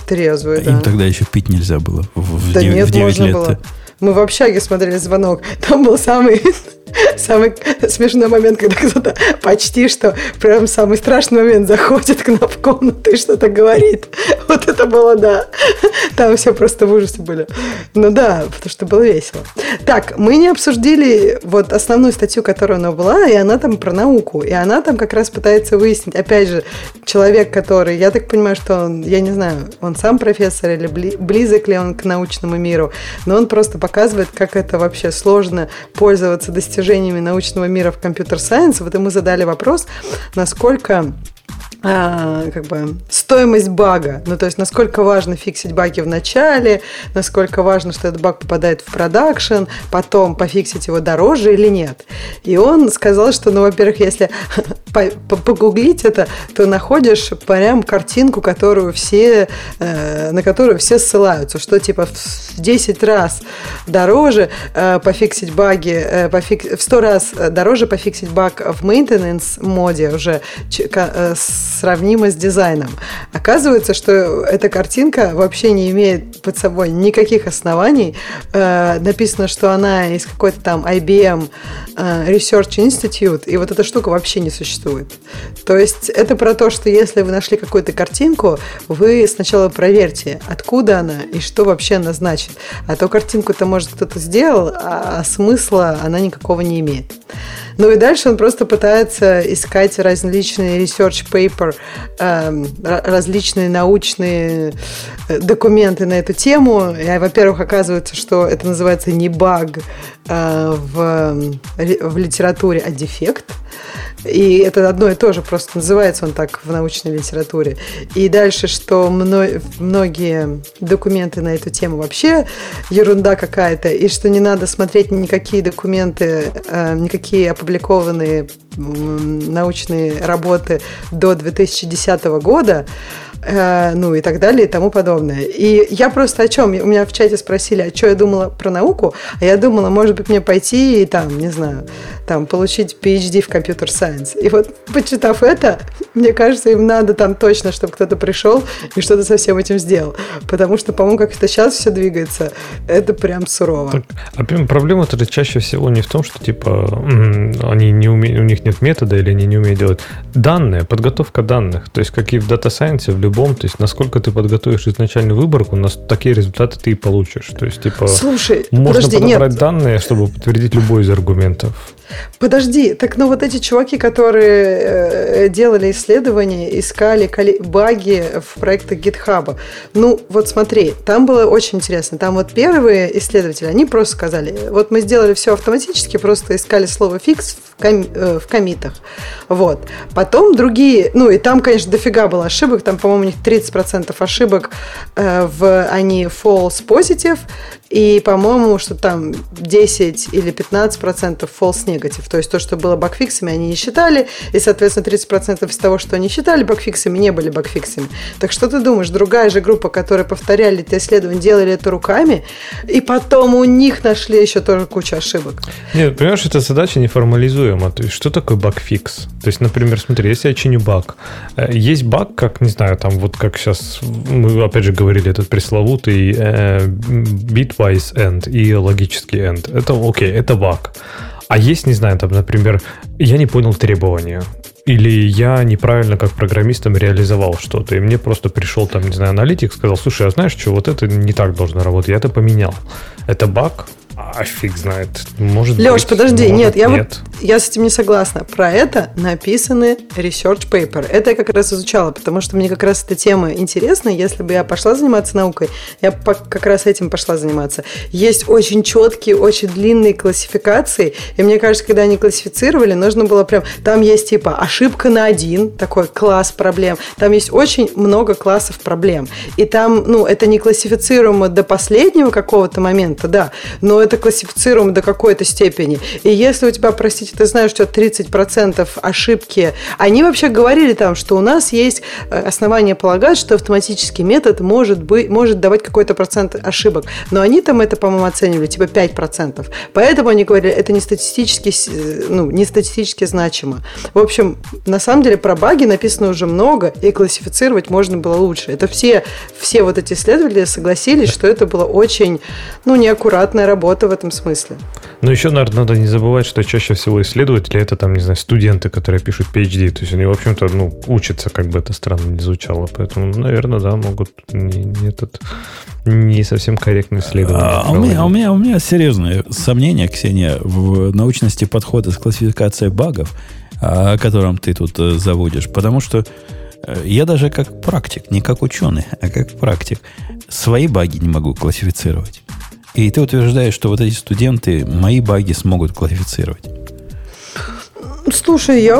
Трезвые, да. Им тогда еще пить нельзя было в, в Да дев- нет, в 9 можно лет. было. Мы в общаге смотрели звонок. Там был самый, самый смешной момент, когда кто-то почти что прям самый страшный момент заходит к нам в комнату и что-то говорит. Вот это было, да. Там все просто в ужасе были. Ну да, потому что было весело. Так, мы не обсудили вот основную статью, которая у нас была, и она там про науку. И она там как раз пытается выяснить, опять же, человек, который, я так понимаю, что он, я не знаю, он сам профессор или бли- близок ли он к научному миру, но он просто показывает, как это вообще сложно пользоваться достижениями научного мира в компьютер-сайенс. Вот ему задали вопрос, насколько а, как бы стоимость бага, ну то есть насколько важно фиксить баги в начале, насколько важно, что этот баг попадает в продакшн, потом пофиксить его дороже или нет. И он сказал, что, ну, во-первых, если по- по- погуглить это, то находишь прям картинку, которую все, э, на которую все ссылаются, что типа в 10 раз дороже э, пофиксить баги, э, в 100 раз дороже пофиксить баг в maintenance моде уже ч- сравнимо с дизайном. Оказывается, что эта картинка вообще не имеет под собой никаких оснований. Э, написано, что она из какой-то там IBM э, Research Institute, и вот эта штука вообще не существует. То есть это про то, что если вы нашли какую-то картинку, вы сначала проверьте, откуда она и что вообще она значит. А то картинку-то, может, кто-то сделал, а смысла она никакого не имеет. Ну и дальше он просто пытается искать различные research paper, эм, ра- различные научные э, документы на эту тему. И, во-первых, оказывается, что это называется не баг э, в, м, ри- в литературе, а дефект. И это одно и то же, просто называется он так в научной литературе. И дальше, что мно- многие документы на эту тему вообще ерунда какая-то, и что не надо смотреть никакие документы, э, никакие опубликованные научные работы до 2010 года, э, ну и так далее и тому подобное. И я просто о чем? У меня в чате спросили, а что я думала про науку, а я думала, может быть, мне пойти и там, не знаю, там получить PhD в компьютер сайенс. И вот, почитав это, мне кажется, им надо там точно, чтобы кто-то пришел и что-то со всем этим сделал. Потому что, по-моему, как это сейчас все двигается, это прям сурово. Так, а проблема-то чаще всего не в том, что типа они не умеют, у них нет метода или они не умеют делать. Данные, подготовка данных. То есть, как и в Science, в любом, то есть, насколько ты подготовишь изначальную выборку, нас такие результаты ты и получишь. То есть, типа, Слушай, можно подожди, подобрать нет, данные, чтобы подтвердить любой из аргументов. Подожди, так ну вот эти чуваки, которые э, делали исследования, искали баги в проектах GitHub. Ну, вот смотри, там было очень интересно. Там вот первые исследователи, они просто сказали, вот мы сделали все автоматически, просто искали слово фикс в, ком, э, в комитах. Вот. Потом другие, ну и там, конечно, дофига было ошибок, там, по-моему, у них 30% ошибок э, в они false positive, и, по-моему, что там 10 или 15% false negative. То есть то, что было багфиксами, они не считали. И, соответственно, 30% из того, что они считали багфиксами, не были багфиксами. Так что ты думаешь, другая же группа, которая повторяли это исследование, делали это руками, и потом у них нашли еще тоже кучу ошибок. Нет, понимаешь, эта задача неформализуема. То есть что такое багфикс? То есть, например, смотри, если я чиню баг, э, есть баг, как, не знаю, там вот как сейчас мы опять же говорили, этот пресловутый э, бит bitwise end и логический end. Это окей, это баг. А есть, не знаю, там, например, я не понял требования. Или я неправильно как программистом реализовал что-то, и мне просто пришел там, не знаю, аналитик, сказал, слушай, а знаешь что, вот это не так должно работать, я это поменял. Это баг, а фиг знает. Может Леш, быть, подожди, может, нет, я нет. вот я с этим не согласна. Про это написаны research paper. Это я как раз изучала, потому что мне как раз эта тема интересна. Если бы я пошла заниматься наукой, я как раз этим пошла заниматься. Есть очень четкие, очень длинные классификации, и мне кажется, когда они классифицировали, нужно было прям... Там есть типа ошибка на один, такой класс проблем. Там есть очень много классов проблем. И там, ну, это не классифицируемо до последнего какого-то момента, да, но это классифицируемо до какой-то степени. И если у тебя, простите, ты знаешь, что 30% ошибки, они вообще говорили там, что у нас есть э, основания полагать, что автоматический метод может, быть, может давать какой-то процент ошибок. Но они там это, по-моему, оценивали, типа 5%. Поэтому они говорили, это не статистически, э, ну, не статистически значимо. В общем, на самом деле про баги написано уже много, и классифицировать можно было лучше. Это все, все вот эти исследователи согласились, что это была очень, ну, неаккуратная работа работа в этом смысле. Но еще, наверное, надо не забывать, что чаще всего исследователи это там, не знаю, студенты, которые пишут PhD. То есть они, в общем-то, ну, учатся, как бы это странно не звучало. Поэтому, наверное, да, могут не, не этот не совсем корректное исследование. А, у, меня, у, меня, у меня серьезное сомнение, Ксения, в научности подхода с классификацией багов, о котором ты тут э, заводишь. Потому что э, я даже как практик, не как ученый, а как практик, свои баги не могу классифицировать. И ты утверждаешь, что вот эти студенты мои баги смогут классифицировать. Слушай, я,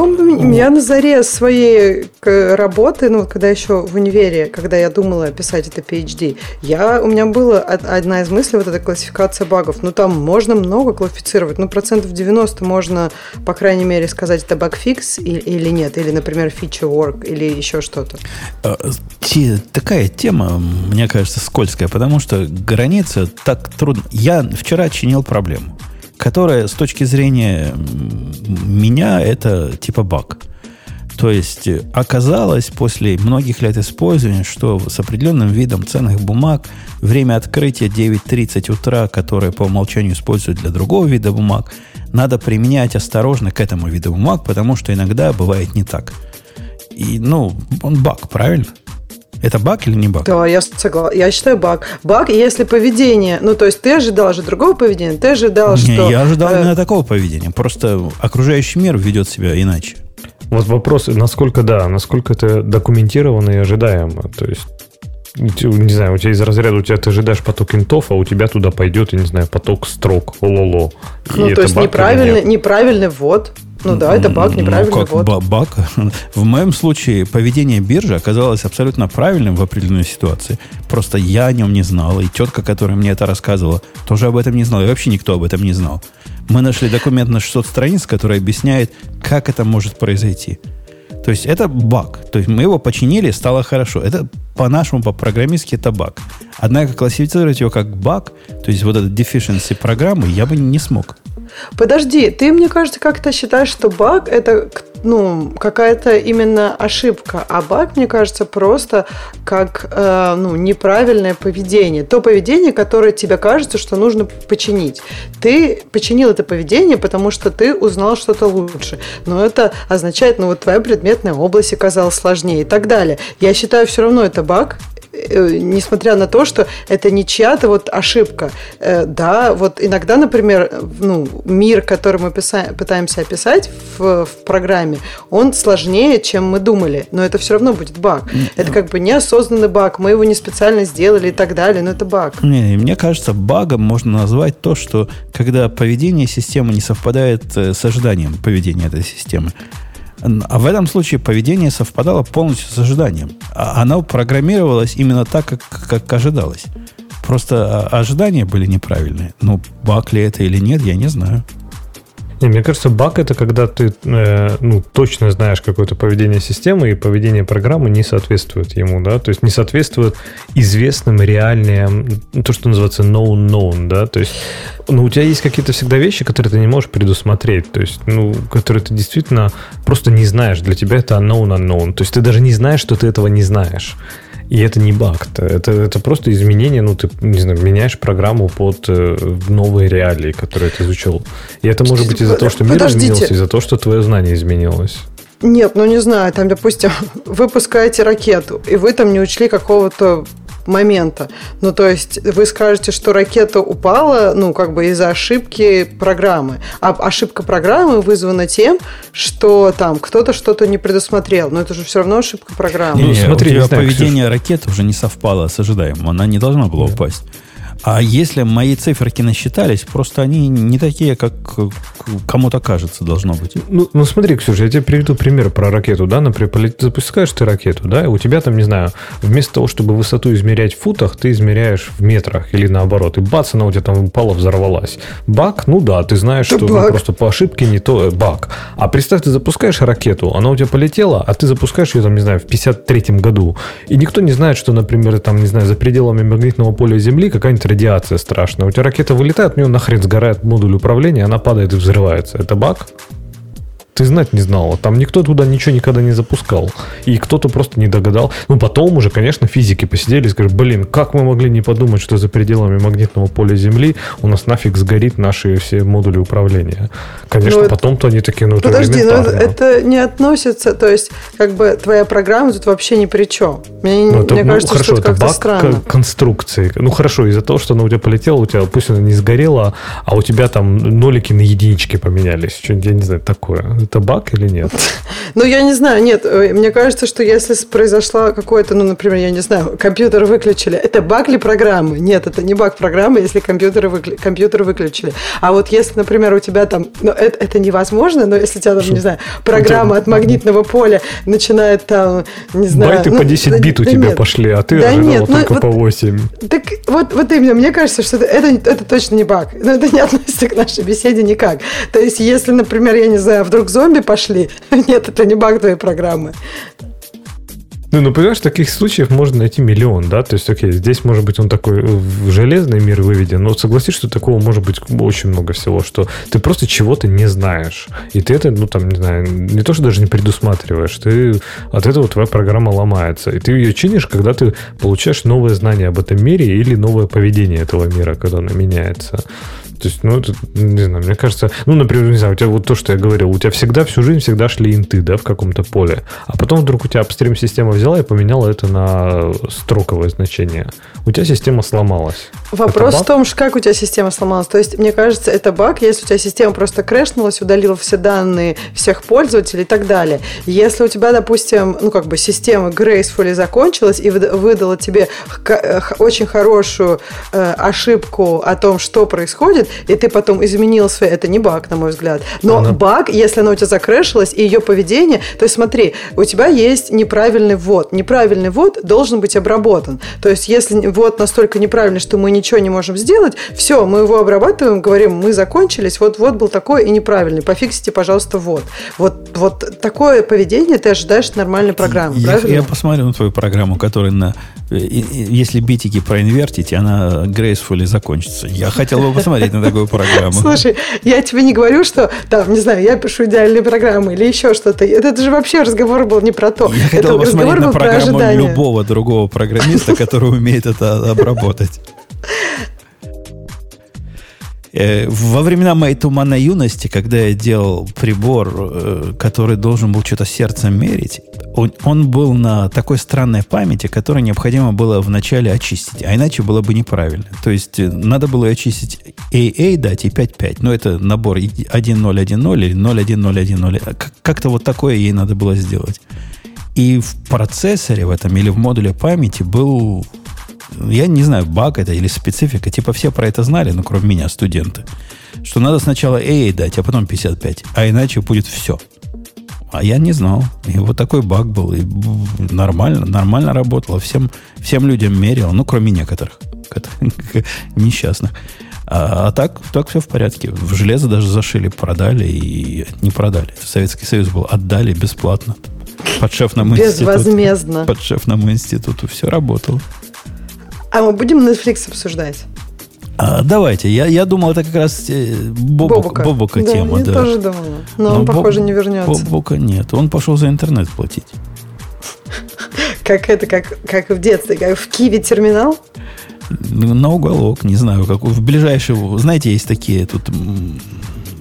я на заре своей работы, ну, когда еще в универе, когда я думала писать это PhD, я, у меня была одна из мыслей, вот эта классификация багов. Ну, там можно много классифицировать, ну, процентов 90 можно, по крайней мере, сказать, это багфикс или нет, или, например, feature work, или еще что-то. А, такая тема, мне кажется, скользкая, потому что граница так трудно. Я вчера чинил проблему которая с точки зрения меня это типа баг. То есть э, оказалось после многих лет использования, что с определенным видом ценных бумаг время открытия 9.30 утра, которое по умолчанию используют для другого вида бумаг, надо применять осторожно к этому виду бумаг, потому что иногда бывает не так. И, ну, он баг, правильно? Это баг или не баг? Да, я согласна. Я считаю баг. Баг, если поведение... Ну, то есть ты ожидал же другого поведения, ты ожидал, не, что... я ожидал э... именно такого поведения. Просто окружающий мир ведет себя иначе. Вот вопрос, насколько, да, насколько это документировано и ожидаемо. То есть не знаю, у тебя из разряда, у тебя ты ожидаешь поток интов, а у тебя туда пойдет, я не знаю, поток строк, ололо. Ну, то есть неправильный, неправильный ввод. Ну да, это баг, неправильный ну, как ввод. Баг. В моем случае поведение биржи оказалось абсолютно правильным в определенной ситуации. Просто я о нем не знал, и тетка, которая мне это рассказывала, тоже об этом не знала, и вообще никто об этом не знал. Мы нашли документ на 600 страниц, который объясняет, как это может произойти. То есть это баг. То есть мы его починили, стало хорошо. Это по-нашему, по-программистски это баг. Однако классифицировать его как баг, то есть вот этот deficiency программы, я бы не смог. Подожди, ты, мне кажется, как-то считаешь, что баг это ну, какая-то именно ошибка, а баг, мне кажется, просто как э, ну, неправильное поведение. То поведение, которое тебе кажется, что нужно починить. Ты починил это поведение, потому что ты узнал что-то лучше. Но это означает, ну вот твоя предметная область оказалась сложнее и так далее. Я считаю, все равно это баг, несмотря на то, что это не чья-то вот ошибка. Э, да, вот иногда, например, ну, мир, который мы писа- пытаемся описать в, в программе, он сложнее, чем мы думали, но это все равно будет баг. Это как бы неосознанный баг, мы его не специально сделали и так далее, но это баг. Не, мне кажется, багом можно назвать то, что когда поведение системы не совпадает э, с ожиданием поведения этой системы. А в этом случае поведение совпадало полностью с ожиданием. А оно программировалось именно так, как, как ожидалось. Просто а, ожидания были неправильные. Ну, баг ли это или нет, я не знаю. Не, мне кажется, баг это когда ты э, ну, точно знаешь какое-то поведение системы, и поведение программы не соответствует ему, да, то есть не соответствует известным реальным, то, что называется known known, да, то есть ну, у тебя есть какие-то всегда вещи, которые ты не можешь предусмотреть, то есть, ну, которые ты действительно просто не знаешь, для тебя это unknown unknown, то есть ты даже не знаешь, что ты этого не знаешь. И это не баг, -то. это, это просто изменение, ну, ты, не знаю, меняешь программу под э, новые реалии, которые ты изучил. И это может быть из-за того, что мир Подождите. изменился, из-за того, что твое знание изменилось. Нет, ну не знаю, там, допустим, выпускаете ракету, и вы там не учли какого-то момента. Ну, то есть вы скажете, что ракета упала, ну, как бы из-за ошибки программы. А ошибка программы вызвана тем, что там кто-то что-то не предусмотрел. Но это же все равно ошибка программы. Не, Ну, не, смотри, у тебя не знаю, поведение ракеты уже не совпало с ожидаемым. Она не должна была упасть. А если мои циферки насчитались, просто они не такие, как кому-то кажется должно быть. Ну, ну смотри, Ксюша, я тебе приведу пример про ракету, да, например, запускаешь ты ракету, да, и у тебя там, не знаю, вместо того, чтобы высоту измерять в футах, ты измеряешь в метрах или наоборот, и бац, она у тебя там упала, взорвалась. Баг, ну да, ты знаешь, Это что ну, просто по ошибке не то, э, баг. А представь, ты запускаешь ракету, она у тебя полетела, а ты запускаешь ее, там, не знаю, в 53 году, и никто не знает, что, например, там, не знаю, за пределами магнитного поля Земли какая-нибудь радиация страшная. У тебя ракета вылетает, у нее нахрен сгорает модуль управления, она падает и взрывается. Это баг? Ты знать не знал. Там никто туда ничего никогда не запускал. И кто-то просто не догадал. Ну, потом уже, конечно, физики посидели и сказали, блин, как мы могли не подумать, что за пределами магнитного поля Земли у нас нафиг сгорит наши все модули управления. Конечно, Ну, потом-то они такие, ну, это Подожди, но это, не относится, то есть, как бы твоя программа тут вообще ни при чем. Мне, Ну, это, мне ну, кажется, хорошо, что это это баг странно. конструкции. Ну, хорошо, из-за того, что она у тебя полетела, у тебя, пусть она не сгорела, а у тебя там нолики на единички поменялись. Что-нибудь, я не знаю, такое. Это баг или нет? Ну, я не знаю, нет, э, мне кажется, что если произошла какое-то, ну, например, я не знаю, компьютер выключили, это баг ли программы? Нет, это не баг программы, если компьютер, выкли- компьютер выключили. А вот если, например, у тебя там, ну, это, это невозможно, но если у тебя там, не знаю, программа от магнитного поля начинает там, не знаю... Байты ну, по 10 да- бит у да тебя нет. пошли, а ты Да ожидал нет, ну, только вот- по 8. Так вот, вот именно, мне кажется, что это, это, это точно не баг. Но это не относится к нашей беседе никак. То есть, если, например, я не знаю, вдруг зомби пошли, нет, это не баг твоей программы. Ну, ну, понимаешь, таких случаев можно найти миллион, да? То есть, окей, здесь, может быть, он такой в железный мир выведен, но согласись, что такого может быть очень много всего, что ты просто чего-то не знаешь. И ты это, ну, там, не знаю, не то, что даже не предусматриваешь, ты от этого твоя программа ломается. И ты ее чинишь, когда ты получаешь новые знания об этом мире или новое поведение этого мира, когда оно меняется. То есть, ну, это, не знаю, мне кажется, ну, например, не знаю, у тебя вот то, что я говорил, у тебя всегда всю жизнь всегда шли инты, да, в каком-то поле, а потом вдруг у тебя апстрим-система взяла и поменяла это на строковое значение. У тебя система сломалась. Вопрос в том, что как у тебя система сломалась. То есть, мне кажется, это баг, если у тебя система просто крэшнулась, удалила все данные всех пользователей и так далее. Если у тебя, допустим, ну, как бы система gracefully закончилась и выда- выдала тебе очень хорошую э, ошибку о том, что происходит, и ты потом изменил свое... Это не баг, на мой взгляд. Но Она- баг, если она у тебя закрэшилась, и ее поведение... То есть, смотри, у тебя есть неправильный ввод. Неправильный ввод должен быть обработан. То есть, если ввод настолько неправильный, что мы ничего не можем сделать, все, мы его обрабатываем, говорим, мы закончились, вот ввод был такой и неправильный, пофиксите, пожалуйста, ввод. Вот, вот такое поведение ты ожидаешь нормальной программы, Я, правильно? я посмотрю на твою программу, которая на... и- Если битики проинвертить, она gracefully закончится. Я хотел бы посмотреть на такую программу. Слушай, я тебе не говорю, что там, не знаю, я пишу идеальные программы или еще что-то. Это, же вообще разговор был не про то. Я хотел бы посмотреть на программу любого другого программиста, который умеет это обработать. Э, Во времена моей туманной юности, когда я делал прибор, э, который должен был что-то сердцем мерить, он, он был на такой странной памяти, которую необходимо было вначале очистить, а иначе было бы неправильно. То есть э, надо было очистить AA дать и 5.5. Но это набор 1.0.1.0 или 0.1.0.1.0. Как-то вот такое ей надо было сделать. И в процессоре в этом или в модуле памяти был, я не знаю, баг это или специфика. Типа все про это знали, ну, кроме меня, студенты. Что надо сначала AA дать, а потом 55. А иначе будет все. А я не знал. И вот такой баг был. И нормально, нормально работало. Всем, всем людям мерил, ну, кроме некоторых, несчастных. А, а так, так все в порядке. В железо даже зашили, продали и не продали. Советский Союз был, отдали бесплатно. Под шефному Безвозмездно. Институту, под шефному институту все работало. А мы будем Netflix обсуждать? А, давайте. Я, я думал, это как раз э, Бобук, Бобука, Бобука да, тема. Я да. тоже думала. Но, Но он, Боб, похоже, не вернется. Бобука нет. Он пошел за интернет платить. Как это, как, как в детстве, как в Киви терминал? На уголок, не знаю, как в ближайший... Знаете, есть такие тут...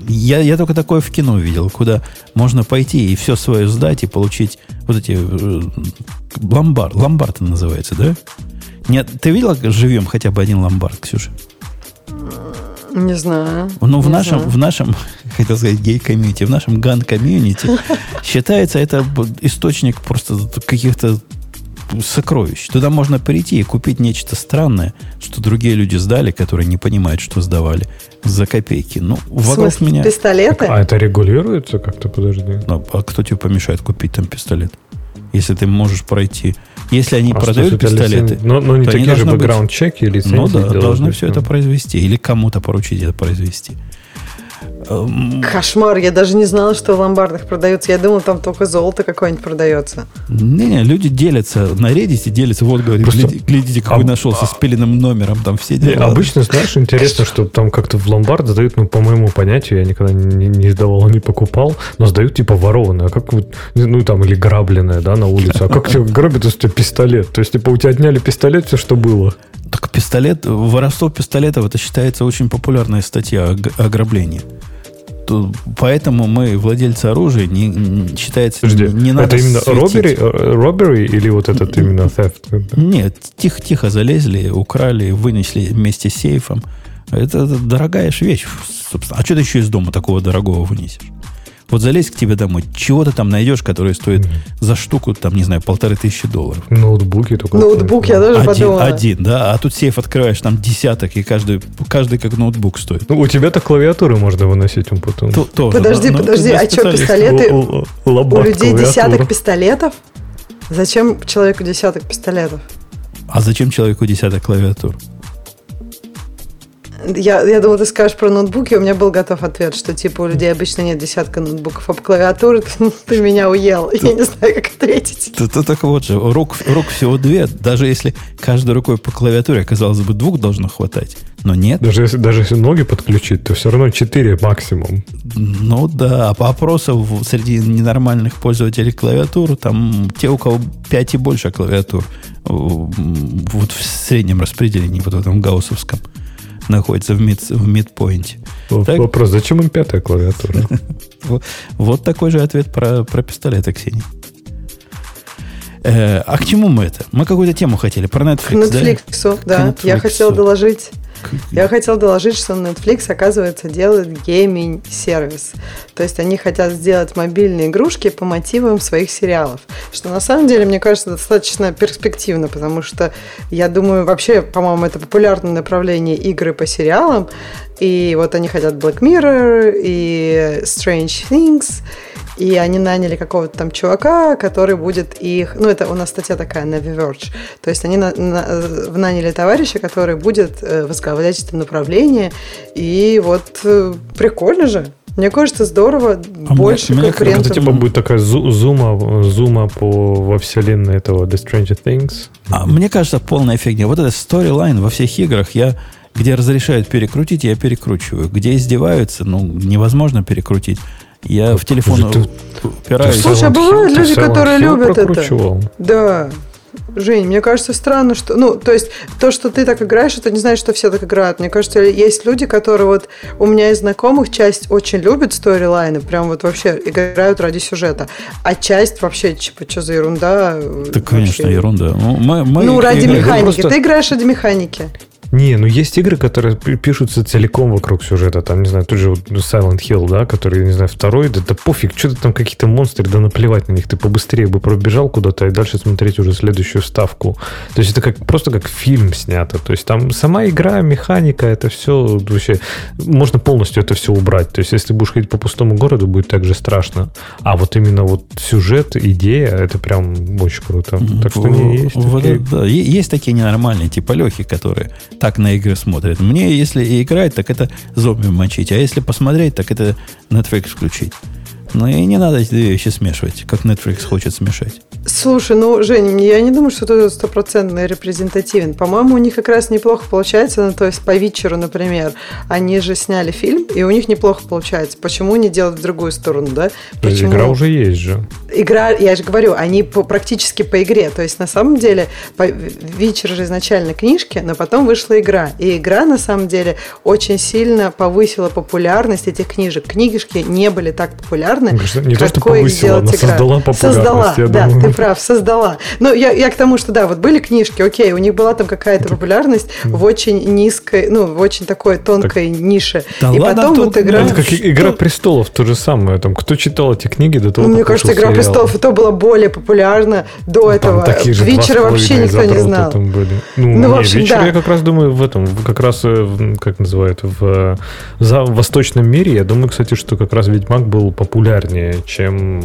Я, я только такое в кино видел, куда можно пойти и все свое сдать и получить вот эти... Э, ломбард. Ломбард называется, да? Нет, ты видела живьем хотя бы один ломбард, Ксюша? Не знаю. Ну, в нашем, знаю. в нашем, хотел сказать, гей-комьюнити, в нашем gun-комьюнити считается это источник просто каких-то сокровищ. Туда можно прийти и купить нечто странное, что другие люди сдали, которые не понимают, что сдавали, за копейки. Ну, вокруг меня... пистолеты? А это регулируется как-то, подожди? Ну, а кто тебе помешает купить там пистолет? Если ты можешь пройти если они а продают пистолеты, но, но не такие же бэкграунд-чеки или Ну да, должны все это произвести. Или кому-то поручить это произвести. Эм, Кошмар, я даже не знала, что в ломбардах продается. Я думал, там только золото какое-нибудь продается. Не-не, люди делятся на Reddit, делятся, вот, говорит, Просто... глядите, глядите, какой а, нашелся а... с пиленным номером, там все дела. Обычно, знаешь, интересно, что там как-то в ломбард сдают, ну, по моему понятию, я никогда не, не сдавал, не покупал, но сдают типа ворованное, а как вот, ну, там, или грабленное, да, на улице. А как тебе грабят, если у тебя пистолет? То есть, типа, у тебя отняли пистолет, все, что было. Так пистолет, воровство пистолетов, это считается очень популярная статья ограбления то, поэтому мы, владельцы оружия, не, не считается, Подожди, не надо Это именно робери, робери или вот этот именно theft? Нет, тихо-тихо залезли, украли, вынесли вместе с сейфом. Это, это дорогая же вещь, собственно. А что ты еще из дома такого дорогого вынесешь? Вот залезь к тебе домой, чего ты там найдешь, которое стоит за штуку, там, не знаю, полторы тысячи долларов. Ноутбуки только. Ноутбук, я тоже один, подумала. Один, да, а тут сейф открываешь, там десяток, и каждый, каждый как ноутбук стоит. Ну, у тебя-то клавиатуры можно выносить он потом. То, тоже, подожди, но, подожди, а что, пистолеты? У, у, у людей десяток пистолетов? Зачем человеку десяток пистолетов? А зачем человеку десяток клавиатур? Я, я думала, ты скажешь про ноутбуки, у меня был готов ответ, что типа у людей обычно нет десятка ноутбуков, а по клавиатуре ты, ты меня уел. Я не знаю, как ответить. Ты, ты так вот же, рук, рук всего две. Даже если каждой рукой по клавиатуре, казалось бы, двух должно хватать. Но нет. Даже если, даже если ноги подключить, то все равно 4 максимум. Ну да, а по опросам среди ненормальных пользователей клавиатур, там те, у кого 5 и больше клавиатур, вот в среднем распределении, вот в этом гауссовском находится в, мид, в мидпоинте. Так? Вопрос, зачем им пятая клавиатура? Вот такой же ответ про, про пистолет, Ксения. Э, а к чему мы это? Мы какую-то тему хотели про Netflix, Netflix, да? да. Я хотела доложить я хотел доложить, что Netflix, оказывается, делает гейминг-сервис. То есть они хотят сделать мобильные игрушки по мотивам своих сериалов. Что на самом деле, мне кажется, достаточно перспективно, потому что я думаю, вообще, по-моему, это популярное направление игры по сериалам. И вот они хотят Black Mirror и Strange Things. И они наняли какого-то там чувака, который будет их... Ну, это у нас статья такая на Verge. То есть они на, на, наняли товарища, который будет э, возглавлять это направление. И вот э, прикольно же. Мне кажется, здорово, а больше мне, конкурентов. Это типа будет такая зума, зума по во вселенной этого The Stranger Things. А мне кажется, полная фигня. Вот этот сторилайн во всех играх я где разрешают перекрутить, я перекручиваю. Где издеваются, ну, невозможно перекрутить. Я в телефон ты, упираюсь. Слушай, а бывают люди, которые любят это. Да. Жень, мне кажется странно, что... Ну, то есть, то, что ты так играешь, это не значит, что все так играют. Мне кажется, есть люди, которые вот... У меня из знакомых часть очень любит сторилайны, прям вот вообще играют ради сюжета. А часть вообще, типа, что за ерунда? Да, конечно, ерунда. Ну, мы, мы ну ради механики. Просто... Ты играешь ради механики. Не, ну есть игры, которые пишутся целиком вокруг сюжета. Там, не знаю, тут же вот Silent Hill, да, который, не знаю, второй, да, да пофиг, что-то там какие-то монстры, да наплевать на них. Ты побыстрее бы пробежал куда-то и дальше смотреть уже следующую ставку. То есть это как просто как фильм снято. То есть там сама игра, механика, это все вообще... Можно полностью это все убрать. То есть если будешь ходить по пустому городу, будет так же страшно. А вот именно вот сюжет, идея, это прям очень круто. Так что не есть. Вот, такие... Да, есть такие ненормальные, типа Лехи, которые так на игры смотрят. Мне, если и играть, так это зомби мочить. А если посмотреть, так это Netflix включить. Но и не надо эти две вещи смешивать, как Netflix хочет смешать. Слушай, ну, Женя, я не думаю, что это стопроцентно репрезентативен. По-моему, у них как раз неплохо получается, ну, то есть по вечеру, например, они же сняли фильм, и у них неплохо получается. Почему не делать в другую сторону, да? Почему? Игра уже есть же. Игра, я же говорю, они по, практически по игре. То есть, на самом деле, по, вечер же изначально книжки, но потом вышла игра. И игра, на самом деле, очень сильно повысила популярность этих книжек. Книжки не были так популярны, не то, что повысила, она создала популярность, создала, я да, думаю. ты прав, создала. Ну, я, я к тому, что да, вот были книжки, окей, у них была там какая-то популярность в очень низкой, ну, в очень такой тонкой так, нише. Да и ладно, потом вот игра... Это как «Игра престолов», то же самое. Там, кто читал эти книги до того, ну, Мне кажется, «Игра сериал. престолов» это была более популярна до там этого. Такие же Вечера вообще никто не знал. Там были. Ну, ну не, в общем, вечер да. я как раз думаю в этом, как раз, э, как называют, в, за, в восточном мире, я думаю, кстати, что как раз «Ведьмак» был популярнее, чем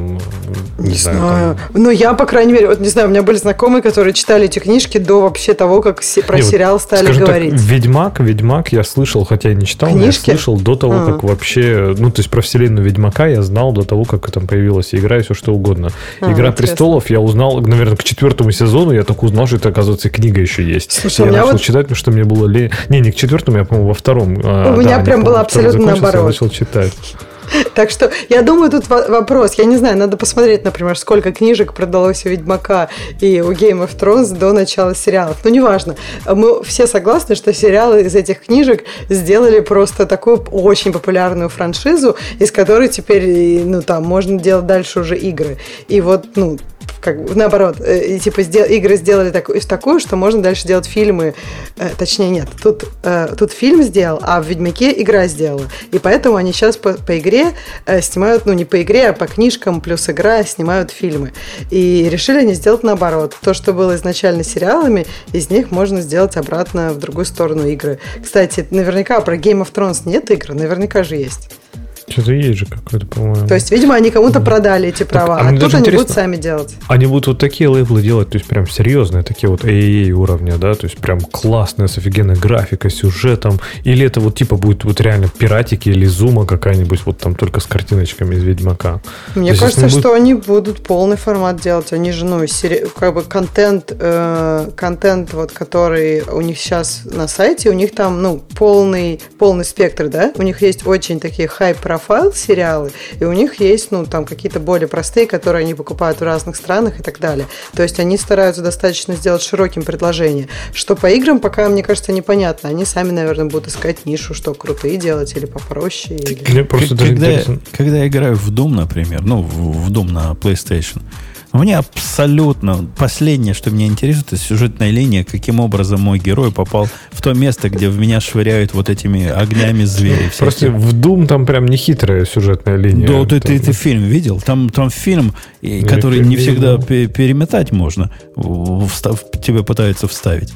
не, не знаю. знаю. Там... Ну, я, по крайней мере, вот не знаю, у меня были знакомые, которые читали эти книжки до вообще того, как про не, сериал вот, стали говорить. Так, Ведьмак, Ведьмак я слышал, хотя и не читал, книжки? но я слышал до того, а. как вообще, ну, то есть про вселенную Ведьмака я знал до того, как там появилась игра и все что угодно. А, Игра интересно. престолов я узнал, наверное, к четвертому сезону я только узнал, что это, оказывается, книга еще есть. Слушай, я начал вот... читать, потому что мне было лень. Не, не к четвертому, я, по-моему, во втором. У а, меня да, прям было абсолютно наоборот. Я начал читать. Так что я думаю, тут вопрос. Я не знаю, надо посмотреть, например, сколько книжек продалось у Ведьмака и у Game of Thrones до начала сериалов. Ну, неважно. Мы все согласны, что сериалы из этих книжек сделали просто такую очень популярную франшизу, из которой теперь, ну, там, можно делать дальше уже игры. И вот, ну, как наоборот, э, типа сдел, игры сделали так, такую, что можно дальше делать фильмы. Э, точнее, нет, тут, э, тут фильм сделал, а в Ведьмаке игра сделала. И поэтому они сейчас по, по игре э, снимают, ну не по игре, а по книжкам плюс игра снимают фильмы. И решили они сделать наоборот. То, что было изначально сериалами, из них можно сделать обратно в другую сторону игры. Кстати, наверняка про Game of Thrones нет игр, наверняка же есть. Что-то есть же какой-то, по-моему. То есть, видимо, они кому-то продали эти права, так, а, а тут они будут сами делать. Они будут вот такие лейблы делать, то есть прям серьезные, такие вот AAA уровня, да, то есть прям классная, с офигенной графикой, сюжетом, или это вот типа будет вот реально пиратики или зума какая-нибудь, вот там только с картиночками из Ведьмака. Мне то кажется, что они будут полный формат делать, они же, ну, сери... как бы контент, э, контент вот, который у них сейчас на сайте, у них там, ну, полный, полный спектр, да, у них есть очень такие хай-профайлы профайл сериалы, и у них есть, ну, там какие-то более простые, которые они покупают в разных странах и так далее. То есть они стараются достаточно сделать широким предложение. Что по играм пока, мне кажется, непонятно. Они сами, наверное, будут искать нишу, что крутые делать или попроще. Или... Просто когда, я, когда я играю в Doom, например, ну, в, в Doom на PlayStation, меня абсолютно последнее, что меня интересует, это сюжетная линия, каким образом мой герой попал в то место, где в меня швыряют вот этими огнями звери. Просто в Doom там прям не хитрая сюжетная линия. Да, ты, ты, ты фильм видел? Там, там фильм, который не всегда переметать можно, тебе пытаются вставить.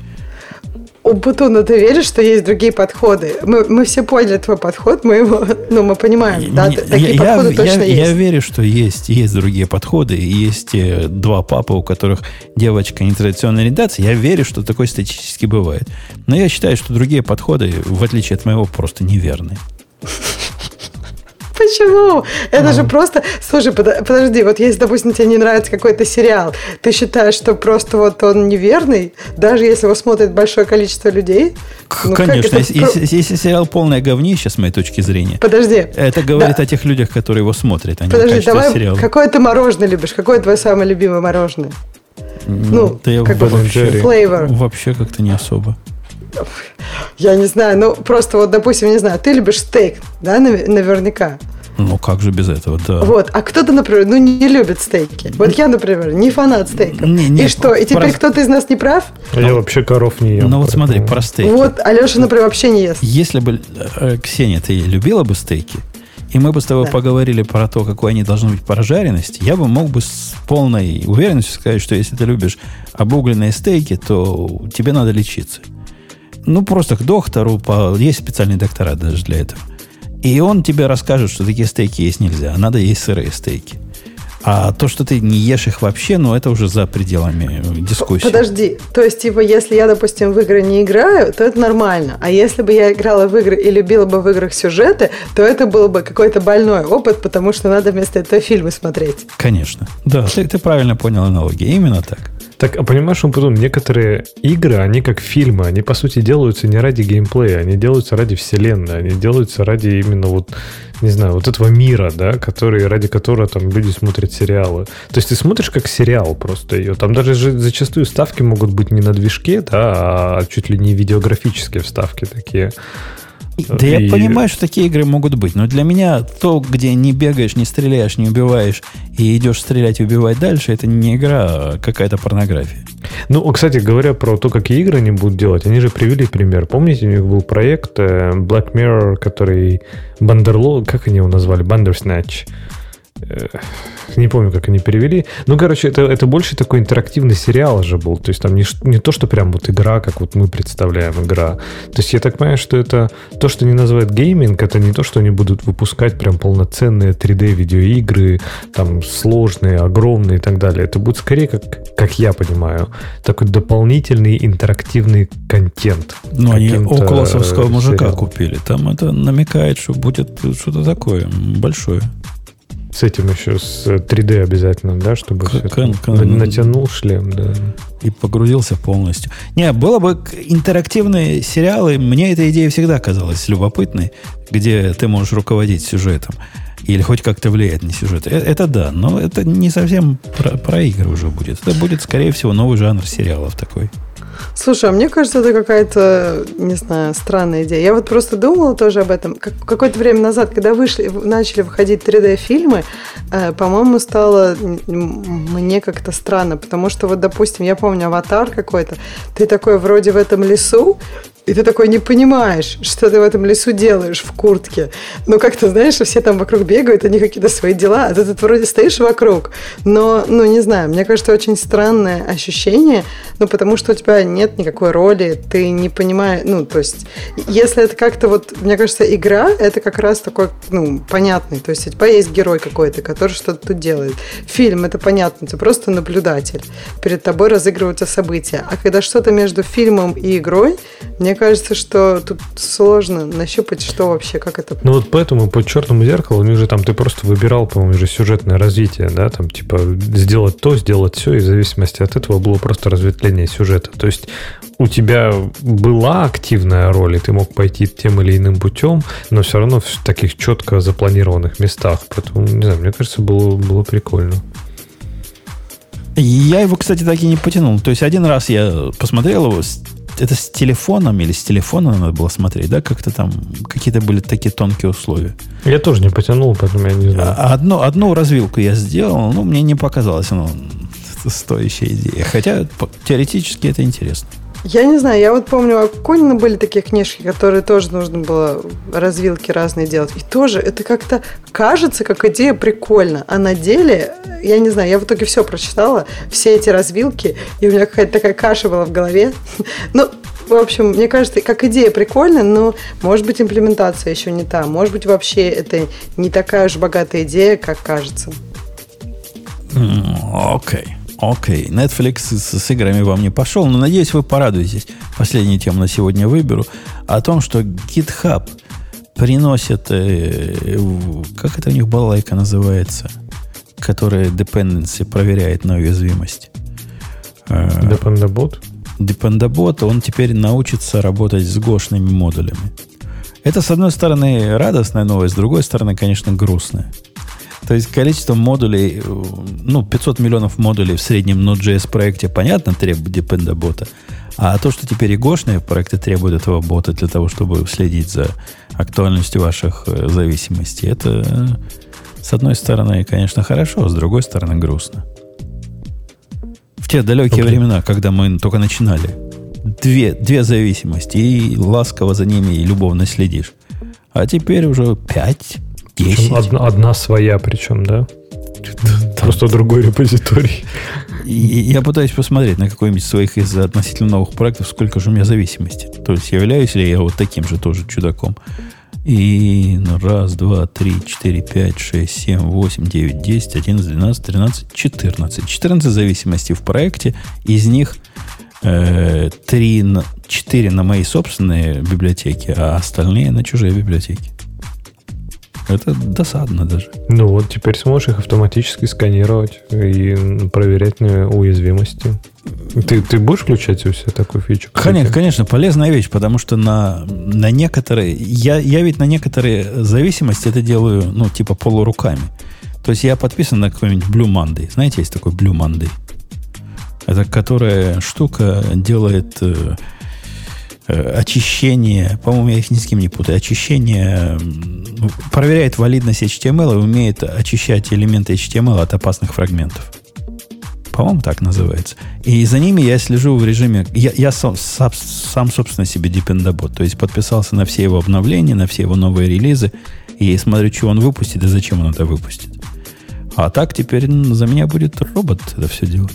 У Бутуна ты веришь, что есть другие подходы? Мы, мы все поняли твой подход, мы его, ну, мы понимаем, да, такие я, подходы я, точно я, есть. Я верю, что есть, есть другие подходы, и есть э, два папы, у которых девочка нетрадиционной ориентации. Я верю, что такое статистически бывает. Но я считаю, что другие подходы, в отличие от моего, просто неверны. Почему? Это же просто... Слушай, подожди, вот если, допустим, тебе не нравится какой-то сериал, ты считаешь, что просто вот он неверный, даже если его смотрит большое количество людей? Ну, Конечно, если, если, если сериал полное говнище, с моей точки зрения, подожди, это говорит да. о тех людях, которые его смотрят, а подожди, давай, сериала. какое ты мороженое любишь? Какое твое самое любимое мороженое? Ну, Да я как бы вообще-. Вообще как-то не особо. Я не знаю, ну просто вот, допустим, не знаю, ты любишь стейк, да, нав- наверняка. Ну, как же без этого, да. Вот, а кто-то, например, ну не любит стейки. Вот я, например, не фанат стейков. Не, не, и что, и теперь просто- кто-то из нас не прав? А Я вообще коров не ем. Ну вот смотри, про стейки. Вот, Алеша, например, вообще не ест. Если бы, э, Ксения, ты любила бы стейки, и мы бы с тобой Да. поговорили про то, какой они должны быть по прожаренности, я бы мог бы с полной уверенностью сказать, что если ты любишь обугленные стейки, то тебе надо лечиться. Ну, просто к доктору, по- есть специальные доктора даже для этого. И он тебе расскажет, что такие стейки есть нельзя, а надо есть сырые стейки. А то, что ты не ешь их вообще, ну, это уже за пределами дискуссии. Подожди, то есть, типа, если я, допустим, в игры не играю, то это нормально. А если бы я играла в игры и любила бы в играх сюжеты, то это был бы какой-то больной опыт, потому что надо вместо этого фильмы смотреть. Конечно. Да, ты, ты правильно понял аналогию. Именно так. Так, а понимаешь, потом некоторые игры, они как фильмы, они по сути делаются не ради геймплея, они делаются ради вселенной, они делаются ради именно вот, не знаю, вот этого мира, да, который, ради которого там люди смотрят сериалы. То есть ты смотришь как сериал просто ее. Там даже же зачастую ставки могут быть не на движке, да, а чуть ли не видеографические вставки такие. Да я И- понимаю, что такие игры могут быть, но для меня то, где не бегаешь, не стреляешь, не убиваешь и идешь стрелять и убивать дальше, это не игра, а какая-то порнография. Ну, кстати, говоря про то, какие игры они будут делать, они же привели пример. Помните, у них был проект э, Black Mirror, который Бандерло, как они его назвали? Bandersnatch. Не помню, как они перевели. Ну, короче, это, это больше такой интерактивный сериал же был. То есть там не, не то, что прям вот игра, как вот мы представляем игра. То есть я так понимаю, что это то, что они называют гейминг, это не то, что они будут выпускать прям полноценные 3D-видеоигры, там сложные, огромные и так далее. Это будет скорее, как, как я понимаю, такой дополнительный интерактивный контент. Но они околосовского э, мужика сериалом. купили. Там это намекает, что будет что-то такое большое. С этим еще с 3D обязательно, да, чтобы К- это кон- кон- на- натянул шлем, да. И погрузился полностью. Не, было бы интерактивные сериалы, мне эта идея всегда казалась любопытной, где ты можешь руководить сюжетом. Или хоть как-то влиять на сюжет. Э- Это да, но это не совсем про, про игры уже будет. Это будет, скорее всего, новый жанр сериалов такой. Слушай, а мне кажется, это какая-то, не знаю, странная идея. Я вот просто думала тоже об этом. Как, какое-то время назад, когда вышли, начали выходить 3D-фильмы, э, по-моему, стало мне как-то странно, потому что вот, допустим, я помню «Аватар» какой-то, ты такой вроде в этом лесу, и ты такой не понимаешь, что ты в этом лесу делаешь в куртке. Ну, как-то, знаешь, все там вокруг бегают, они какие-то свои дела, а ты тут вроде стоишь вокруг. Но, ну, не знаю, мне кажется, очень странное ощущение, ну, потому что у тебя нет никакой роли, ты не понимаешь, ну, то есть, если это как-то вот, мне кажется, игра, это как раз такой, ну, понятный, то есть, у есть герой какой-то, который что-то тут делает. Фильм, это понятно, ты просто наблюдатель. Перед тобой разыгрываются события. А когда что-то между фильмом и игрой, мне кажется, что тут сложно нащупать, что вообще, как это... Ну вот поэтому по черному зеркалу у них же там ты просто выбирал, по-моему, же сюжетное развитие, да, там типа сделать то, сделать все, и в зависимости от этого было просто разветвление сюжета. То есть у тебя была активная роль, и ты мог пойти тем или иным путем, но все равно в таких четко запланированных местах. Поэтому, не знаю, мне кажется, было, было прикольно. Я его, кстати, так и не потянул. То есть один раз я посмотрел его, это с телефоном или с телефона надо было смотреть, да, как-то там какие-то были такие тонкие условия. Я тоже не потянул, поэтому я не знаю. А одну, одну развилку я сделал, ну, мне не показалось оно стоящая идея. Хотя теоретически это интересно. Я не знаю, я вот помню, у Акунина были такие книжки, которые тоже нужно было развилки разные делать. И тоже это как-то кажется, как идея прикольно. А на деле, я не знаю, я в итоге все прочитала, все эти развилки, и у меня какая-то такая каша была в голове. Ну, в общем, мне кажется, как идея прикольная, но, может быть, имплементация еще не та. Может быть, вообще это не такая уж богатая идея, как кажется. М, Окей. Окей. Netflix с, с играми вам не пошел, но надеюсь, вы порадуетесь. Последнюю тему на сегодня выберу. О том, что GitHub приносит... э, как это у них балайка называется? Которая dependency проверяет на уязвимость. Э, Dependabot? Dependabot, он теперь научится работать с гошными модулями. Это, с одной стороны, радостная новость, с другой стороны, конечно, грустная. То есть количество модулей, э, ну, 500 миллионов модулей в среднем Node.js проекте, понятно, требует депендобота. А то, что теперь и гошные проекты требуют этого бота для того, чтобы следить за актуальностью ваших э, зависимостей, это, э, с одной стороны, конечно, хорошо, а с другой стороны, грустно. В те далекие okay. времена, когда мы только начинали, две, две зависимости, и ласково за ними и любовно следишь. А теперь уже пять, десять. Одна, одна своя причем, да? Просто другой репозиторий. Я пытаюсь посмотреть на какой-нибудь своих из относительно новых проектов, сколько же у меня зависимости. То есть являюсь ли я вот таким же тоже чудаком. И ну, раз, два, три, четыре, пять, шесть, семь, восемь, девять, десять, одиннадцать, двенадцать, тринадцать, четырнадцать. Четырнадцать зависимостей в проекте. Из них э, три, четыре на мои собственные библиотеки, а остальные на чужие библиотеки. Это досадно даже. Ну вот теперь сможешь их автоматически сканировать и проверять на уязвимости. Ты, ты будешь включать у себя такую фичу? Конечно, конечно, полезная вещь, потому что на, на некоторые... Я, я ведь на некоторые зависимости это делаю, ну, типа полуруками. То есть я подписан на какой-нибудь Blue Monday. Знаете, есть такой Blue Monday? Это которая штука делает э, очищение, по-моему, я их ни с кем не путаю, очищение, проверяет валидность HTML и умеет очищать элементы HTML от опасных фрагментов. По-моему, так называется. И за ними я слежу в режиме... Я, я сам, сам, собственно, себе депендабот. То есть подписался на все его обновления, на все его новые релизы. И смотрю, что он выпустит и зачем он это выпустит. А так теперь за меня будет робот это все делать.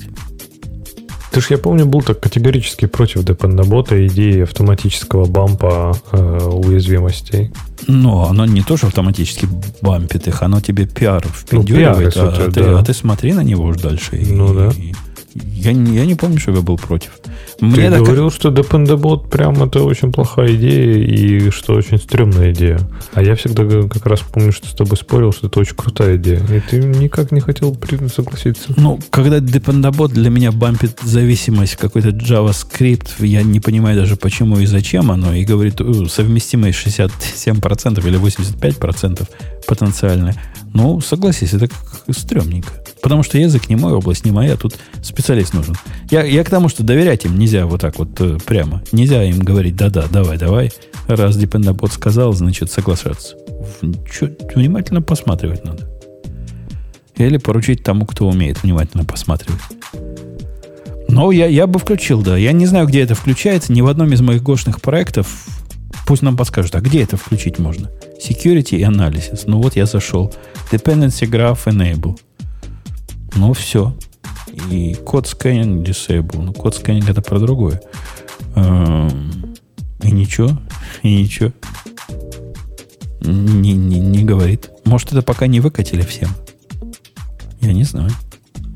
Ты ж, я помню, был так категорически против депендобота идеи автоматического бампа э, уязвимостей. Но оно не тоже автоматически бампит их, оно тебе пиар впендюривает, ну, пиар, а, а, ты, а ты смотри на него уж дальше. Ну и, да. И, я, я не помню, что я был против. Мне Ты так... говорил, что Dependabot прям это очень плохая идея и что очень стрёмная идея. А я всегда как раз помню, что с тобой спорил, что это очень крутая идея. И ты никак не хотел согласиться. Ну, когда Dependabot для меня бампит зависимость какой-то JavaScript, я не понимаю даже почему и зачем оно, и говорит совместимость 67% или 85% потенциально. Ну, согласись, это как стрёмненько. Потому что язык не мой, область не моя, тут специалист нужен. Я, я к тому, что доверять им нельзя вот так вот э, прямо. Нельзя им говорить, да-да, давай, давай. Раз Dependabot сказал, значит соглашаться. Чё, внимательно посматривать надо. Или поручить тому, кто умеет внимательно посматривать. Но я, я бы включил, да. Я не знаю, где это включается. Ни в одном из моих гошных проектов. Пусть нам подскажут, а где это включить можно? Security и Analysis. Ну вот я зашел. Dependency Graph Enable. Ну, все. И код сканинг disable. Ну, код сканинг это про другое. Эм, и ничего. И ничего. Не, не, не говорит. Может, это пока не выкатили всем. Я не знаю.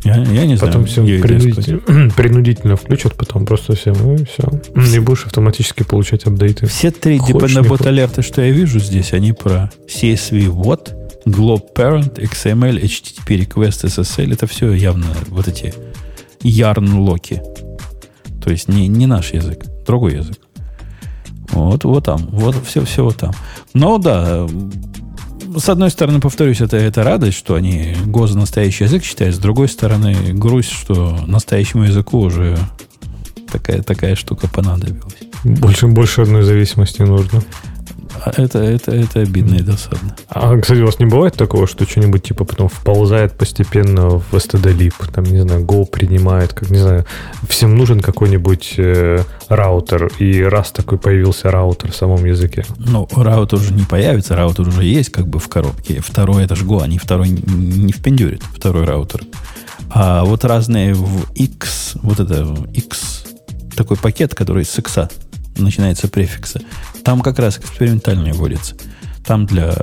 Я, я не потом знаю. Потом всем принудительно, принудительно включат, потом просто всем, ну и все. Не будешь автоматически получать апдейты. Все три Dependabot алерты, что я вижу здесь, они про CSV what, Glob Parent, XML, HTTP Request, SSL, это все явно вот эти ярн-локи. То есть не, не наш язык, другой язык. Вот, вот там, вот все, все вот там. Но да, с одной стороны, повторюсь, это, это радость, что они ГОЗ настоящий язык считают. С другой стороны, грусть, что настоящему языку уже такая, такая штука понадобилась. Больше, больше одной зависимости нужно. Это, это, это обидно и досадно. А, кстати, у вас не бывает такого, что что-нибудь типа потом вползает постепенно в std-lib, там, не знаю, Go принимает, как, не знаю, всем нужен какой-нибудь э, раутер, и раз такой появился раутер в самом языке. Ну, раутер уже не появится, раутер уже есть как бы в коробке. Второй это же Go, они второй не впендюрит, второй раутер. А вот разные в X, вот это X, такой пакет, который с X начинается префикса, там как раз экспериментальный вводится. Там для...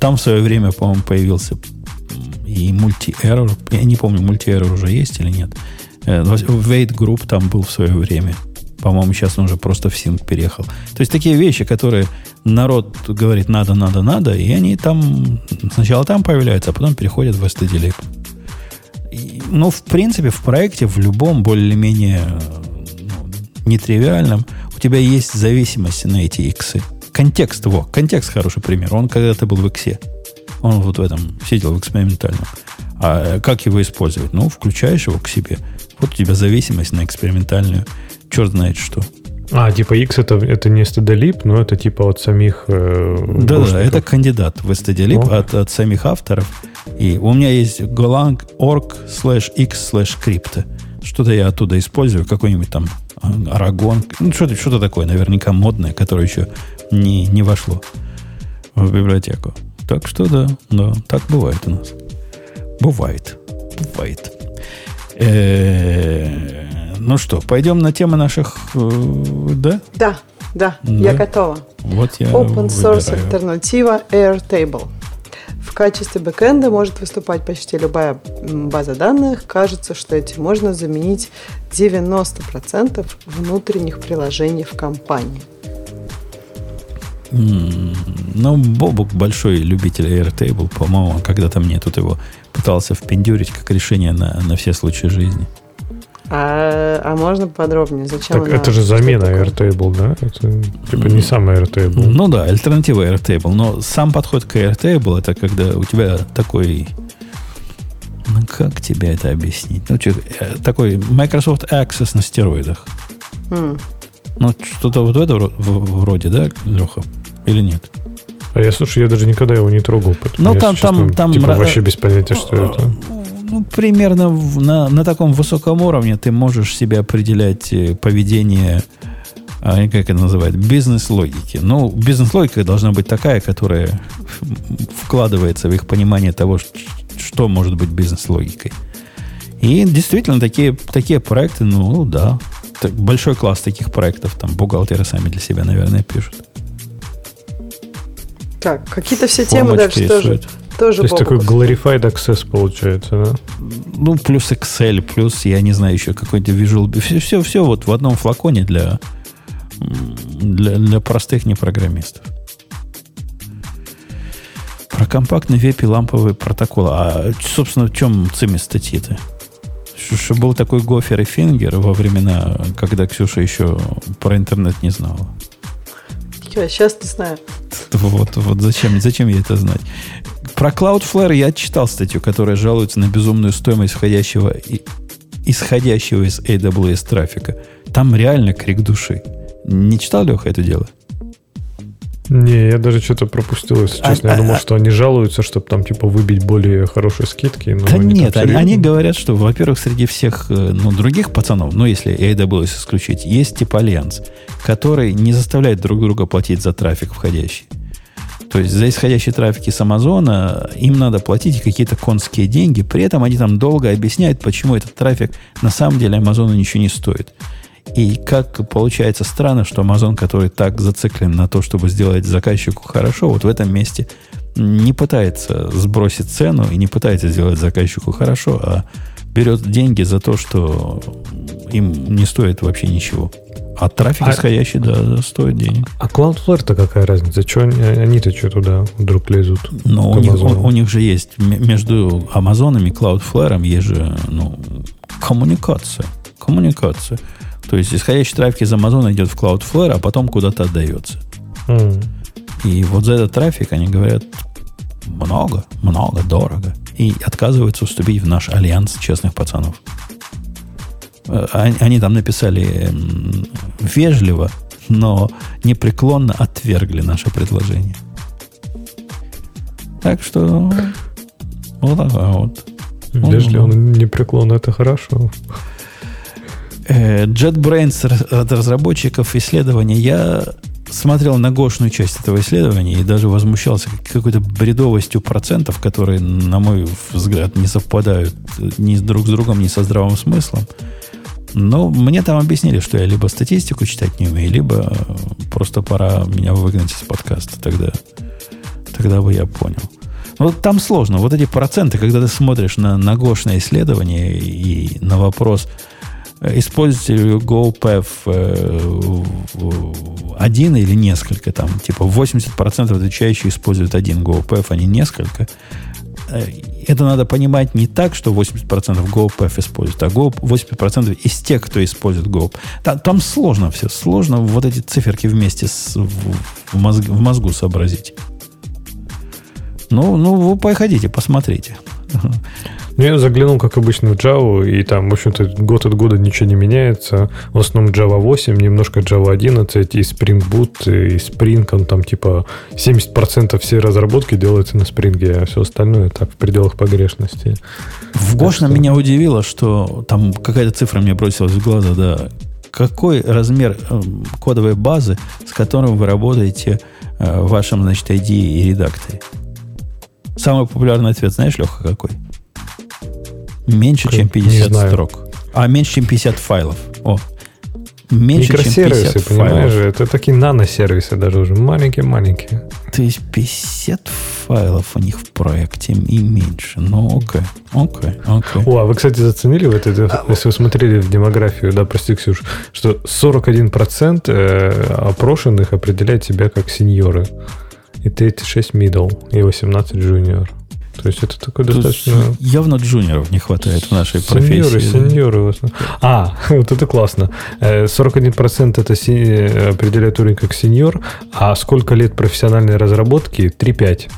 Там в свое время, по-моему, появился и мульти-эррор. Я не помню, мульти-эррор уже есть или нет. Wait Group там был в свое время. По-моему, сейчас он уже просто в Sync переехал. То есть такие вещи, которые народ говорит надо, надо, надо, и они там сначала там появляются, а потом переходят в STD-Lib. Ну, в принципе, в проекте, в любом более-менее ну, нетривиальном, тебя есть зависимость на эти иксы. Контекст, во, контекст хороший пример. Он когда-то был в иксе. Он вот в этом сидел в экспериментальном. А как его использовать? Ну, включаешь его к себе. Вот у тебя зависимость на экспериментальную. Черт знает что. А, типа X это, это не stdlib, но это типа от самих... Э, да, да, это кандидат в stdlib от, от самих авторов. И у меня есть golang org slash x slash crypto. Что-то я оттуда использую, какой-нибудь там Aragon. Ну, что-то, что такое, наверняка модное, которое еще не, не вошло в библиотеку. Так что да, да, так бывает у нас. Бывает. Бывает. Э-э- ну что, пойдем на тему наших, э- да? Да, да, да, я готова. Вот я Open source выбираю. альтернатива Airtable. В качестве бэкэнда может выступать почти любая база данных. Кажется, что этим можно заменить 90% внутренних приложений в компании. М, Ну, Бобук большой любитель Airtable, по-моему, когда-то мне тут его пытался впендюрить как решение на, на все случаи жизни. А, а можно подробнее? Зачем Так она? это же замена? Airtable, да? Это типа не самый Airtable. Ну да, альтернатива Airtable. Но сам подход к Airtable это когда у тебя такой... Ну, как тебе это объяснить? Ну, э, такой Microsoft Access на стероидах. М. Ну, что-то вот в это вро- в- вроде, да, Леха? Или нет? А я, слушай, я даже никогда его не трогал. Ну, я, там- там- там типа ра- вообще без понятия, что это. Ну, примерно в- на, на таком высоком уровне ты можешь себе определять э, поведение, а, как это называют, бизнес-логики. Ну, бизнес-логика должна быть такая, которая вкладывается в их понимание того, что может быть бизнес-логикой. И действительно, такие, такие проекты, ну да, Так, большой класс таких проектов, там бухгалтеры сами для себя, наверное, пишут. Так, какие-то все темы Формочки дальше тоже, рисуют. тоже То есть такой glorified access получается, да? Ну, плюс Excel, плюс, я не знаю, еще какой-то Visual... Все, все, все вот в одном флаконе для, для, для простых непрограммистов. Про компактный веб и ламповый протокол. А, собственно, в чем цимис статьи-то? Что, был такой Гофер и Фингер во времена, когда Ксюша еще про интернет не знала. Я сейчас не знаю. Вот, вот зачем, зачем ей это знать? Про Cloudflare я читал статью, которая жалуется на безумную стоимость входящего исходящего из AWS трафика. Там реально крик души. Не читал, Леха, это дело? Не, я даже что-то пропустил, если А- честно. Я а- думал, а- что они жалуются, чтобы там типа выбить более хорошие скидки. Но да они нет, они, они говорят, что, во-первых, среди всех э, ну, других пацанов, ну, если AWS исключить, есть типа альянс, который не заставляет друг друга платить за трафик входящий. То есть за исходящий трафик из Амазона им надо платить какие-то конские деньги. При этом они там долго объясняют, почему этот трафик на самом деле Амазону ничего не стоит. И как получается странно, что Amazon, который так зациклен на то, чтобы сделать заказчику хорошо, вот в этом месте не пытается сбросить цену и не пытается сделать заказчику хорошо, а берет деньги за то, что им не стоит вообще ничего. А трафик А- исходящий, да, да, стоит денег. А Cloudflare-то какая разница? Че они, они-то что туда вдруг лезут? К у них, у, у них же есть между Амазоном и Cloudflare есть же ну, коммуникация. Коммуникация. То есть исходящий трафик из Амазона идет в Cloudflare, а потом куда-то отдается. М. И вот за этот трафик они говорят много, много, дорого. И отказываются уступить в наш альянс честных пацанов. Э, Они, там написали вежливо, но непреклонно отвергли наше предложение. Так что вот такая вот. Вежливо, но непреклонно, это хорошо. Э, JetBrains от разработчиков исследования. Я смотрел на гошную часть этого исследования и даже возмущался какой-то бредовостью процентов, которые, на мой взгляд, не совпадают ни друг с другом, ни со здравым смыслом. Но мне там объяснили, что я либо статистику читать не умею, либо э, просто пора меня выгнать из подкаста. Тогда, тогда бы я понял. Ну, Вот там сложно. Вот эти проценты, когда ты смотришь на, на гошное исследование и на вопрос, э, используете ли GoPath э, один или несколько, там, типа 80% отвечающих используют один GoPath, а не несколько. Э, Это надо понимать не так, что 80% GoPath используют, а Go, 80% из тех, кто использует Go. Та- Там, сложно все, сложно вот эти циферки вместе с- в мозг- в мозгу сообразить. Ну, ну, вы походите, посмотрите. Ну, я заглянул, как обычно, в Java, и там, в общем-то, год от года ничего не меняется. В основном Java 8, немножко Java 11, и Spring Boot, и Spring, он там типа 70% всей разработки делается на Spring, а все остальное так, в пределах погрешности. В Гошна что... меня удивило, что там какая-то цифра мне бросилась в глаза, да. Какой размер э, кодовой базы, с которым вы работаете э, в вашем, значит, ID и редакторе? Самый популярный ответ, знаешь, Леха, какой? Меньше, чем 50 строк. А меньше, чем 50 файлов. О, меньше, чем 50 понимаешь же, это такие наносервисы даже уже, маленькие-маленькие. То есть 50 файлов у них в проекте и меньше. Ну, окей, окей, окей. О, а вы, кстати, заценили вот это, а, если вы смотрели в демографию, да, прости, Ксюш, что 41% э, опрошенных определяет себя как сеньоры. И 36 middle, и 18 junior. То есть это такой Тут достаточно... Явно джуниоров не хватает в нашей сеньоры, профессии. Сеньоры, сеньоры. А, вот это классно. 41% это си... определяет уровень как сеньор, а сколько лет профессиональной разработки? 3-5.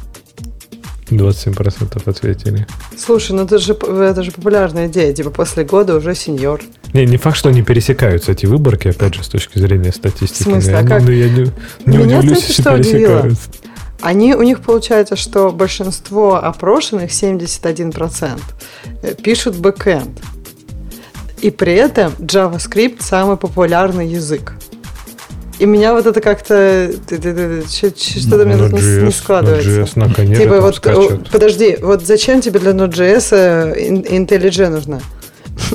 27% ответили. Слушай, ну это же, это же популярная идея. Типа после года уже сеньор. Не, не факт, что они пересекаются, эти выборки, опять же, с точки зрения статистики. В смысле? А как? Ну, я не, не Меня удивлюсь, если пересекаются. Удивило? Они, у них получается, что большинство опрошенных, 71%, э, пишут бэкэнд. И при этом JavaScript самый популярный язык. И меня вот это как-то что-то мне тут не, не складывается. Node.js наконец типа вот, подожди, вот зачем тебе для Node.js IntelliJ нужна?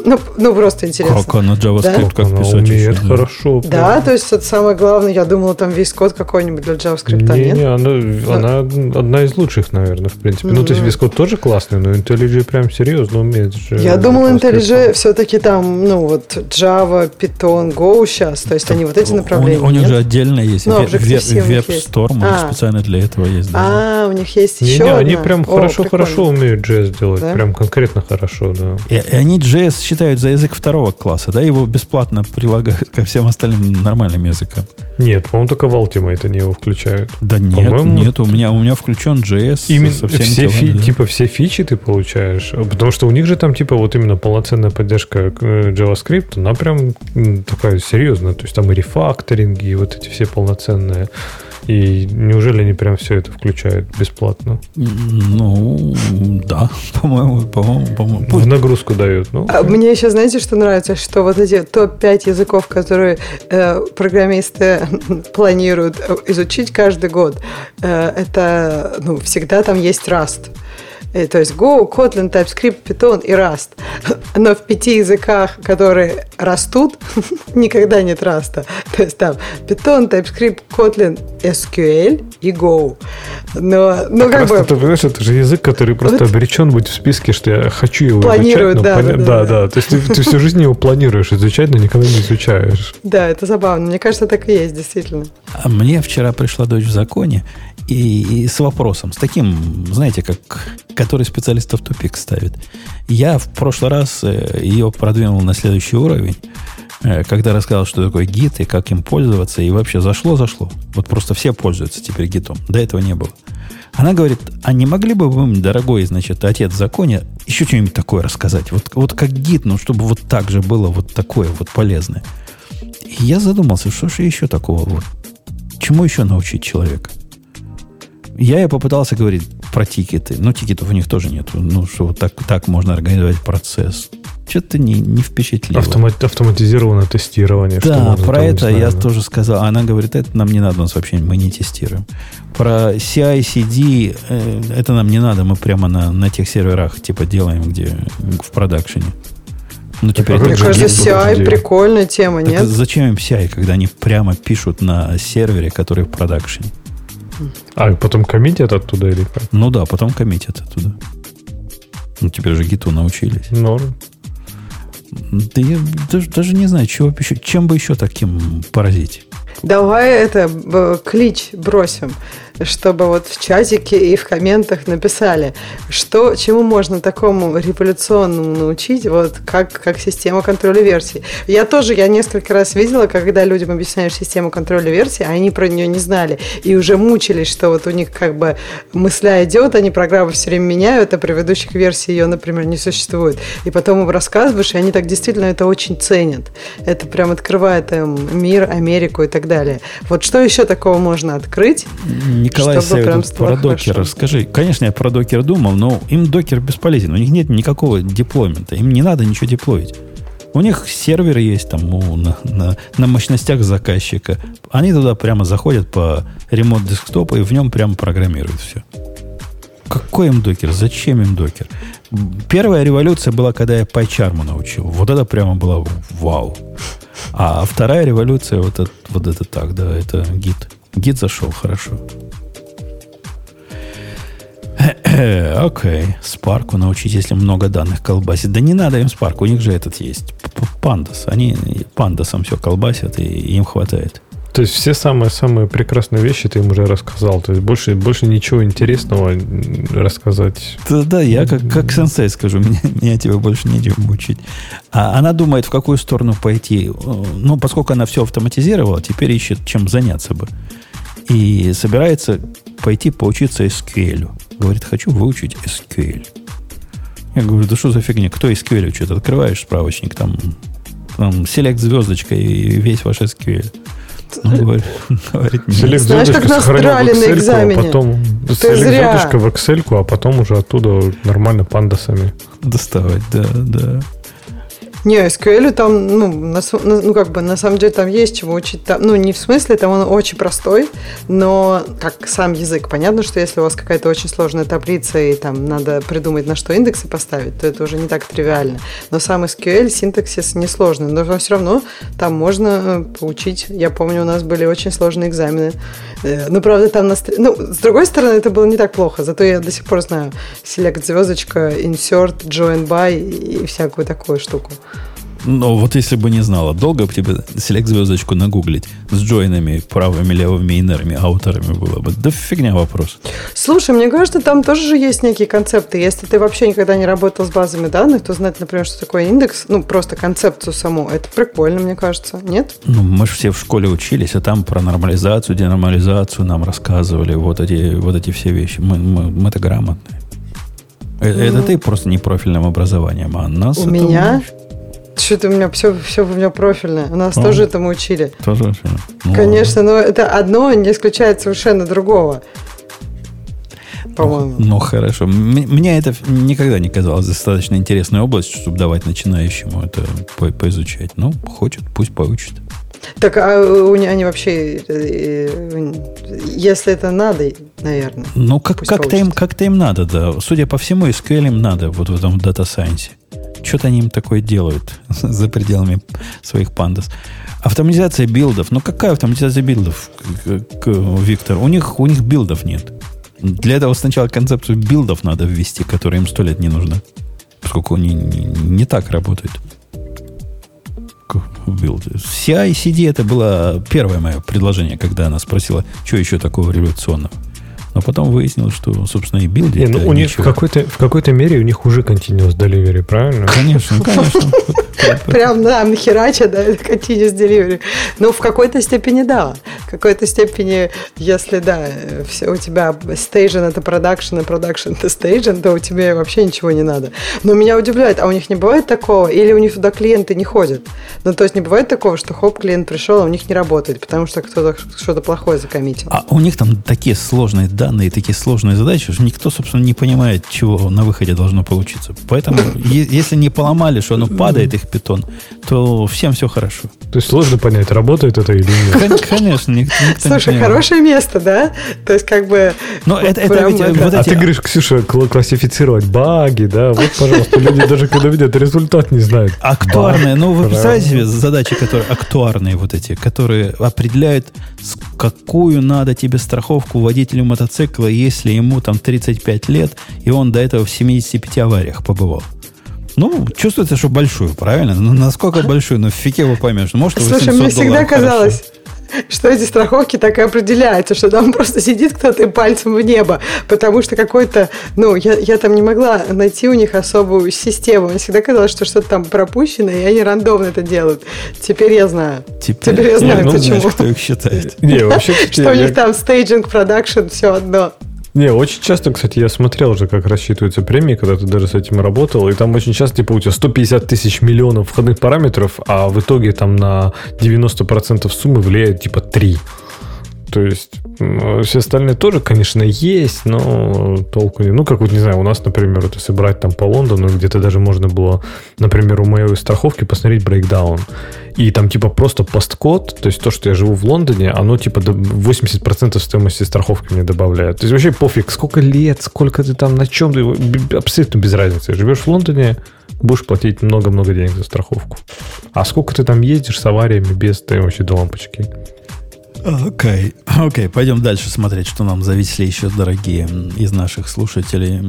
Ну, ну, просто интересно. Как она JavaScript да? как писать? умеет еще, хорошо. Да, да, то есть это самое главное. Я думала, там весь код какой-нибудь для JavaScript. Не, нет? не, она, но... она одна из лучших, наверное, в принципе. Mm-hmm. Ну, то есть весь код тоже классный, но IntelliJ прям серьезно умеет же. Я думала, IntelliJ все-таки там, ну, вот Java, Python, Go сейчас. То есть так, они вот эти направления. У, у них же отдельно есть ну, веб-сторм, а. специально для этого есть. Да. А, у них есть еще не, не, Они прям хорошо-хорошо умеют JS делать. Прям конкретно хорошо, да. И они JS считают за язык второго класса, да? Его бесплатно прилагают ко всем остальным нормальным языкам. Нет, по-моему, только в Ultimate они его включают. Да нет, нет, у меня, у меня включен JS именно со всеми все фи, да. Типа все фичи ты получаешь, потому что у них же там типа вот именно полноценная поддержка э, JavaScript, она прям такая серьезная, то есть там и рефакторинги, и вот эти все полноценные и неужели они прям все это включают бесплатно? Ну, да, по-моему, по-моему, по-моему. В нагрузку дают. Ну. А мне еще, знаете, что нравится? Что вот эти топ-5 языков, которые э, программисты планируют э, изучить каждый год, э, это, ну, всегда там есть Rust. Э, то есть Go, Kotlin, TypeScript, Python и Rust. Но в пяти языках, которые растут, никогда нет Rust. То есть там Python, TypeScript, Kotlin, SQL и Go. Но, ну, как бы... Ты понимаешь, это же язык, который просто вот. обречен быть в списке, что я хочу его Планирует, изучать. Да, пон... да, да, да, да. То есть ты, ты всю жизнь его планируешь изучать, но никогда не изучаешь. Да, это забавно. Мне кажется, так и есть, действительно. А мне вчера пришла дочь в законе, и, и с вопросом, с таким, знаете, как который специалистов тупик ставит. Я в прошлый раз э, ее продвинул на следующий уровень, э, когда рассказал, что такое гид и как им пользоваться, и вообще зашло-зашло. Вот просто все пользуются теперь гитом. До этого не было. Она говорит, а не могли бы вы, дорогой, значит, отец в законе, еще что-нибудь такое рассказать? Вот, вот как гид, ну, чтобы вот так же было вот такое вот полезное. И я задумался, что же еще такого вот? Чему еще научить человека? Я и попытался говорить про тикеты. Но тикетов у них тоже нет. Ну, что вот так, так можно организовать процесс. Что-то не, не впечатлило. Автомат, автоматизированное тестирование. Да, про это я тоже сказал. Она говорит, это нам не надо, у нас вообще мы не тестируем. Про CI-CD э, это нам не надо, мы прямо на, на тех серверах типа делаем, где в продакшене. Ну, теперь а Мне кажется, CI прикольная тема, так нет? Зачем им CI, когда они прямо пишут на сервере, который в продакшене? А, потом коммитят оттуда или как? Ну да, потом коммитят оттуда. Ну, теперь же гиту научились. Норм. Да я даже, даже не знаю, чего еще, чем бы еще таким поразить. Давай это клич бросим чтобы вот в чатике и в комментах написали, что, чему можно такому революционному научить, вот как, как система контроля версий. Я тоже, я несколько раз видела, когда людям объясняешь систему контроля версий, а они про нее не знали и уже мучились, что вот у них как бы мысля идет, они программы все время меняют, а предыдущих версий ее, например, не существует. И потом им рассказываешь, и они так действительно это очень ценят. Это прям открывает им мир, Америку и так далее. Вот что еще такого можно открыть? Николай советует про докер. Расскажи. Конечно, я про докер думал, но им докер бесполезен. У них нет никакого деплоймента. Им не надо ничего деплоить. У них сервер есть там у, на, на, на мощностях заказчика. Они туда прямо заходят по ремонт десктопа и в нем прямо программируют все. Какой им докер? Зачем им докер? Первая революция была, когда я PyCharm научил. Вот это прямо было вау. А вторая революция, вот это, вот это так, да, это гид. Гид зашел хорошо. Окей, okay. Спарку научить, если много данных колбасит. Да не надо им Спарк, у них же этот есть. Пандас. Они пандасом все колбасят, и им хватает. То есть все самые-самые прекрасные вещи ты им уже рассказал. То есть больше, больше ничего интересного рассказать. Да, да, я как, как сенсей скажу, меня, меня тебе больше нечем учить. А она думает, в какую сторону пойти. Ну, поскольку она все автоматизировала, теперь ищет, чем заняться бы. И собирается пойти поучиться SQL. Говорит, хочу выучить SQL. Я говорю, да что за фигня? Кто SQL учит? Открываешь справочник, там, там select звездочка и весь ваш SQL. Ну, говорит, говорит нет. Знаешь, как нас драли на а экзамене. А потом Ты зря. в Excel, а потом уже оттуда нормально пандасами. Доставать, да, да. Не, SQL там, ну, на, ну, как бы, на самом деле там есть чего учить. Там, ну, не в смысле, там он очень простой, но как сам язык. Понятно, что если у вас какая-то очень сложная таблица, и там надо придумать, на что индексы поставить, то это уже не так тривиально. Но сам SQL, синтаксис несложный. Но все равно там можно э, поучить. Я помню, у нас были очень сложные экзамены. Э, ну, правда, там... На... Ну, с другой стороны, это было не так плохо. Зато я до сих пор знаю select звездочка, insert, join by и всякую такую штуку. Ну, вот если бы не знала, долго бы тебе селект звездочку нагуглить с джойнами, правыми, левыми, инерами, ауторами было бы. Да фигня вопрос. Слушай, мне кажется, там тоже же есть некие концепты. Если ты вообще никогда не работал с базами данных, то знать, например, что такое индекс, ну, просто концепцию саму, это прикольно, мне кажется. Нет? Ну, мы же все в школе учились, а там про нормализацию, денормализацию нам рассказывали, вот эти, вот эти все вещи. Мы, мы, мы-то грамотные. Это, mm-hmm. ты просто не профильным образованием, а нас У меня что-то у меня все, все у меня профильное. У нас а, тоже этому учили. Тоже учили. Ну, Конечно, но это одно не исключает совершенно другого. По-моему. Ну, ну хорошо. Мне это никогда не казалось достаточно интересной областью, чтобы давать начинающему это по поизучать. Ну, хочет, пусть поучит. Так, а у они вообще, э, э, если это надо, наверное. Ну, как, как-то, им, как-то им надо, да. Судя по всему, SQL им надо вот в этом data science'е. Что-то они им такое делают за пределами своих pandas. Автоматизация билдов. Ну, какая автоматизация билдов, Виктор? У них, у них билдов нет. Для этого сначала концепцию билдов надо ввести, которая им сто лет не нужна. Поскольку они не, не так работают. Билды. CI-CD это было первое мое предложение, когда она спросила, что еще такого революционного. Но потом выяснилось, что, собственно, и билды... Не, ну, у них в какой-то, в какой-то мере у них уже continuous delivery, правильно? Конечно, конечно. Прям, да, нахерача, да, continuous delivery. Ну, в какой-то степени, да. В какой-то степени, если, да, все у тебя стейжен это продакшн, и продакшн это стейжен, то у тебя вообще ничего не надо. Но меня удивляет, а у них не бывает такого? Или у них туда клиенты не ходят? Ну, то есть не бывает такого, что хоп, клиент пришел, а у них не работает, потому что кто-то что-то плохое закоммитил. А у них там такие сложные данные, такие сложные задачи, что никто, собственно, не понимает, чего на выходе должно получиться. Поэтому, если не поломали, что оно падает, их питон, то всем все хорошо. То есть сложно понять, работает это или нет. Конечно, никто, никто Слушай, не хорошее место, да? То есть как бы... Но это, это ведь, вот а эти... ты говоришь, Ксюша, классифицировать баги, да? Вот, пожалуйста, люди даже когда видят результат не знают. Актуарные, ну вы представляете себе задачи, которые актуарные вот эти, которые определяют, какую надо тебе страховку водителю мотоцикла, если ему там 35 лет, и он до этого в 75 авариях побывал. Ну, чувствуется, что большую, правильно? Ну, насколько большую? Ну, в фике вы поймешь. Ну, может, Слушай, мне всегда казалось, что эти страховки так и определяются, что там просто сидит кто-то и пальцем в небо, потому что какой-то, ну, я, я там не могла найти у них особую систему. Мне всегда казалось, что что-то там пропущено, и они рандомно это делают. Теперь я знаю. Теперь, Теперь я знаю, ну, почему. знаешь, кто их считает. Не, вообще, Что у я- них там стейджинг, продакшн, все одно. Не, очень часто, кстати, я смотрел уже, как рассчитываются премии, когда ты даже с этим работал, и там очень часто, типа, у тебя 150 тысяч миллионов входных параметров, а в итоге там на 90% суммы влияет, типа, 3. То есть, все остальные тоже, конечно, есть, но толку не... Ну, как вот, не знаю, у нас, например, вот если брать там по Лондону, где-то даже можно было, например, у моей страховки посмотреть брейкдаун. И там, типа, просто посткод, то есть то, что я живу в Лондоне, оно, типа, до 80% стоимости страховки мне добавляет. То есть вообще пофиг, сколько лет, сколько ты там, на чем ты, абсолютно без разницы. Живешь в Лондоне, будешь платить много-много денег за страховку. А сколько ты там ездишь с авариями без, ты вообще до лампочки. Окей, окей, пойдем дальше смотреть, что нам зависли еще дорогие из наших слушателей.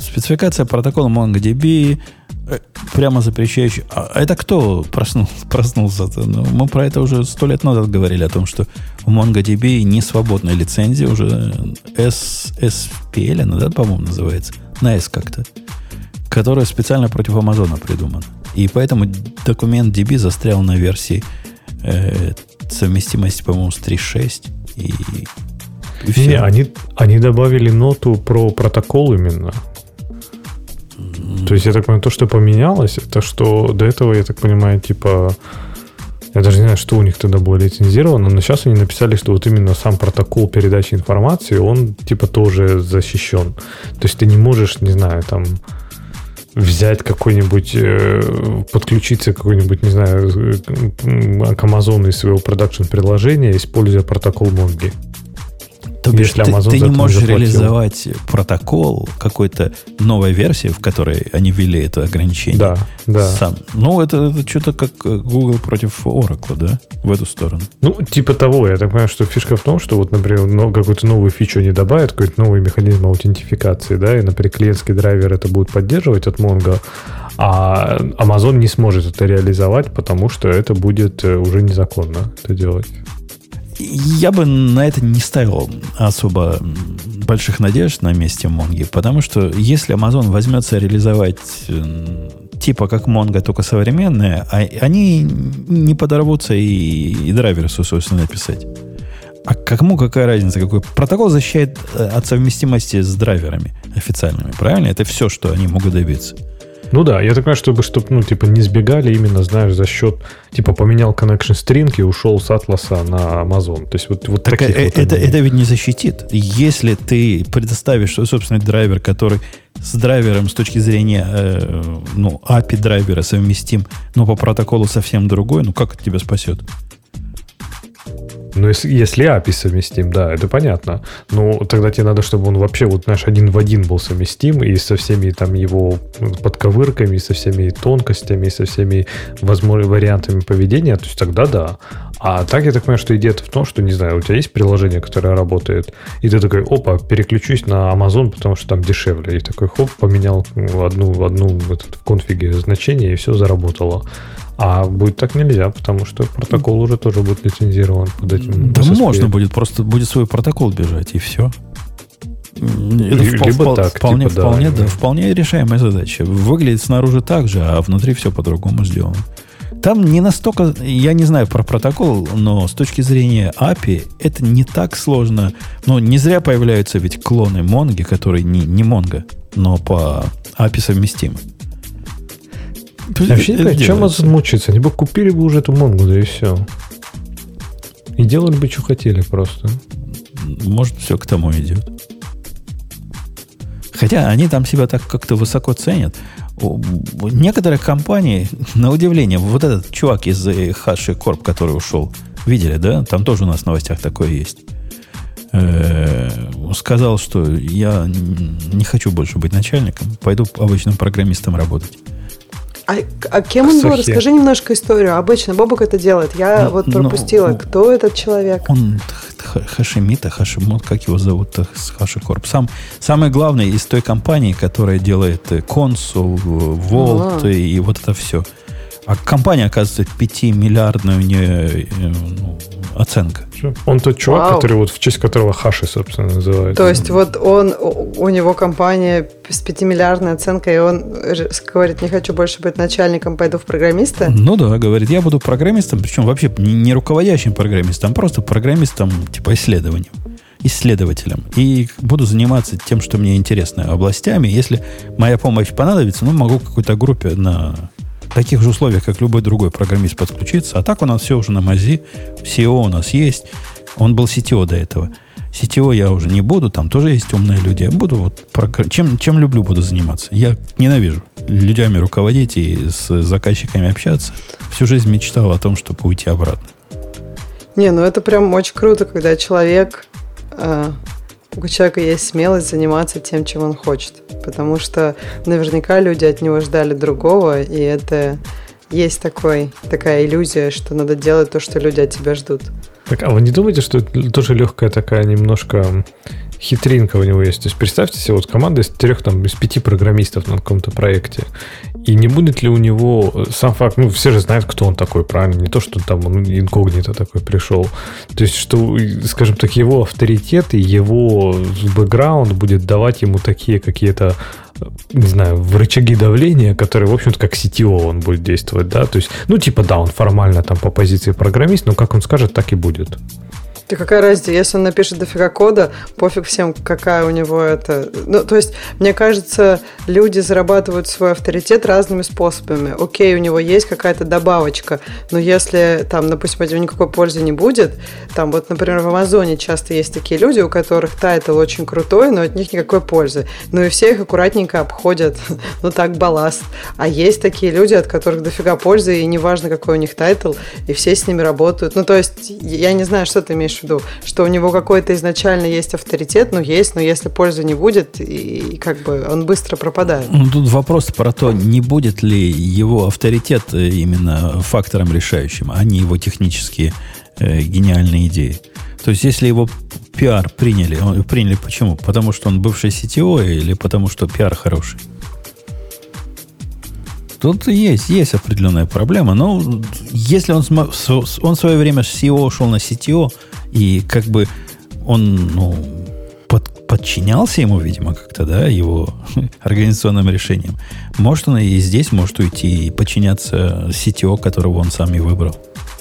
Спецификация протокола MongoDB э, прямо запрещающая. А это кто проснул, проснулся-то? Ну, мы про это уже сто лет назад говорили, о том, что у MongoDB не свободная лицензия, уже S, SPL, она, да, по-моему, называется, на S как-то, которая специально против Амазона придумана. И поэтому документ DB застрял на версии э, совместимости, по-моему, с 3.6. И, и все. Не, они, они добавили ноту про протокол именно. То есть, я так понимаю, то, что поменялось, это что до этого, я так понимаю, типа... Я даже не знаю, что у них тогда было лицензировано, но сейчас они написали, что вот именно сам протокол передачи информации, он типа тоже защищен. То есть ты не можешь, не знаю, там взять какой-нибудь, э, подключиться к какой-нибудь, не знаю, к Amazon из своего продакшн-приложения, используя протокол Mongo. То бишь, ты, ты не не можешь заплатил. реализовать протокол какой-то новой версии, в которой они ввели это ограничение. Да, да. Сам. Ну, это, это что-то как э, Google против Oracle, да? В эту сторону. Ну, типа того, я так понимаю, что фишка в том, что вот, например, но- какую-то новую фичу они добавят, какой-то новый механизм аутентификации, да, и, например, клиентский драйвер это будет поддерживать от Mongo, а Amazon не сможет это реализовать, потому что это будет э, уже незаконно это делать. Я бы на это не ставил особо больших надежд на месте Монги, потому что если Amazon возьмется реализовать типа как Mongo, только современные, а- они не подорвутся и, и драйверы свой собственно написать. А кому какая разница? Какой протокол защищает э, от совместимости с драйверами официальными, правильно? Это все, что они могут добиться. Ну да, я так понимаю, чтобы, чтобы, ну, типа, не сбегали именно, знаешь, за счет, типа, поменял connection string и ушел с Атласа на Amazon. То есть вот, вот Так таких э, вот это, они- это ведь не защитит. Если ты предоставишь свой собственный драйвер, который с драйвером с точки зрения э, ну, API драйвера совместим, но по протоколу совсем другой, ну как это тебя спасет? Ну, если, если API совместим, да, это понятно. Но тогда тебе надо, чтобы он вообще вот наш один в один был совместим и со всеми там его подковырками, и со всеми тонкостями, со всеми возможными вариантами поведения, то есть тогда да. А так я так понимаю, что идея в том, что, не знаю, у тебя есть приложение, которое работает, и ты такой, опа, переключусь на Amazon, потому что там дешевле. И такой, хоп, поменял ну, одну, одну в конфиге значение, и все заработало. А будет так нельзя, потому что протокол уже тоже будет лицензирован под этим. Да SSP. можно будет, просто будет свой протокол бежать, и все. Это либо впо- так, вполне, типа, вполне, да, да. вполне решаемая задача. Выглядит снаружи так же, а внутри все по-другому сделано. Там не настолько, я не знаю про протокол, но с точки зрения API это не так сложно. Но не зря появляются ведь клоны Монги, которые не, не Монго, но по API совместимы. Вообще не понимаю, чем. Amazon мучиться? Они бы купили бы уже эту Монгу, да и все. И делали бы, что хотели просто. Может, все к тому идет. Хотя они там себя так как-то высоко ценят. Некоторые компании, на удивление, вот этот чувак из э, Хаши Корп, который ушел, видели, да? Там тоже у нас в новостях такое есть. Э, Сказал, что я не хочу больше быть начальником, пойду обычным программистом работать. А, а кем он был? Расскажи немножко историю. Обычно Бобок это делает. Я Ну, вот ну, пропустила. ну, Кто этот человек? Он Хашимита, Хашимот, как его зовут, HashiCorp. Сам, самый главный из той компании, которая делает э, консул, э, Volt А. и, и вот это все. А компания, оказывается, 5-миллиардная у нее э, ну, оценка. Он тот чувак, Вау. который вот в честь которого Хаши, собственно, называется. То есть вот он, у него компания с 5-миллиардной оценкой, и он говорит, не хочу больше быть начальником, пойду в программиста. Ну да, говорит, я буду программистом, причем вообще не, руководящим программистом, а просто программистом типа исследованием, исследователем. И буду заниматься тем, что мне интересно, областями. Если моя помощь понадобится, ну, могу какой-то группе на таких же условиях, как любой другой программист подключиться. А так у нас все уже на мази, SEO у нас есть. Он был CTO до этого. CTO я уже не буду, там тоже есть умные люди. Я буду вот чем, чем люблю, буду заниматься. Я ненавижу людьми руководить и с заказчиками общаться. Всю жизнь мечтал о том, чтобы уйти обратно. Не, ну это прям очень круто, когда человек, э, у человека есть смелость заниматься тем, чем он хочет. Потому что наверняка люди от него ждали другого, и это есть такой, такая иллюзия, что надо делать то, что люди от тебя ждут. Так, а вы не думаете, что это тоже легкая такая немножко хитринка у него есть? То есть представьте себе, вот команда из трех, там, из пяти программистов на каком-то проекте. И не будет ли у него э, сам факт, ну, все же знают, кто он такой, правильно? Не то, что там он инкогнито такой пришел. То есть, что, скажем так, его авторитет и его бэкграунд будет давать ему такие какие-то э, не знаю, в рычаги давления, которые, в общем-то, как CTO он будет действовать, да, то есть, ну, типа, да, он формально там по позиции программист, но как он скажет, так и будет. Да какая разница, если он напишет дофига кода, пофиг всем, какая у него это... Ну, то есть, мне кажется, люди зарабатывают свой авторитет разными способами. Окей, у него есть какая-то добавочка, но если там, допустим, от него никакой пользы не будет, там вот, например, в Амазоне часто есть такие люди, у которых title очень крутой, но от них никакой пользы. Ну и все их аккуратненько обходят, ну так, балласт. А есть такие люди, от которых дофига пользы, и неважно, какой у них title, и все с ними работают. Ну, то есть, я не знаю, что ты имеешь в виду, что у него какой-то изначально есть авторитет, ну, есть, но если пользы не будет, и, и как бы он быстро пропадает. Ну, тут вопрос про то, не будет ли его авторитет э, именно фактором решающим, а не его технические э, гениальные идеи. То есть, если его пиар приняли, он- приняли почему? Потому что он бывший CTO или потому что пиар хороший? Тут есть, есть определенная проблема, но если он, он в свое время с CEO ушел на CTO, и как бы он, ну, под- подчинялся ему, видимо, как-то, да, его организационным решениям. Может, он и здесь может уйти и подчиняться CTO, которого он сам и выбрал.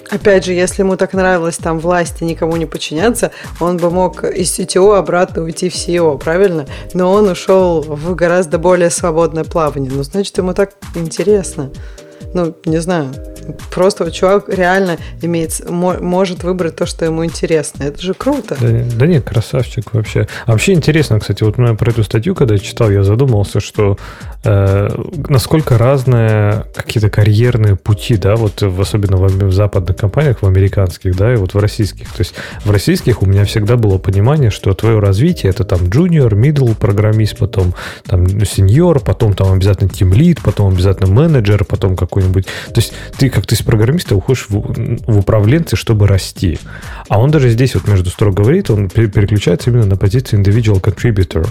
Опять же, если ему так нравилось там власти никому не подчиняться, он бы мог из CTO обратно уйти в CEO, правильно? Но он ушел в гораздо более свободное плавание. Ну, значит, ему так интересно. Ну, не знаю. Просто чувак реально имеет, может выбрать то, что ему интересно. Это же круто. Да, да нет, красавчик вообще. А вообще интересно, кстати, вот ну, про эту статью, когда я читал, я задумался, что э, насколько разные какие-то карьерные пути, да, вот в, особенно в, в западных компаниях, в американских, да, и вот в российских. То есть в российских у меня всегда было понимание, что твое развитие это там junior, middle программист, потом там senior, потом там обязательно team lead, потом обязательно менеджер, потом какой-нибудь. То есть ты как ты из программиста уходишь в, в управленцы, чтобы расти. А он даже здесь вот между строк говорит, он пере- переключается именно на позицию individual contributor.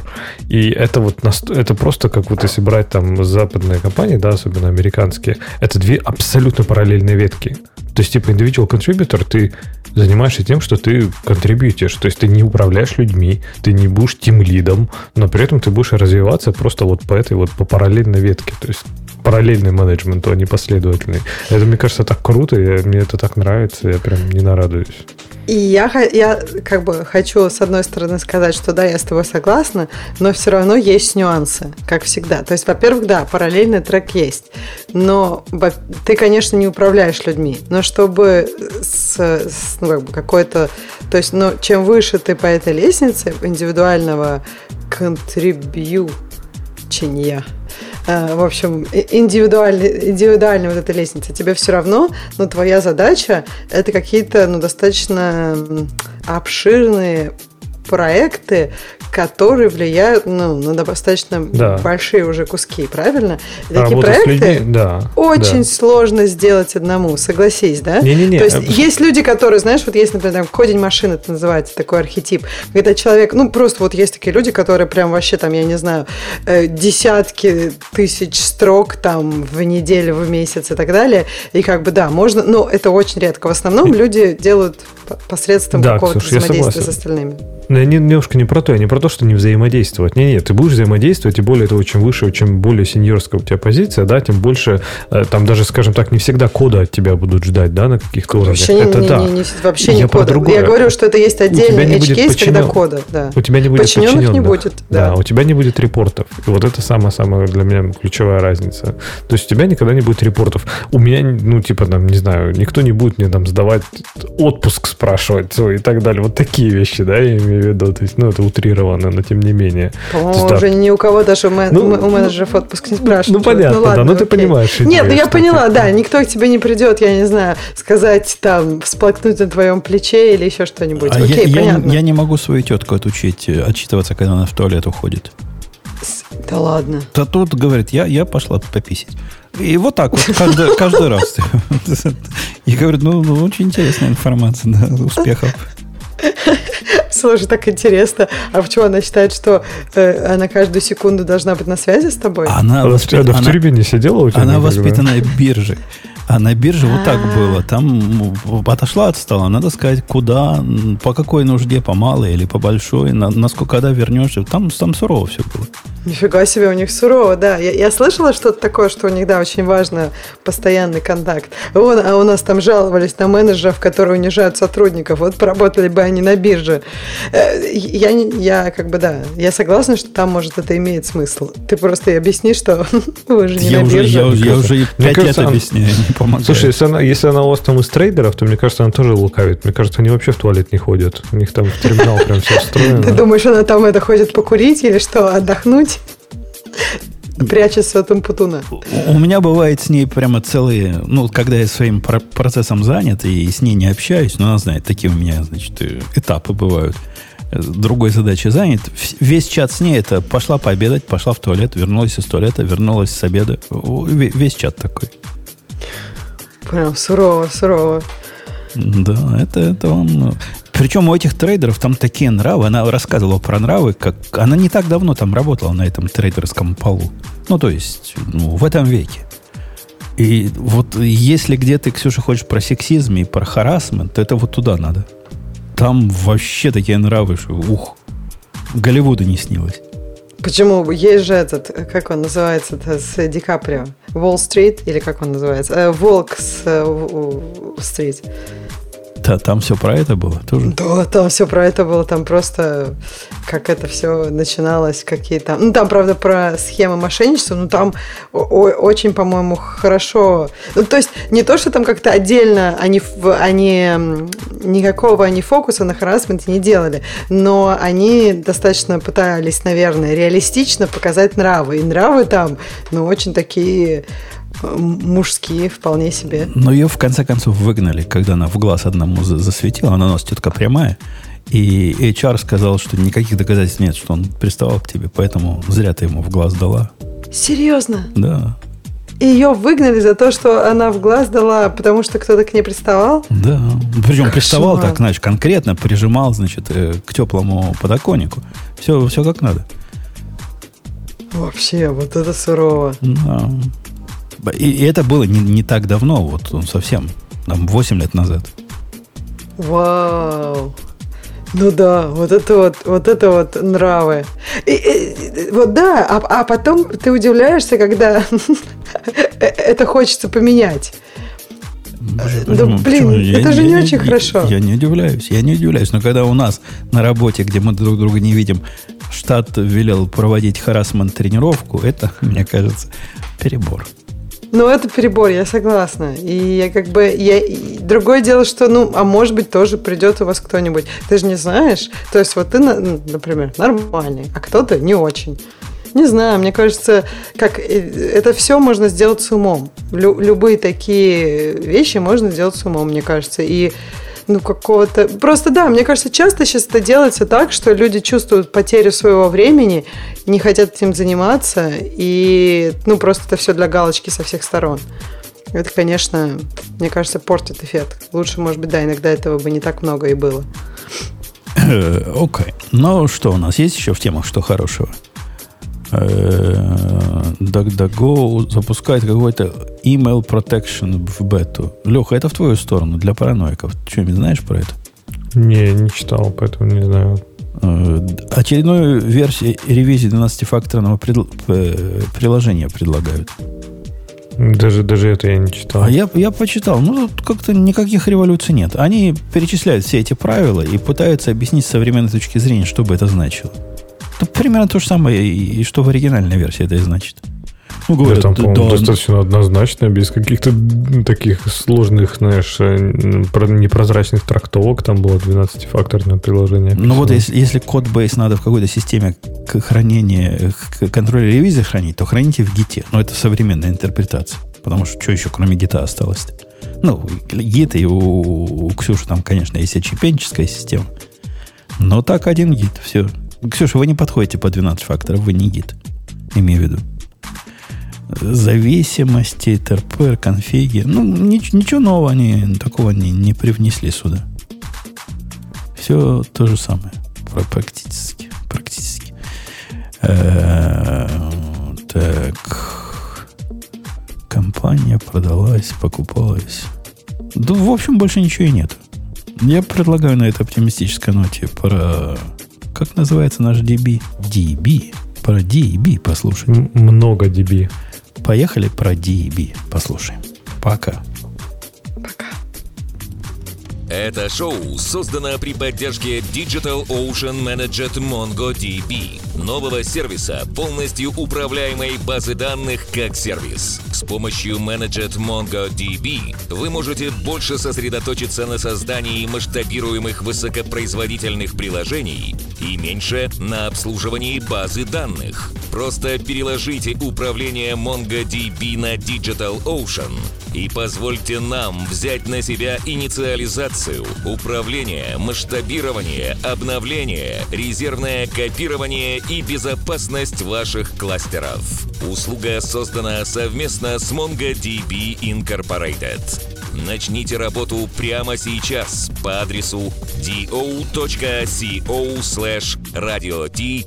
И это вот это просто как вот если брать там западные компании, да, особенно американские, это две абсолютно параллельные ветки. То есть, типа, individual contributor, ты занимаешься тем, что ты контрибьютишь. То есть, ты не управляешь людьми, ты не будешь тим лидом, но при этом ты будешь развиваться просто вот по этой вот по параллельной ветке. То есть, параллельный менеджмент, а не последовательный. Это, мне кажется, так круто, и мне это так нравится, я прям не нарадуюсь. И я, я как бы хочу, с одной стороны, сказать, что да, я с тобой согласна, но все равно есть нюансы, как всегда. То есть, во-первых, да, параллельный трек есть, но ты, конечно, не управляешь людьми, но чтобы с, с, ну, как бы какой-то... То есть, ну, чем выше ты по этой лестнице индивидуального контрибьючения, э, в общем, индивидуальный, индивидуальная вот эта лестница, тебе все равно, но твоя задача это какие-то, ну, достаточно обширные проекты, которые влияют ну, на достаточно Да. большие уже куски, правильно? И такие работа проекты людьми, да. очень да. сложно сделать одному, согласись, да? Не-не-не, То есть есть люди, которые, знаешь, вот есть, например, там, кодинг машины, это называется, такой архетип, когда человек, ну, просто вот есть такие люди, которые прям вообще там, я не знаю, э, десятки тысяч строк там в неделю, в месяц и так далее, и как бы, да, можно, но это очень редко. В основном люди делают посредством Да, какого-то Ксюш, я взаимодействия с остальными. Но я не, немножко не про то, я не про то, что не взаимодействовать. Не, нет, ты будешь взаимодействовать, и более это чем выше, чем более сеньорская у тебя позиция, да, тем больше, э, там даже, скажем так, не всегда кода от тебя будут ждать, да, на каких-то уровнях. Вообще, не, это не- да. не- не- вообще Я не кода. другое. Я говорю, что это есть отдельный не будет edge case, когда кода. Да. У тебя не будет Подчиненных не подчиненных. будет, Да. да. у тебя не будет репортов. И вот это самая-самая для меня ключевая разница. То есть у тебя никогда не будет репортов. У меня, ну, типа, там, не знаю, никто не будет мне там сдавать отпуск спрашивать и так далее. Вот такие вещи, да, я имею в виду. То есть, ну, это утрированно, но тем не менее. По-моему, есть, да, уже ни у кого даже у, мен- Ну, у менеджеров отпуск не спрашивают. ну, понятно, да, ну, ты понимаешь Нет, идею, ну я поняла, ты- да, никто к тебе не придет, я не знаю, сказать там, всплакнуть на твоем плече или еще что-нибудь. А я, Окей, я, понятно. я не могу свою тетку отучить э, отчитываться, когда она в туалет уходит. Да ладно. То тут говорит, я, я пошла пописить. И вот так вот, каждый, каждый раз. И говорит, ну, ну, очень интересная информация, да, успехов. Слушай, так интересно. А почему она считает, что э, она каждую секунду должна быть на связи с тобой? Она, воспит- она в тюрьме не сидела у тебя? она никогда? воспитанная биржей. А на бирже вот так А. было. Там м, отошла от стола, надо сказать, куда, по какой нужде, по малой или по большой, на, насколько когда вернешься. Там, там сурово все было. Нифига себе, у них сурово, да. Я, я слышала что-то такое, что у них, да, очень важно постоянный контакт. Вон, а у нас там жаловались на менеджеров, которые унижают сотрудников. Вот поработали бы они на бирже. Э, Я, я как бы, да, я согласна, что там, может, это имеет смысл. Ты просто и объясни, что вы же не Я на уже, бирже. я, уже- я уже пять лет объясняю, не помогает. Слушай, если она, если она у вас там из трейдеров, то мне кажется, она тоже лукавит. Мне кажется, они вообще в туалет не ходят. У них там в терминал прям все Ты встроено. думаешь, она там это ходит покурить или что, отдохнуть? Прячется от Умпутуна. У меня бывает с ней прямо целые, ну, когда я своим про- процессом занят и с ней не общаюсь, но она знает, такие у меня, значит, э, этапы бывают. Э, Другой задачей занят. Весь чат с ней это пошла пообедать, пошла в туалет, вернулась из туалета, вернулась с обеда. Весь чат такой. Прям сурово, сурово. Да, это, это ну, Причем у этих трейдеров там такие нравы. Она рассказывала про нравы, как она не так давно там работала на этом трейдерском полу. Ну, то есть, ну, в этом веке. И вот если где ты, Ксюша, хочешь про сексизм и про харасмент, то это вот туда надо. Там вообще такие нравы, что ух, Голливуду не снилось. Почему? Есть же этот, как он называется, с Ди Каприо. Уолл-стрит, или как он называется? Э, Волк с э, Та- там все про это было тоже. Да, там все про это было, там просто как это все начиналось, какие там... Ну, там, правда, про схемы мошенничества, но там о- о- очень, по-моему, хорошо... Ну, то есть не то, что там как-то отдельно они, они никакого они фокуса на харасменте не делали, но они достаточно пытались, наверное, реалистично показать нравы. И нравы там, ну, очень такие мужские вполне себе. Но ее в конце концов выгнали, когда она в глаз одному за- засветила. Она у нас тетка прямая. И HR сказал, что никаких доказательств нет, что он приставал к тебе, поэтому зря ты ему в глаз дала. Серьезно? Да, И ее выгнали за то, что она в глаз дала, потому что кто-то к ней приставал? да. Причем приставал так, знаешь, конкретно прижимал, значит, э, к теплому подоконнику. Все, все как надо. Вообще, вот это сурово. Да. И, и это было не, не так давно, вот он совсем, там, 8 лет назад. Вау. Ну да, вот это вот, вот это вот нравы. И- и- вот да, а, а потом ты удивляешься, когда это хочется поменять. Да, почему- блин, почему? Я это же не я очень хорошо. Я не удивляюсь, я не удивляюсь. Но когда у нас на работе, где мы друг друга не видим, штат велел проводить харасмент тренировку, это, мне кажется, перебор. Ну, это перебор, я согласна. И я как бы... Я, другое дело, что, ну, а может быть, тоже придет у вас кто-нибудь. Ты же не знаешь. То есть, вот ты, на- например, нормальный, а кто-то не очень. Не знаю, мне кажется, как э, это все можно сделать с умом. Лю- любые такие вещи можно сделать с умом, мне кажется. И ну, какого-то... Просто да, мне кажется, часто сейчас это делается так, что люди чувствуют потерю своего времени, не хотят этим заниматься, и, ну, просто это все для галочки со всех сторон. Это, конечно, мне кажется, портит эффект. Лучше, может быть, да, иногда этого бы не так много и было. Э, окей. Okay. Ну, что у нас есть еще в темах, что хорошего? DuckDuckGo запускает какой-то email protection в бету. Леха, это в твою сторону, для параноиков. Ты что-нибудь знаешь про это? Не, не читал, поэтому не знаю. Э, очередную версию ревизии 12-факторного предл- э, приложения предлагают. Даже, даже это я не читал. А я, я почитал. Ну, тут как-то никаких революций нет. Они перечисляют все эти правила и пытаются объяснить с современной точки зрения, что бы это значило. Ну, примерно то же самое, и, и что в оригинальной версии это и значит. Ну, говорят, там, по-моему, да, достаточно однозначно, без каких-то таких сложных, знаешь, э, непрозрачных трактовок. Там было 12-факторное приложение. Ну вот если, если код бейс надо в какой-то системе хранения, контроля ревизии хранить, то храните в гите. Но это современная интерпретация. Потому что что еще кроме гита осталось-то? Ну, гит и у, у Ксюши там, конечно, есть очепенческая система. Но так один гит, все. Ксюша, вы не подходите по 12 факторов, вы не гид. Имею в виду. Зависимости, ТРП, конфиги. Ну, ничего нового они такого не, не привнесли сюда. Все то же самое. Практически. Практически. Э, так. Компания продалась, покупалась. Да, в общем, больше ничего и нет. Я предлагаю на этой оптимистической ноте про как называется наш DB? DB. Про DB послушать. М- много DB. Поехали про DB послушаем. Пока. Пока. Это шоу создано при поддержке Digital Ocean Managed MongoDB, нового сервиса, полностью управляемой базы данных как сервис. С помощью Managed MongoDB вы можете больше сосредоточиться на создании масштабируемых высокопроизводительных приложений и меньше на обслуживании базы данных. Просто переложите управление MongoDB на Digital Ocean и позвольте нам взять на себя инициализацию, управление, масштабирование, обновление, резервное копирование и безопасность ваших кластеров. Услуга создана совместно с MongoDB Incorporated. Начните работу прямо сейчас по адресу do.co slash radio-mongo.